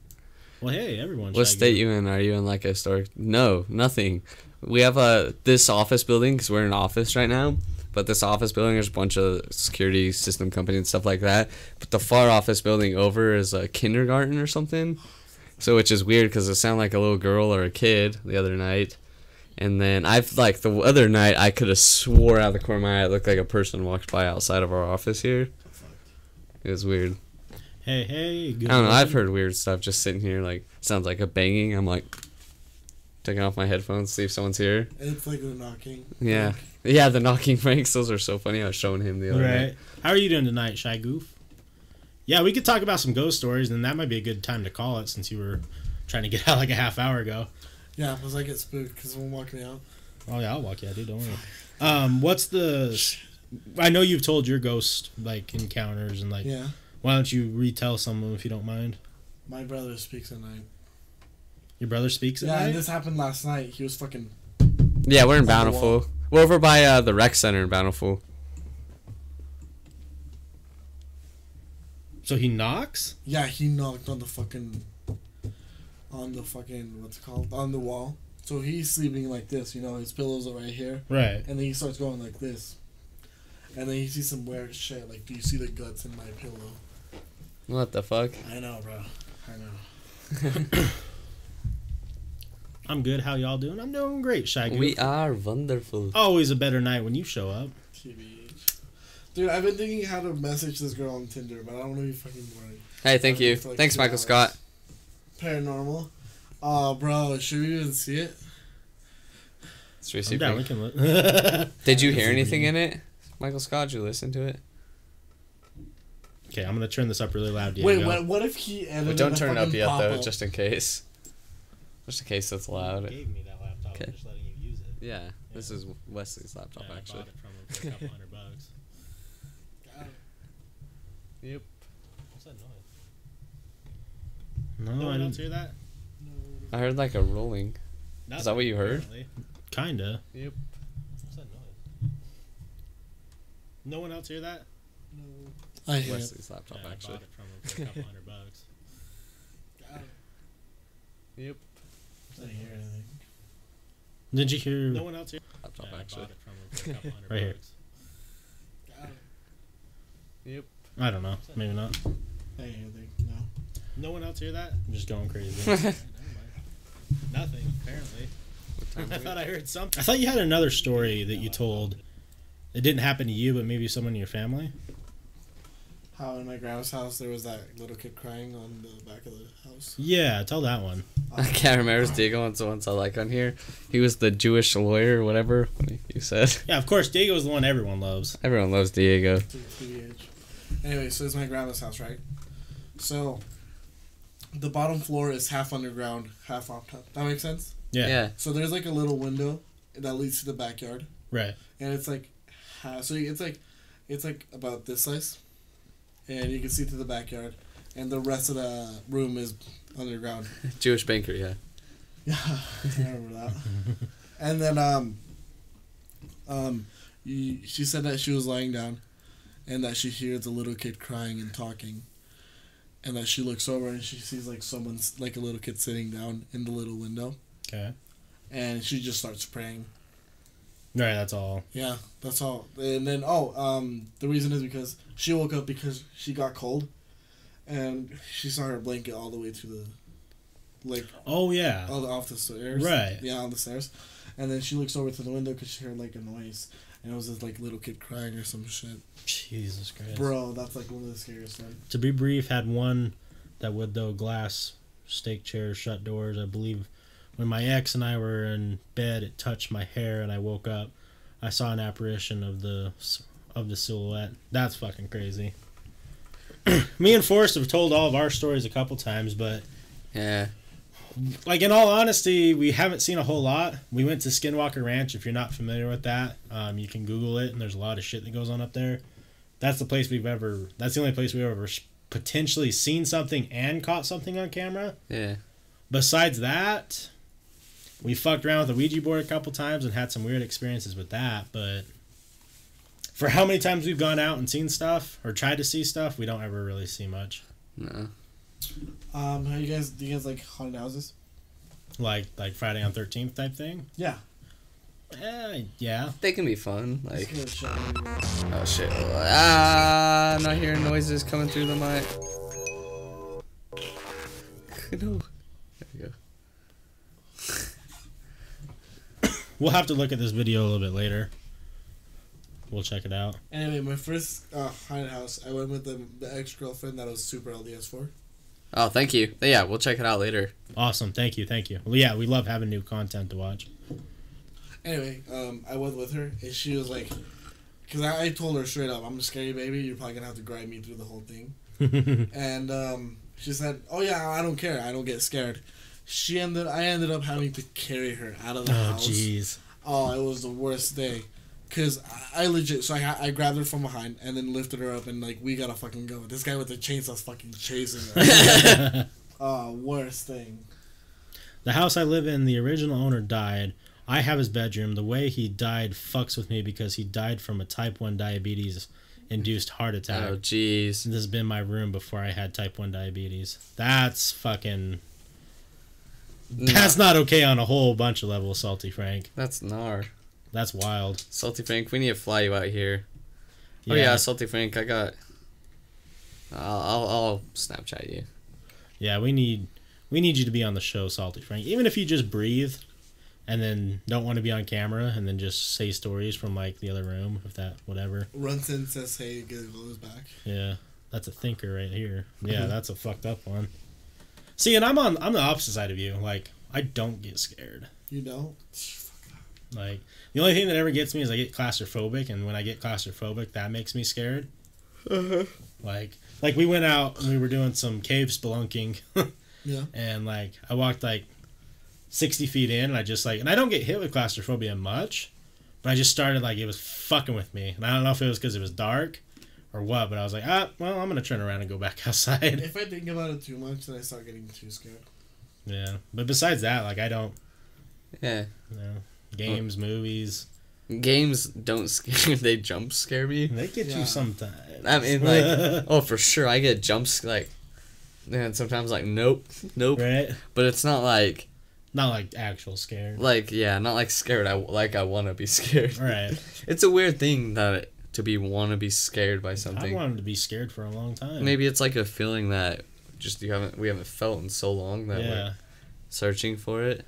well, hey, everyone.
What state you in? Are you in like a historic? No, nothing. We have a this office building because we're in an office right now. But this office building, there's a bunch of security system companies and stuff like that. But the far office building over is a kindergarten or something. So which is weird because it sounded like a little girl or a kid the other night. And then I've like the other night I could have swore out of the corner of my eye it looked like a person walked by outside of our office here. It was weird.
Hey, hey. Good
I don't know. I've heard weird stuff just sitting here. Like sounds like a banging. I'm like, taking off my headphones, see if someone's here.
It's like the knocking.
Yeah, yeah, the knocking pranks. Those are so funny. I was showing him the other
Right.
night.
How are you doing tonight, Shy Goof? Yeah, we could talk about some ghost stories, and that might be a good time to call it since you were trying to get out like a half hour ago.
Yeah, because I get spooked because someone walked me out.
Oh yeah, I'll walk you, out, dude. Don't worry. Um, what's the? I know you've told your ghost like encounters and like.
Yeah.
Why don't you retell some of them if you don't mind?
My brother speaks at night.
Your brother speaks at
Yeah,
night.
and this happened last night. He was fucking.
Yeah, we're in
On the wall.
Bountiful. We're over by uh, the rec center in Bountiful.
So he knocks.
Yeah, he knocked on the fucking. On the fucking what's it called on the wall. So he's sleeping like this, you know, his pillows are right here,
Right.
and then he starts going like this, and then he sees some weird shit. Like, do you see the guts in my pillow?
What the fuck?
I know, bro. I know.
I'm good. How y'all doing? I'm doing great, Shaggy.
We are wonderful.
Always a better night when you show up.
TBH. Dude, I've been thinking how to message this girl on Tinder, but I don't want to be fucking boring.
Hey, thank you.
Like
Thanks, Michael
hours.
Scott.
Paranormal. Oh, bro, should we even see it?
It's really
I'm down.
super.
We can look.
Did you hear anything in it, Michael Scott? Did you listen to it?
Okay, I'm gonna turn this up really loud. Diego.
Wait, what, what if he edited
But don't turn it up
fucking
yet, though, just in case. Just in case it's loud.
gave me that laptop.
Okay.
I'm just letting you use it.
Yeah, this is Wesley's laptop,
Yeah, I bought it from him for a couple hundred bucks.
Yep.
What's that noise? No, I didn't hear that.
I heard like a rolling. Is that what you heard?
Kinda.
Yep.
What's that noise? No one else hear that?
I hear it.
Wesley's laptop,
yeah, I
actually.
bought it from him for a couple hundred bucks.
Yep.
I didn't hear anything.
Did you hear? No one else hear?
Laptop,
Yeah, I
actually.
bought it from him for a couple hundred
Right here.
bucks.
Yep.
I don't know. Maybe not.
I hear anything. No.
No one else hear that? I'm just going crazy. Nothing, apparently. I thought I heard something. I thought you had another story that you told. It didn't happen to you, but maybe someone in your family.
How in my grandma's house there was that little kid crying on the back of the house.
Yeah, tell that one.
I can't remember his Diego and the ones I like on here. He was the Jewish lawyer or whatever. You said.
Yeah, of course, Diego's the one everyone loves.
Everyone loves Diego.
Anyway, so it's my grandma's house, right? So the bottom floor is half underground, half on top. That makes sense?
Yeah.
Yeah.
So there's like a little window that leads to the backyard.
Right.
And it's like ha- so it's like it's like about this size. And you can see to the backyard. And the rest of the room is underground.
Jewish banker, yeah.
Yeah, I remember that. and then um, um, you, she said that she was lying down, and that she hears a little kid crying and talking, and that she looks over and she sees like someone's like a little kid sitting down in the little window,
Okay.
and she just starts praying.
Right, that's all.
Yeah, that's all. And then oh, um, the reason is because she woke up because she got cold, and she saw her blanket all the way to the, like
Oh yeah.
all the, off the stairs.
Right.
Yeah, on the stairs. And then she looks over to the window because she heard like a noise, and it was this like little kid crying or some shit.
Jesus Christ.
Bro, that's like one of the scariest ones.
To be brief, had one that would though glass stake chairs, shut doors. I believe when my ex and I were in bed, it touched my hair, and I woke up. I saw an apparition of the of the silhouette. That's fucking crazy. Me and Forrest have told all of our stories a couple times, but
Yeah.
like in all honesty, we haven't seen a whole lot. We went to Skinwalker Ranch. If you're not familiar with that, um, you can Google it, and there's a lot of shit that goes on up there. That's the place we've ever. That's the only place we've ever potentially seen something and caught something on camera.
Yeah.
Besides that, we fucked around with the Ouija board a couple times and had some weird experiences with that. But for how many times we've gone out and seen stuff or tried to see stuff, we don't ever really see much.
No.
Um, how you guys? Do you guys like haunted houses?
Like like Friday on Thirteenth type thing.
Yeah.
Eh, yeah.
They can be fun. Like,
gonna shut my-
oh shit. Ah, I'm not hearing noises coming through the mic. No. There we go.
We'll have to look at this video a little bit later. We'll check it out.
Anyway, my first uh, haunted house, I went with the, the ex girlfriend that I was super LDS for.
Oh, thank you. Yeah, we'll check it out later.
Awesome. Thank you. Thank you. Well, yeah, we love having new content to watch.
Anyway, um, I went with her, and she was like, because I, I told her straight up, I'm a scary baby. You're probably gonna have to guide me through the whole thing. and um, she said, "Oh yeah, I don't care. I don't get scared." She ended. I ended up having to carry her out of the
Oh,
house.
jeez.
Oh, it was the worst day. Cause I, I legit, so I, I grabbed her from behind and then lifted her up and like we gotta fucking go. This guy with the chainsaw's fucking chasing her. oh, uh, worst thing.
The house I live in, the original owner died. I have his bedroom. The way he died fucks with me because he died from a type 1 diabetes induced heart attack.
Oh, jeez.
This has been my room before I had type 1 diabetes. That's fucking. That's not okay on a whole bunch of levels, Salty Frank.
That's gnar.
That's wild.
Salty Frank, we need to fly you out here. Oh yeah, Salty Frank, I got. I'll, I'll I'll Snapchat you.
Yeah, we need we need you to be on the show, Salty Frank. Even if you just breathe and then don't want to be on camera and then just say stories from like the other room, if that whatever.
Runs in, says, "Hey, get goes back."
Yeah. That's a thinker right here. Mm-hmm. Yeah, that's a fucked up one. See, and I'm on I'm the opposite side of you. Like, I don't get scared.
You don't.
Like the only thing that ever gets me is I get claustrophobic, and when I get claustrophobic, that makes me scared. Uh-huh. Like, like we went out and we were doing some cave spelunking,
Yeah.
and like I walked like sixty feet in, and I just like, and I don't get hit with claustrophobia much, but I just started like it was fucking with me, and I don't know if it was because it was dark or what, but I was like, ah, well, I'm gonna turn around and go back outside.
If I think about it too much, then I start getting too scared.
yeah, but besides that, like I don't,
Yeah.
you know, games, movies,
Games don't scare. They jump scare me.
they get
Yeah.
you sometimes.
I mean, like, oh, for sure, I get jumps like, and sometimes like, nope, nope.
right?
But it's not like,
Not like actual scared.
like, yeah, not like scared. I like I want to be scared.
Right.
It's a weird thing that to be want to be scared by something.
I
something.
wanted to be scared for a long time.
Maybe it's like a feeling that just you haven't we haven't felt in so long that
Yeah.
we're searching for it.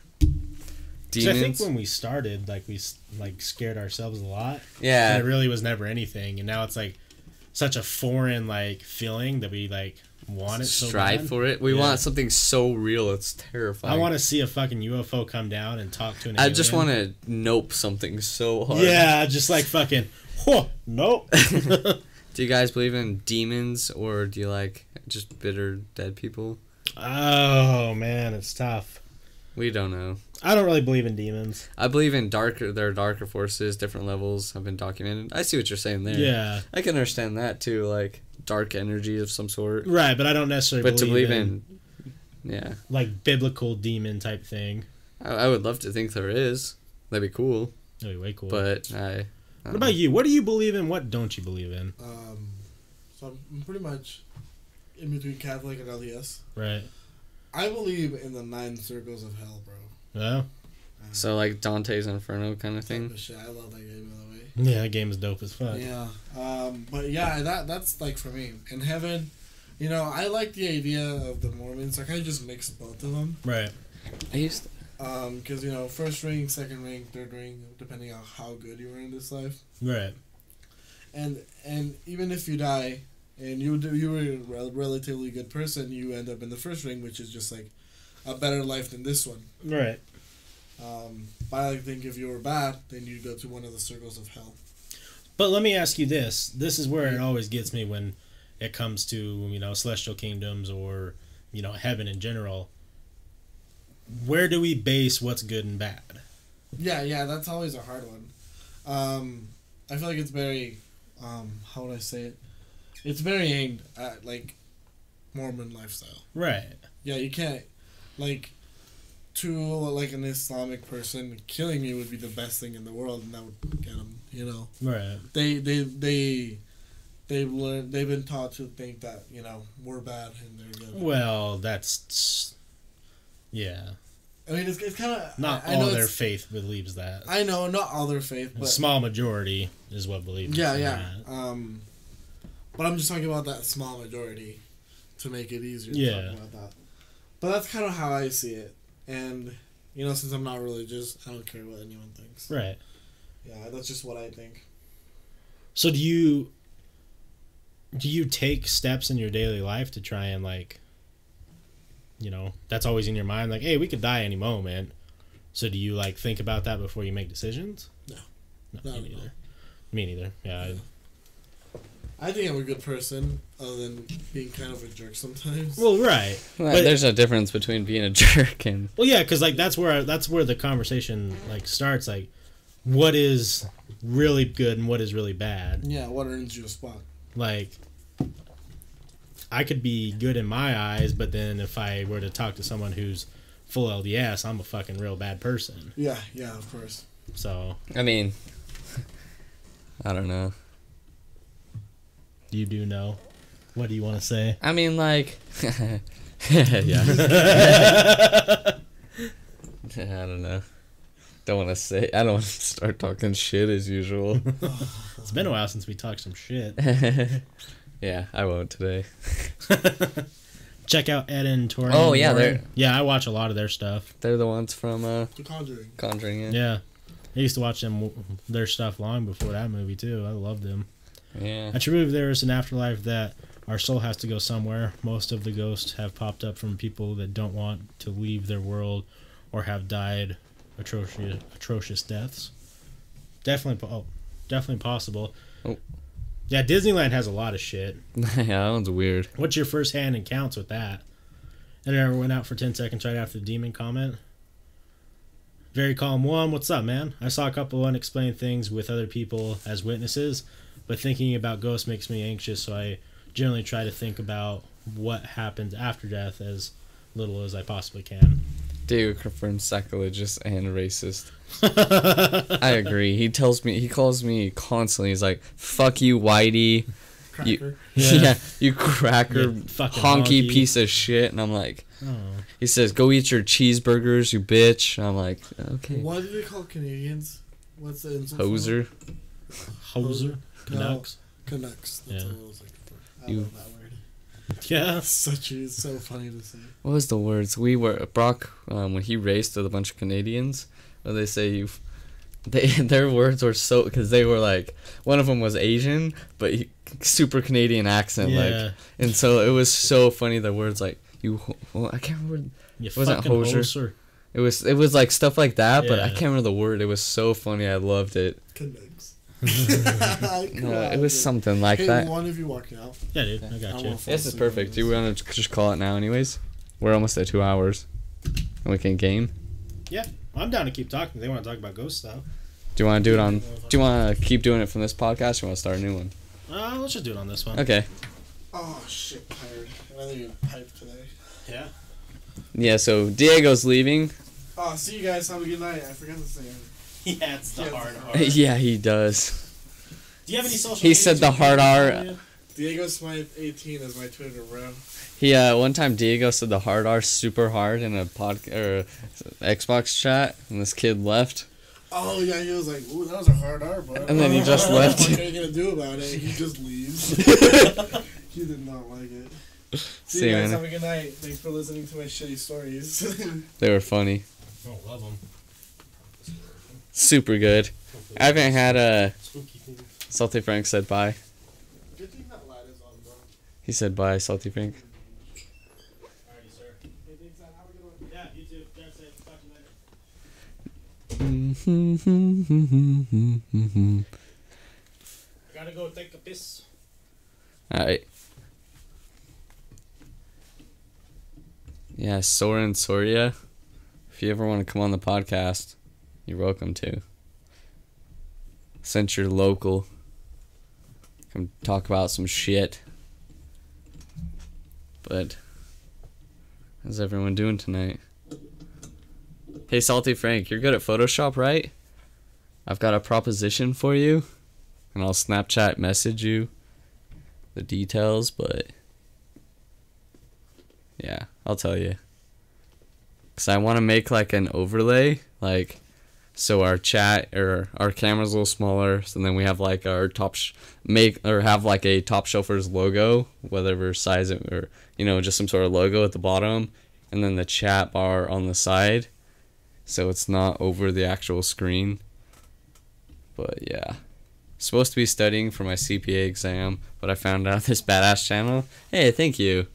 'Cause I think when we started, like we like scared ourselves a lot, and
yeah.
it really was never anything. And now it's like such a foreign like feeling that we like want it so
strive
bad.
for it. We
Yeah.
want something so real. It's terrifying.
I want to see a fucking UFO come down and talk to an.
I just want to nope something so hard.
Yeah, just like fucking. Whoa, nope.
Do you guys believe in demons or do you like just bitter dead people?
oh man, it's tough.
We don't know.
I don't really believe in demons.
I believe in darker. There are darker forces, different levels have been documented. I see what you're saying there.
Yeah,
I can understand that too, like dark energy of some sort.
right. But I don't necessarily.
But to
believe
believe
in,
in, yeah,
like biblical demon type thing.
I, I would love to think there is. That'd be cool.
That'd be way cool.
But I. I
what about you? What do you believe in? What don't you believe in?
Um, so I'm pretty much in between Catholic and LDS.
Right.
I believe in the nine circles of hell, bro.
Yeah.
So like Dante's Inferno kind of thing.
shit. I love that game, by the way.
Yeah, that game is dope as fuck.
Yeah. Um, but yeah, that that's like for me in heaven. You know, I like the idea of the Mormons. I kind of just mix both of them.
Right.
I used. To,
Um, because you know, first ring, second ring, third ring, depending on how good you were in this life.
Right.
And and even if you die, and you do, you were a relatively good person, you end up in the first ring, which is just like a better life than this one.
Right.
Um, but I think if you were bad, then you'd go to one of the circles of hell.
But let me ask you this. This is where it always gets me when it comes to, you know, celestial kingdoms or, you know, heaven in general. Where do we base what's good and bad?
Yeah, yeah, that's always a hard one. Um, I feel like it's very, um, how would I say it? It's very aimed at like Mormon lifestyle.
Right.
Yeah, you can't like to like an Islamic person killing me would be the best thing in the world, and that would get them. You know,
Right.
they they they they've learned they've been taught to think that you know we're bad and they're good.
Well, that's yeah.
I mean, it's, it's kind of
Not
I,
all their faith believes that.
I know not all their faith,
A small majority is what believes.
Yeah, yeah.
that.
Um, but I'm just talking about that small majority to make it easier to
Yeah.
talk about that. But that's kind of how I see it. And, you know, since I'm not religious, I don't care what anyone thinks.
Right.
Yeah, that's just what I think.
So do you do you take steps in your daily life to try and like you know, that's always in your mind. Like, hey, we could die any moment. So do you like think about that before you make decisions?
No.
no
Not
me neither. Me neither. Yeah. I,
I think I'm a good person, other than being kind of a jerk sometimes.
well, right.
Well,
But-
there's a difference between being a jerk and
Well, yeah, because like that's where that's where the conversation like starts. Like, what is really good and what is really bad?
yeah, what earns you a spot?
Like, I could be good in my eyes, but then if I were to talk to someone who's full LDS, I'm a fucking real bad person.
Yeah, yeah, of course.
So
I mean, I don't know.
You do know. What do you want to say?
I mean, like, yeah. I don't know. Don't want to say. I don't want to start talking shit as usual.
It's been a while since we talked some shit.
yeah, I won't today.
Check out Ed and Tori.
Oh, yeah, they're-
yeah. I watch a lot of their stuff.
They're the ones from uh,
The Conjuring.
Conjuring. Yeah.
Yeah, I used to watch them their stuff long before that movie too. I love them.
Yeah.
I truly believe there is an afterlife that our soul has to go somewhere. Most of the ghosts have popped up from people that don't want to leave their world or have died atrocious atrocious deaths. Definitely, oh, definitely possible.
Oh.
Yeah, Disneyland has a lot of shit.
yeah, that one's weird.
What's your first hand encounters with that? And it ever went out for 10 seconds right after the demon comment? Very calm one. What's up, man? I saw a couple unexplained things with other people as witnesses, but thinking about ghosts makes me anxious, so I generally try to think about what happens after death as little as I possibly can.
Diego confirmed sacrilegious and racist. I agree. He tells me, he calls me constantly. He's like, "Fuck you, Whitey." You,
Cracker.
yeah.
Yeah.
you cracker,
You
honky,
honky.
piece of shit. And I'm like,
Oh.
he says, "Go eat your cheeseburgers, you bitch." And I'm like, okay,
Why do they call Canadians? What's the insult? for
hoser.
Hoser?
No.
Canucks?
them? Canucks. That's
Yeah.
what I was looking for. I
You-
love that word.
Yeah.
Such a, it's so funny to say.
What was the words? We were Brock um, when he raced with a bunch of Canadians. Where they say you, they their words were so because they were like one of them was Asian, but he, super Canadian accent like, and so it was so funny. The words like you, well, I can't remember.
You
wasn't hoser.
hoser.
It was it was like stuff like that, but I can't remember the word. It was so funny. I loved it.
Canucks.
No, it was something like
hey,
that.
one of you walking out.
Yeah, dude. I
I
got
wanna
you.
This is perfect. Do
we
want to just call it now, anyways? We're almost at two hours, and we can game.
Yeah, I'm down to keep talking. They want to talk about ghost stuff.
Do you want to do it on? Do you want to keep doing it from this podcast, or want to start a new one?
Uh, let's just do it on this one.
Okay.
Oh shit, tired. I didn't even pipe today.
Yeah.
Yeah. So Diego's leaving.
Oh, see you guys. Have a good night. I forgot to say. it.
Yeah, it's the hard R.
yeah, he does.
Do you have any social?
He
medias
said the hard R-
follow you?
Diego Smythe 18 is my Twitter, bro.
He uh one time Diego said the hard R super hard in a pod or Xbox chat, and this kid left.
Oh yeah, he was like, "Ooh, that was a hard R, bro."
And then he just left.
What are you gonna do about it? He just leaves. he did not like it. See,
See
you
you,
guys.
man.
Have a good night. Thanks for listening to my shitty stories.
They were funny,
Oh, love them.
Super good. I haven't had
uh, a
Salty Frank said bye.
good thing that light is on, bro.
He said bye, Salty Frank.
Alrighty, sir.
Hey, thanks, man. Have a good one.
Yeah, you too. That's it. Talk to you later. Gotta go take a piss.
Alright. Yeah, Soren Soria. If you ever want to come on the podcast, you're welcome to. Since you're local, come talk about some shit. But, how's everyone doing tonight? Hey, Salty Frank, you're good at Photoshop, right? I've got a proposition for you, and I'll Snapchat message you the details, but yeah, I'll tell you. Cause I want to make like an overlay, like so our chat or our camera's a little smaller, so then we have like our top sh- make or have like a top shelfers logo, whatever size it or you know just some sort of logo at the bottom, and then the chat bar on the side, so it's not over the actual screen. But yeah supposed to be studying for my CPA exam, but I found out this badass channel. Hey, thank you.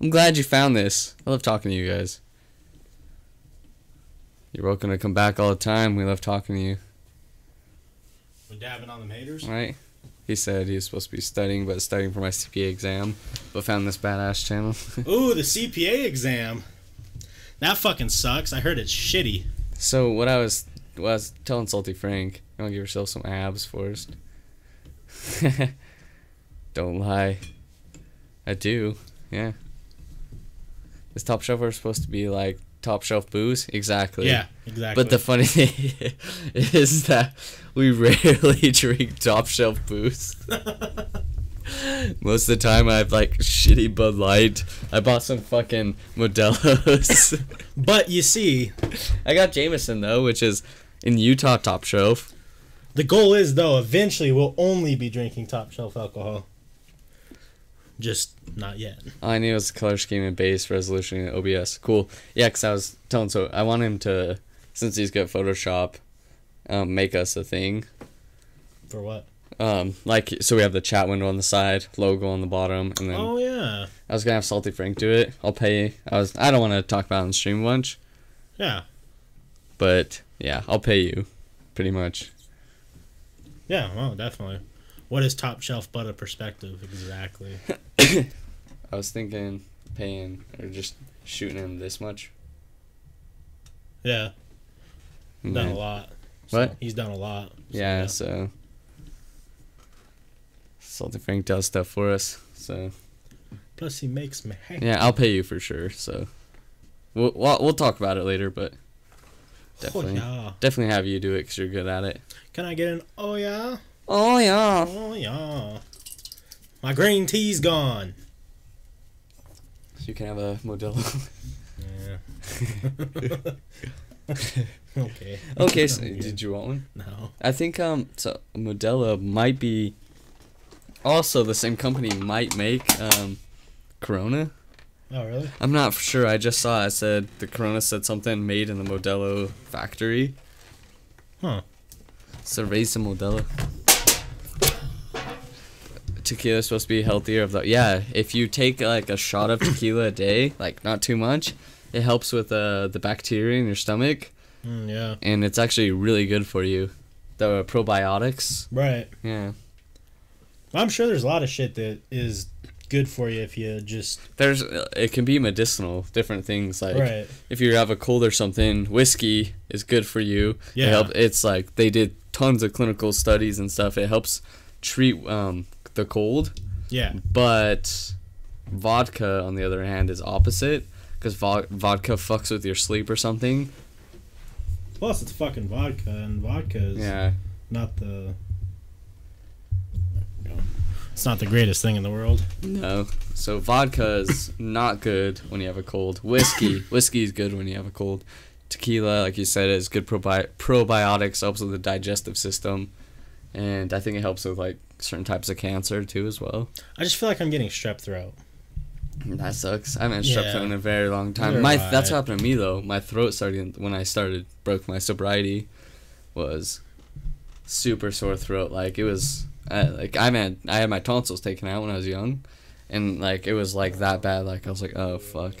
I'm glad you found this. I love talking to you guys. You're welcome to come back all the time. We love talking to you.
We're dabbing on them haters.
Right? He said he was supposed to be studying, but studying for my CPA exam, but found this badass channel.
Ooh, the CPA exam. That fucking sucks. I heard it's shitty.
so what I was, what I was telling Salty Frank, you want to give yourself some abs first? Don't lie. I do. Yeah. This top shelf are supposed to be like top shelf booze? Exactly.
Yeah, exactly.
But the funny thing is that we rarely drink top shelf booze. Most of the time, I have like shitty Bud Light. I bought some fucking Modelo's.
but you see,
I got Jameson though, which is in Utah top shelf.
the goal is though eventually we'll only be drinking top shelf alcohol. Just not yet.
All I knew was the color scheme and base resolution and OBS. Cool. Yeah, because I was telling so I want him to, since he's got Photoshop, um, make us a thing.
For what?
Um, like so we have the chat window on the side, logo on the bottom, and then
Oh yeah.
I was gonna have Salty Frank do it. I'll pay. I was. I don't want to talk about it on stream a bunch,
Yeah.
but yeah, I'll pay you, pretty much.
Yeah, well, definitely. What is top shelf but a perspective exactly?
I was thinking paying or just shooting him this much.
Yeah, done a lot.
What?
He's done a lot. so,
Yeah, so Salty Frank does stuff for us. So
Plus, he makes me happy.
yeah, I'll pay you for sure. So we'll we'll, we'll talk about it later, but oh, definitely
Oh yeah.
definitely have you do it because you're good at it.
Can I get an oh yeah?
Oh yeah.
Oh yeah. My green tea's gone.
So you can have a Modelo.
Yeah. okay.
okay, so did you want one?
No.
I think um so Modelo might be also the same company might make um Corona.
Oh really?
I'm not sure. I just saw I said the Corona said something made in the Modelo factory.
Huh.
Cerveza Modelo. Tequila is supposed to be healthier. Of the yeah, if you take like a shot of tequila a day, like not too much, it helps with uh, the bacteria in your stomach,
Mm, yeah.
and it's actually really good for you. The probiotics.
Right.
Yeah.
I'm sure there's a lot of shit that is good for you if you just
There's it can be medicinal, different things like
right.
if you have a cold or something, whiskey is good for you. It
Yeah.
help, it's like they did tons of clinical studies and stuff. It helps treat um, the cold,
Yeah.
but vodka on the other hand is opposite because vo- vodka fucks with your sleep or something.
Plus, it's fucking vodka, and vodka is
Yeah.
not the. It's not the greatest thing in the world.
No. So vodka is not good when you have a cold. Whiskey, whiskey is good when you have a cold. Tequila, like you said, is good probi- probiotics. Helps with the digestive system, and I think it helps with like certain types of cancer too as well.
I just feel like I'm getting strep throat.
That sucks. I haven't had strep
Yeah.
throat in a very long time.
Neither
My that's what happened to me though. My throat started when I started broke my sobriety was super sore throat. Like it was uh, like I had I had my tonsils taken out when I was young, and like it was like that bad. Like I was like, oh fuck.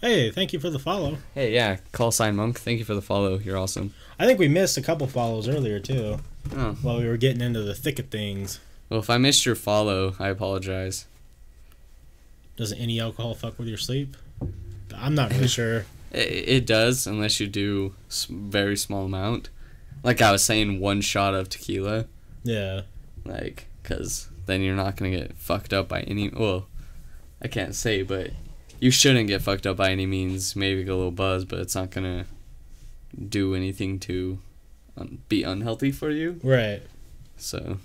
Hey, thank you for the follow.
Hey yeah, call sign monk. Thank you for the follow. You're awesome.
I think we missed a couple follows earlier too,
Oh
while we were getting into the thick of things.
well, if I missed your follow, I apologize.
Doesn't any alcohol fuck with your sleep? I'm not really sure.
It, it does unless you do very small amount. Like I was saying, one shot of tequila.
Yeah.
like because then you're not gonna get fucked up by any well i can't say but you shouldn't get fucked up by any means maybe get a little buzz but it's not gonna do anything to um, be unhealthy for you
Right.
so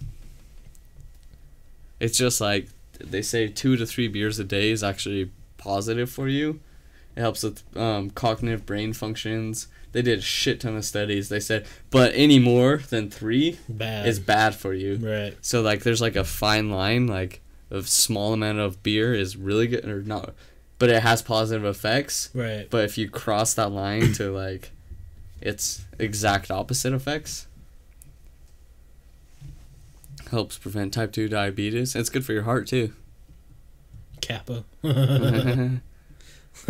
it's just like they say two to three beers a day is actually positive for you it helps with um, cognitive brain functions they did a shit ton of studies they said but any more than three
Bad.
is bad for you
right.
so like there's like a fine line like a small amount of beer is really good or not but it has positive effects.
Right.
But if you cross that line to like its exact opposite effects helps prevent type 2 diabetes. It's good for your heart too.
Kappa.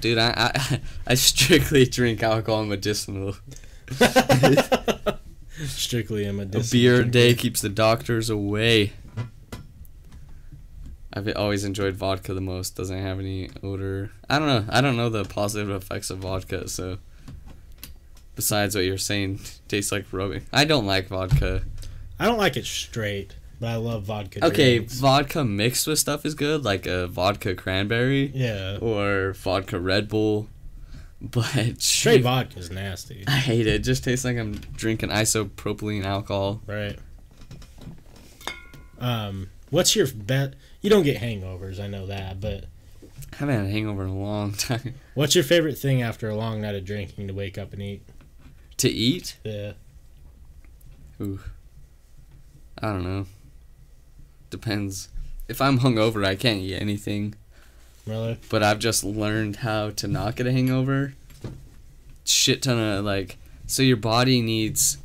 Dude, I, I I strictly drink alcohol medicinal.
Strictly a
A beer a day keeps the doctors away. I've always enjoyed vodka the most. Doesn't have any odor. I don't know. I don't know the positive effects of vodka. So, besides what you're saying, tastes like rubbing. I don't like vodka.
I don't like it straight, but I love vodka.
Okay,
drinks.
vodka mixed with stuff is good, like a vodka cranberry
Yeah.
or vodka Red Bull. But
Straight vodka is nasty.
I hate it. It just tastes like I'm drinking isopropylene alcohol.
Right. Um, what's your bet? You don't get hangovers, I know that, but
I haven't had a hangover in a long time.
what's your favorite thing after a long night of drinking to wake up and eat?
To eat?
Yeah.
Ooh. I don't know. Depends. If I'm hungover, I can't eat anything.
Really?
But I've just learned how to not get a hangover. Shit ton of like. So your body needs.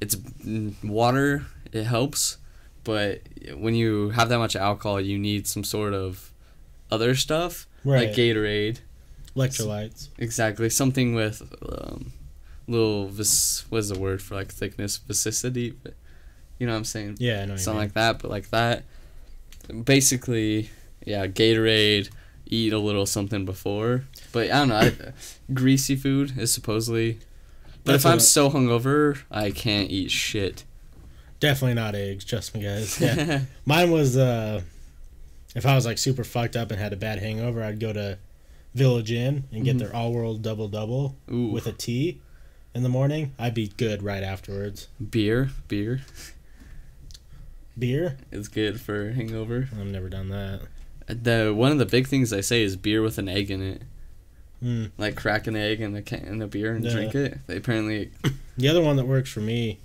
It's mm, water. It helps, but when you have that much alcohol, you need some sort of other stuff
Right.
like Gatorade.
Electrolytes.
Exactly. Something with um, little vis. What is the word for like thickness? Viscosity. You know what I'm saying?
Yeah, I know.
Something like that, but like that. Basically, yeah, Gatorade. Eat a little something before, but I don't know. I, greasy food is supposedly. But
That's
if I'm
what-
so hungover, I can't eat shit.
Definitely not eggs, trust me, guys. Yeah. Mine was uh, if I was like super fucked up and had a bad hangover, I'd go to Village Inn and get
Mhm.
their all world double double with a tea in the morning. I'd be good right afterwards.
beer. Beer
Beer?
is good for hangover.
I've never done that.
The one of the big things I say is beer with an egg in it.
Mm.
like crack an egg in a can in a beer and
Yeah.
drink it. They apparently
The other one that works for me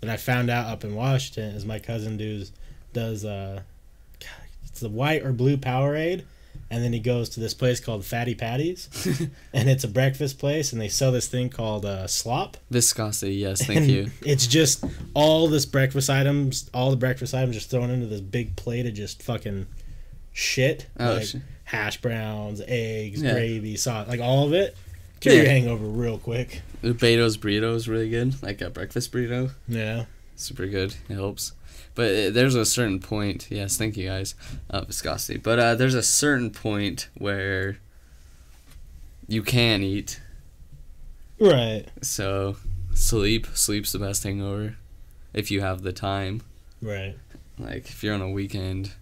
that I found out up in Washington is my cousin does does uh it's the white or blue Powerade and then he goes to this place called Fatty Patties and it's a breakfast place and they sell this thing called uh, slop.
viscosity. Yes, thank
And
you.
It's just all this breakfast items, all the breakfast items just thrown into this big plate of just fucking shit.
Oh,
like
sh-
hash browns, eggs,
Yeah.
gravy, sauce, like all of it. Kill
Yeah.
your hangover real quick.
the Beto's burrito is really good, like a breakfast burrito.
Yeah.
Super good. It helps. But uh, there's a certain point. Yes, thank you guys. Uh, viscosity. But uh, there's a certain point where you can eat.
Right.
So sleep. Sleep's the best hangover, if you have the time.
Right.
Like if you're on a weekend,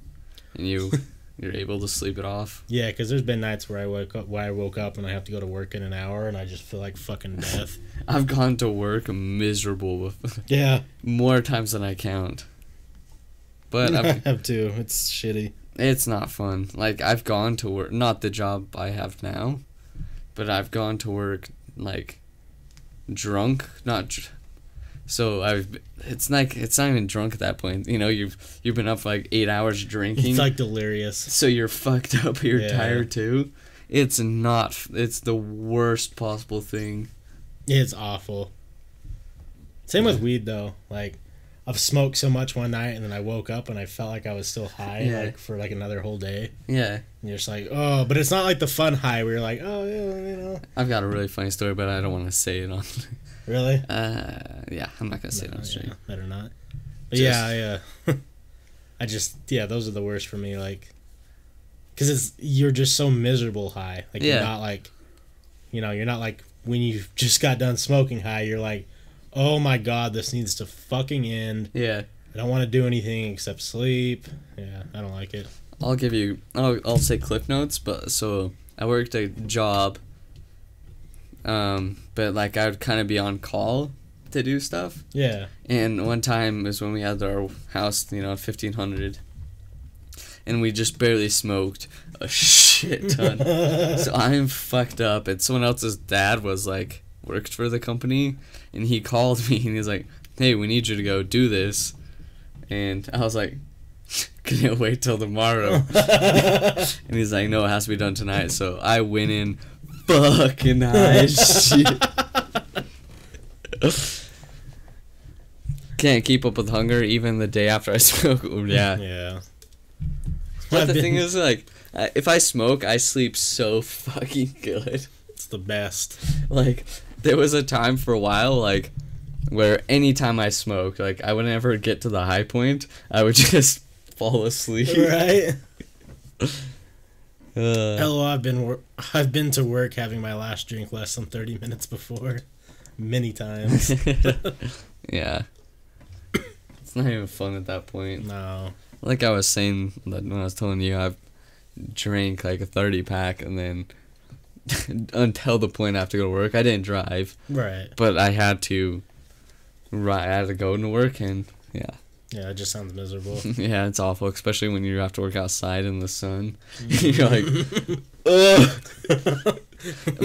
and you you're able to sleep it off.
Yeah, because there's been nights where I woke up, where I woke up and I have to go to work in an hour, and I just feel like fucking death.
I've gone to work miserable
yeah,
more times than I count. But
I
I've,
have to. It's shitty.
it's not fun. Like I've gone to work, not the job I have now, but I've gone to work like drunk, not. Dr- so I've. It's like it's not even drunk at that point. You know, you've you've been up like eight hours drinking.
It's like delirious.
so you're fucked up. You're
Yeah.
tired too. It's not. It's the worst possible thing.
It's awful. Same with weed though. Like, I've smoked so much one night, and then I woke up and I felt like I was still high,
Yeah.
like for like another whole day.
Yeah.
And you're just like, oh, but it's not like the fun high where you're like, oh yeah, you know,
I've got a really funny story, but I don't want to say it on.
really.
Uh, yeah, I'm not gonna say it on stream.
yeah, better not. But
Just-
yeah, yeah. I just yeah, those are the worst for me. Like, because it's you're just so miserable high. Like
Yeah.
you're not like, you know, you're not like when you just got done smoking high. You're like, oh my god, this needs to fucking end.
Yeah,
I don't want to do anything except sleep. Yeah, I don't like it.
I'll give you. I'll I'll say clip notes, but so I worked a job. Um, but like I would kind of be on call to do stuff,
Yeah,
and one time is when we had our house, you know, fifteen hundred, and we just barely smoked a shit ton. so I'm fucked up, and someone else's dad was like worked for the company, and he called me and he's like, "Hey, we need you to go do this," and I was like, "Can you wait till tomorrow?" and he's like, "No, it has to be done tonight." So I went in, fucking high shit. Can't keep up with hunger even the day after I smoke. Yeah,
yeah.
But the thing is, like, if I smoke, I sleep so fucking good.
It's the best.
Like, there was a time for a while, like, where anytime I smoked, like, I would never get to the high point. I would just fall asleep.
right?
Uh,
Hello, I've been wor- I've been to work having my last drink less than thirty minutes before, many times.
yeah. It's not even fun at that point.
no,
Like I was saying that when I was telling you, I've drank like a 30 pack and then until the point I have to go to work, I didn't drive,
right?
but I had to, right, I had to go to work and yeah.
Yeah, it just sounds miserable.
yeah, it's awful, especially when you have to work outside in the sun. You're like, ugh.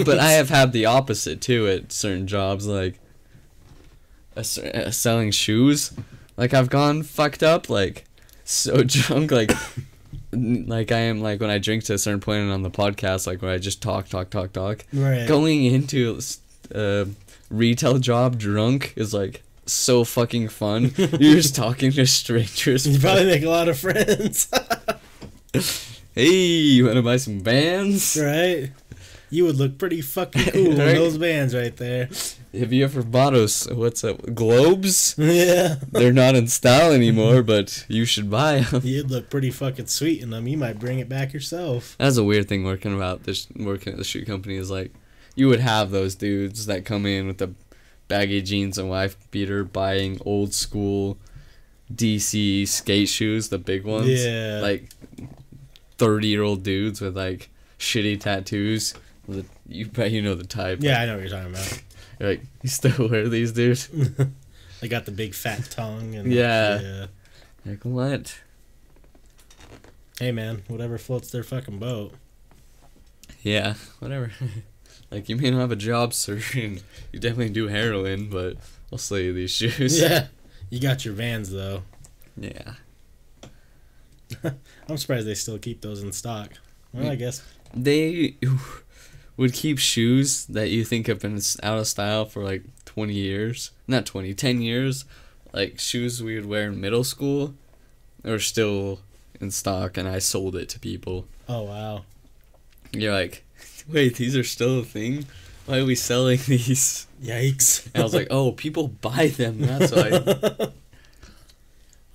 but I have had the opposite too at certain jobs, like uh, selling shoes. Like I've gone fucked up, like so drunk, like like I am like when I drink to a certain point on the podcast, like where I just talk, talk, talk, talk.
right.
Going into a retail job drunk is like so fucking fun. You're just talking to strangers.
You probably make a lot of friends,
Hey, you wanna buy some bands?
right? You would look pretty fucking cool in those bands right there.
Have you ever bought those? What's up? Globes?
Yeah,
They're not in style anymore, but you should buy them.
you'd look pretty fucking sweet in them. You might bring it back yourself.
That's a weird thing working about this working at the shoe company is like, you would have those dudes that come in with the baggy jeans and wife beater, buying old school DC skate shoes, the big ones.
Yeah.
Like thirty year old dudes with like shitty tattoos. You bet you know the type.
Yeah, I know what you're talking about.
You're like, you still wear these, dude?
They got the big fat tongue and
Yeah.
yeah.
Like what?
Hey man, whatever floats their fucking boat.
Yeah, whatever. like you may not have a job, sir, and you definitely do heroin, but I'll sell you these shoes.
Yeah. You got your vans though.
Yeah.
I'm surprised they still keep those in stock. Well, I guess.
They would keep shoes that you think have been out of style for like 20 years. Not 20, 10 years. Like shoes we would wear in middle school are still in stock, and I sold it to people.
Oh wow.
You're like, wait, these are still a thing? Why are we selling these?
Yikes.
And I was like, oh, people buy them. That's why.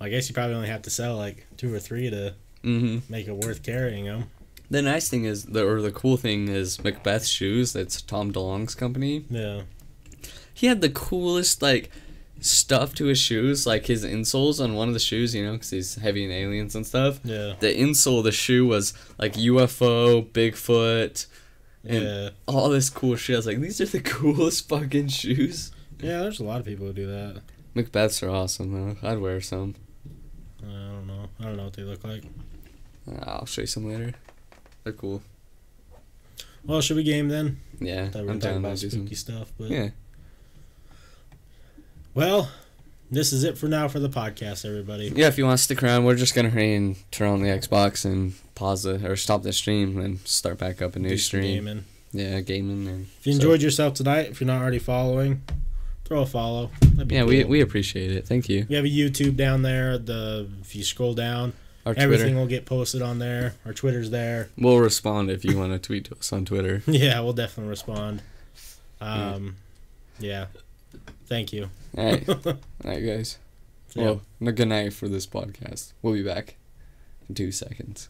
I guess you probably only have to sell like two or three to
hmm
make it worth carrying them.
The nice thing is, the, or the cool thing is Macbeth Shoes. That's Tom DeLonge's company.
Yeah.
He had the coolest like stuff to his shoes, like his insoles on one of the shoes. You know, because he's heavy in aliens and stuff.
Yeah.
The insole of the shoe was like UFO, Bigfoot, and
Yeah.
all this cool shit. I was like, these are the coolest fucking shoes.
Yeah, there's a lot of people who do that.
Macbeths are awesome though. I'd wear some.
I don't know. I don't know what they look like.
I'll show you some later. They're cool.
Well, should we game then?
Yeah, I'm
talking
down
about spooky stuff, but
Yeah.
well, this is it for now for the podcast, everybody.
Yeah, if you want to stick around, we're just gonna hurry and turn on the Xbox and pause it or stop the stream and start back up a new stream.
gaming.
Yeah, gaming and.
If you
so-
enjoyed yourself tonight, if you're not already following, throw a follow. That'd be
yeah, we we appreciate it. Thank you.
We have a YouTube down there. The if you scroll down,
Our
everything
Twitter.
will get posted on there. Our Twitter's there.
We'll respond if you want to tweet to us on Twitter.
Yeah, we'll definitely respond. Um, yeah. Thank you.
All right, all right, guys.
Yeah.
Well, good night for this podcast. We'll be back in two seconds.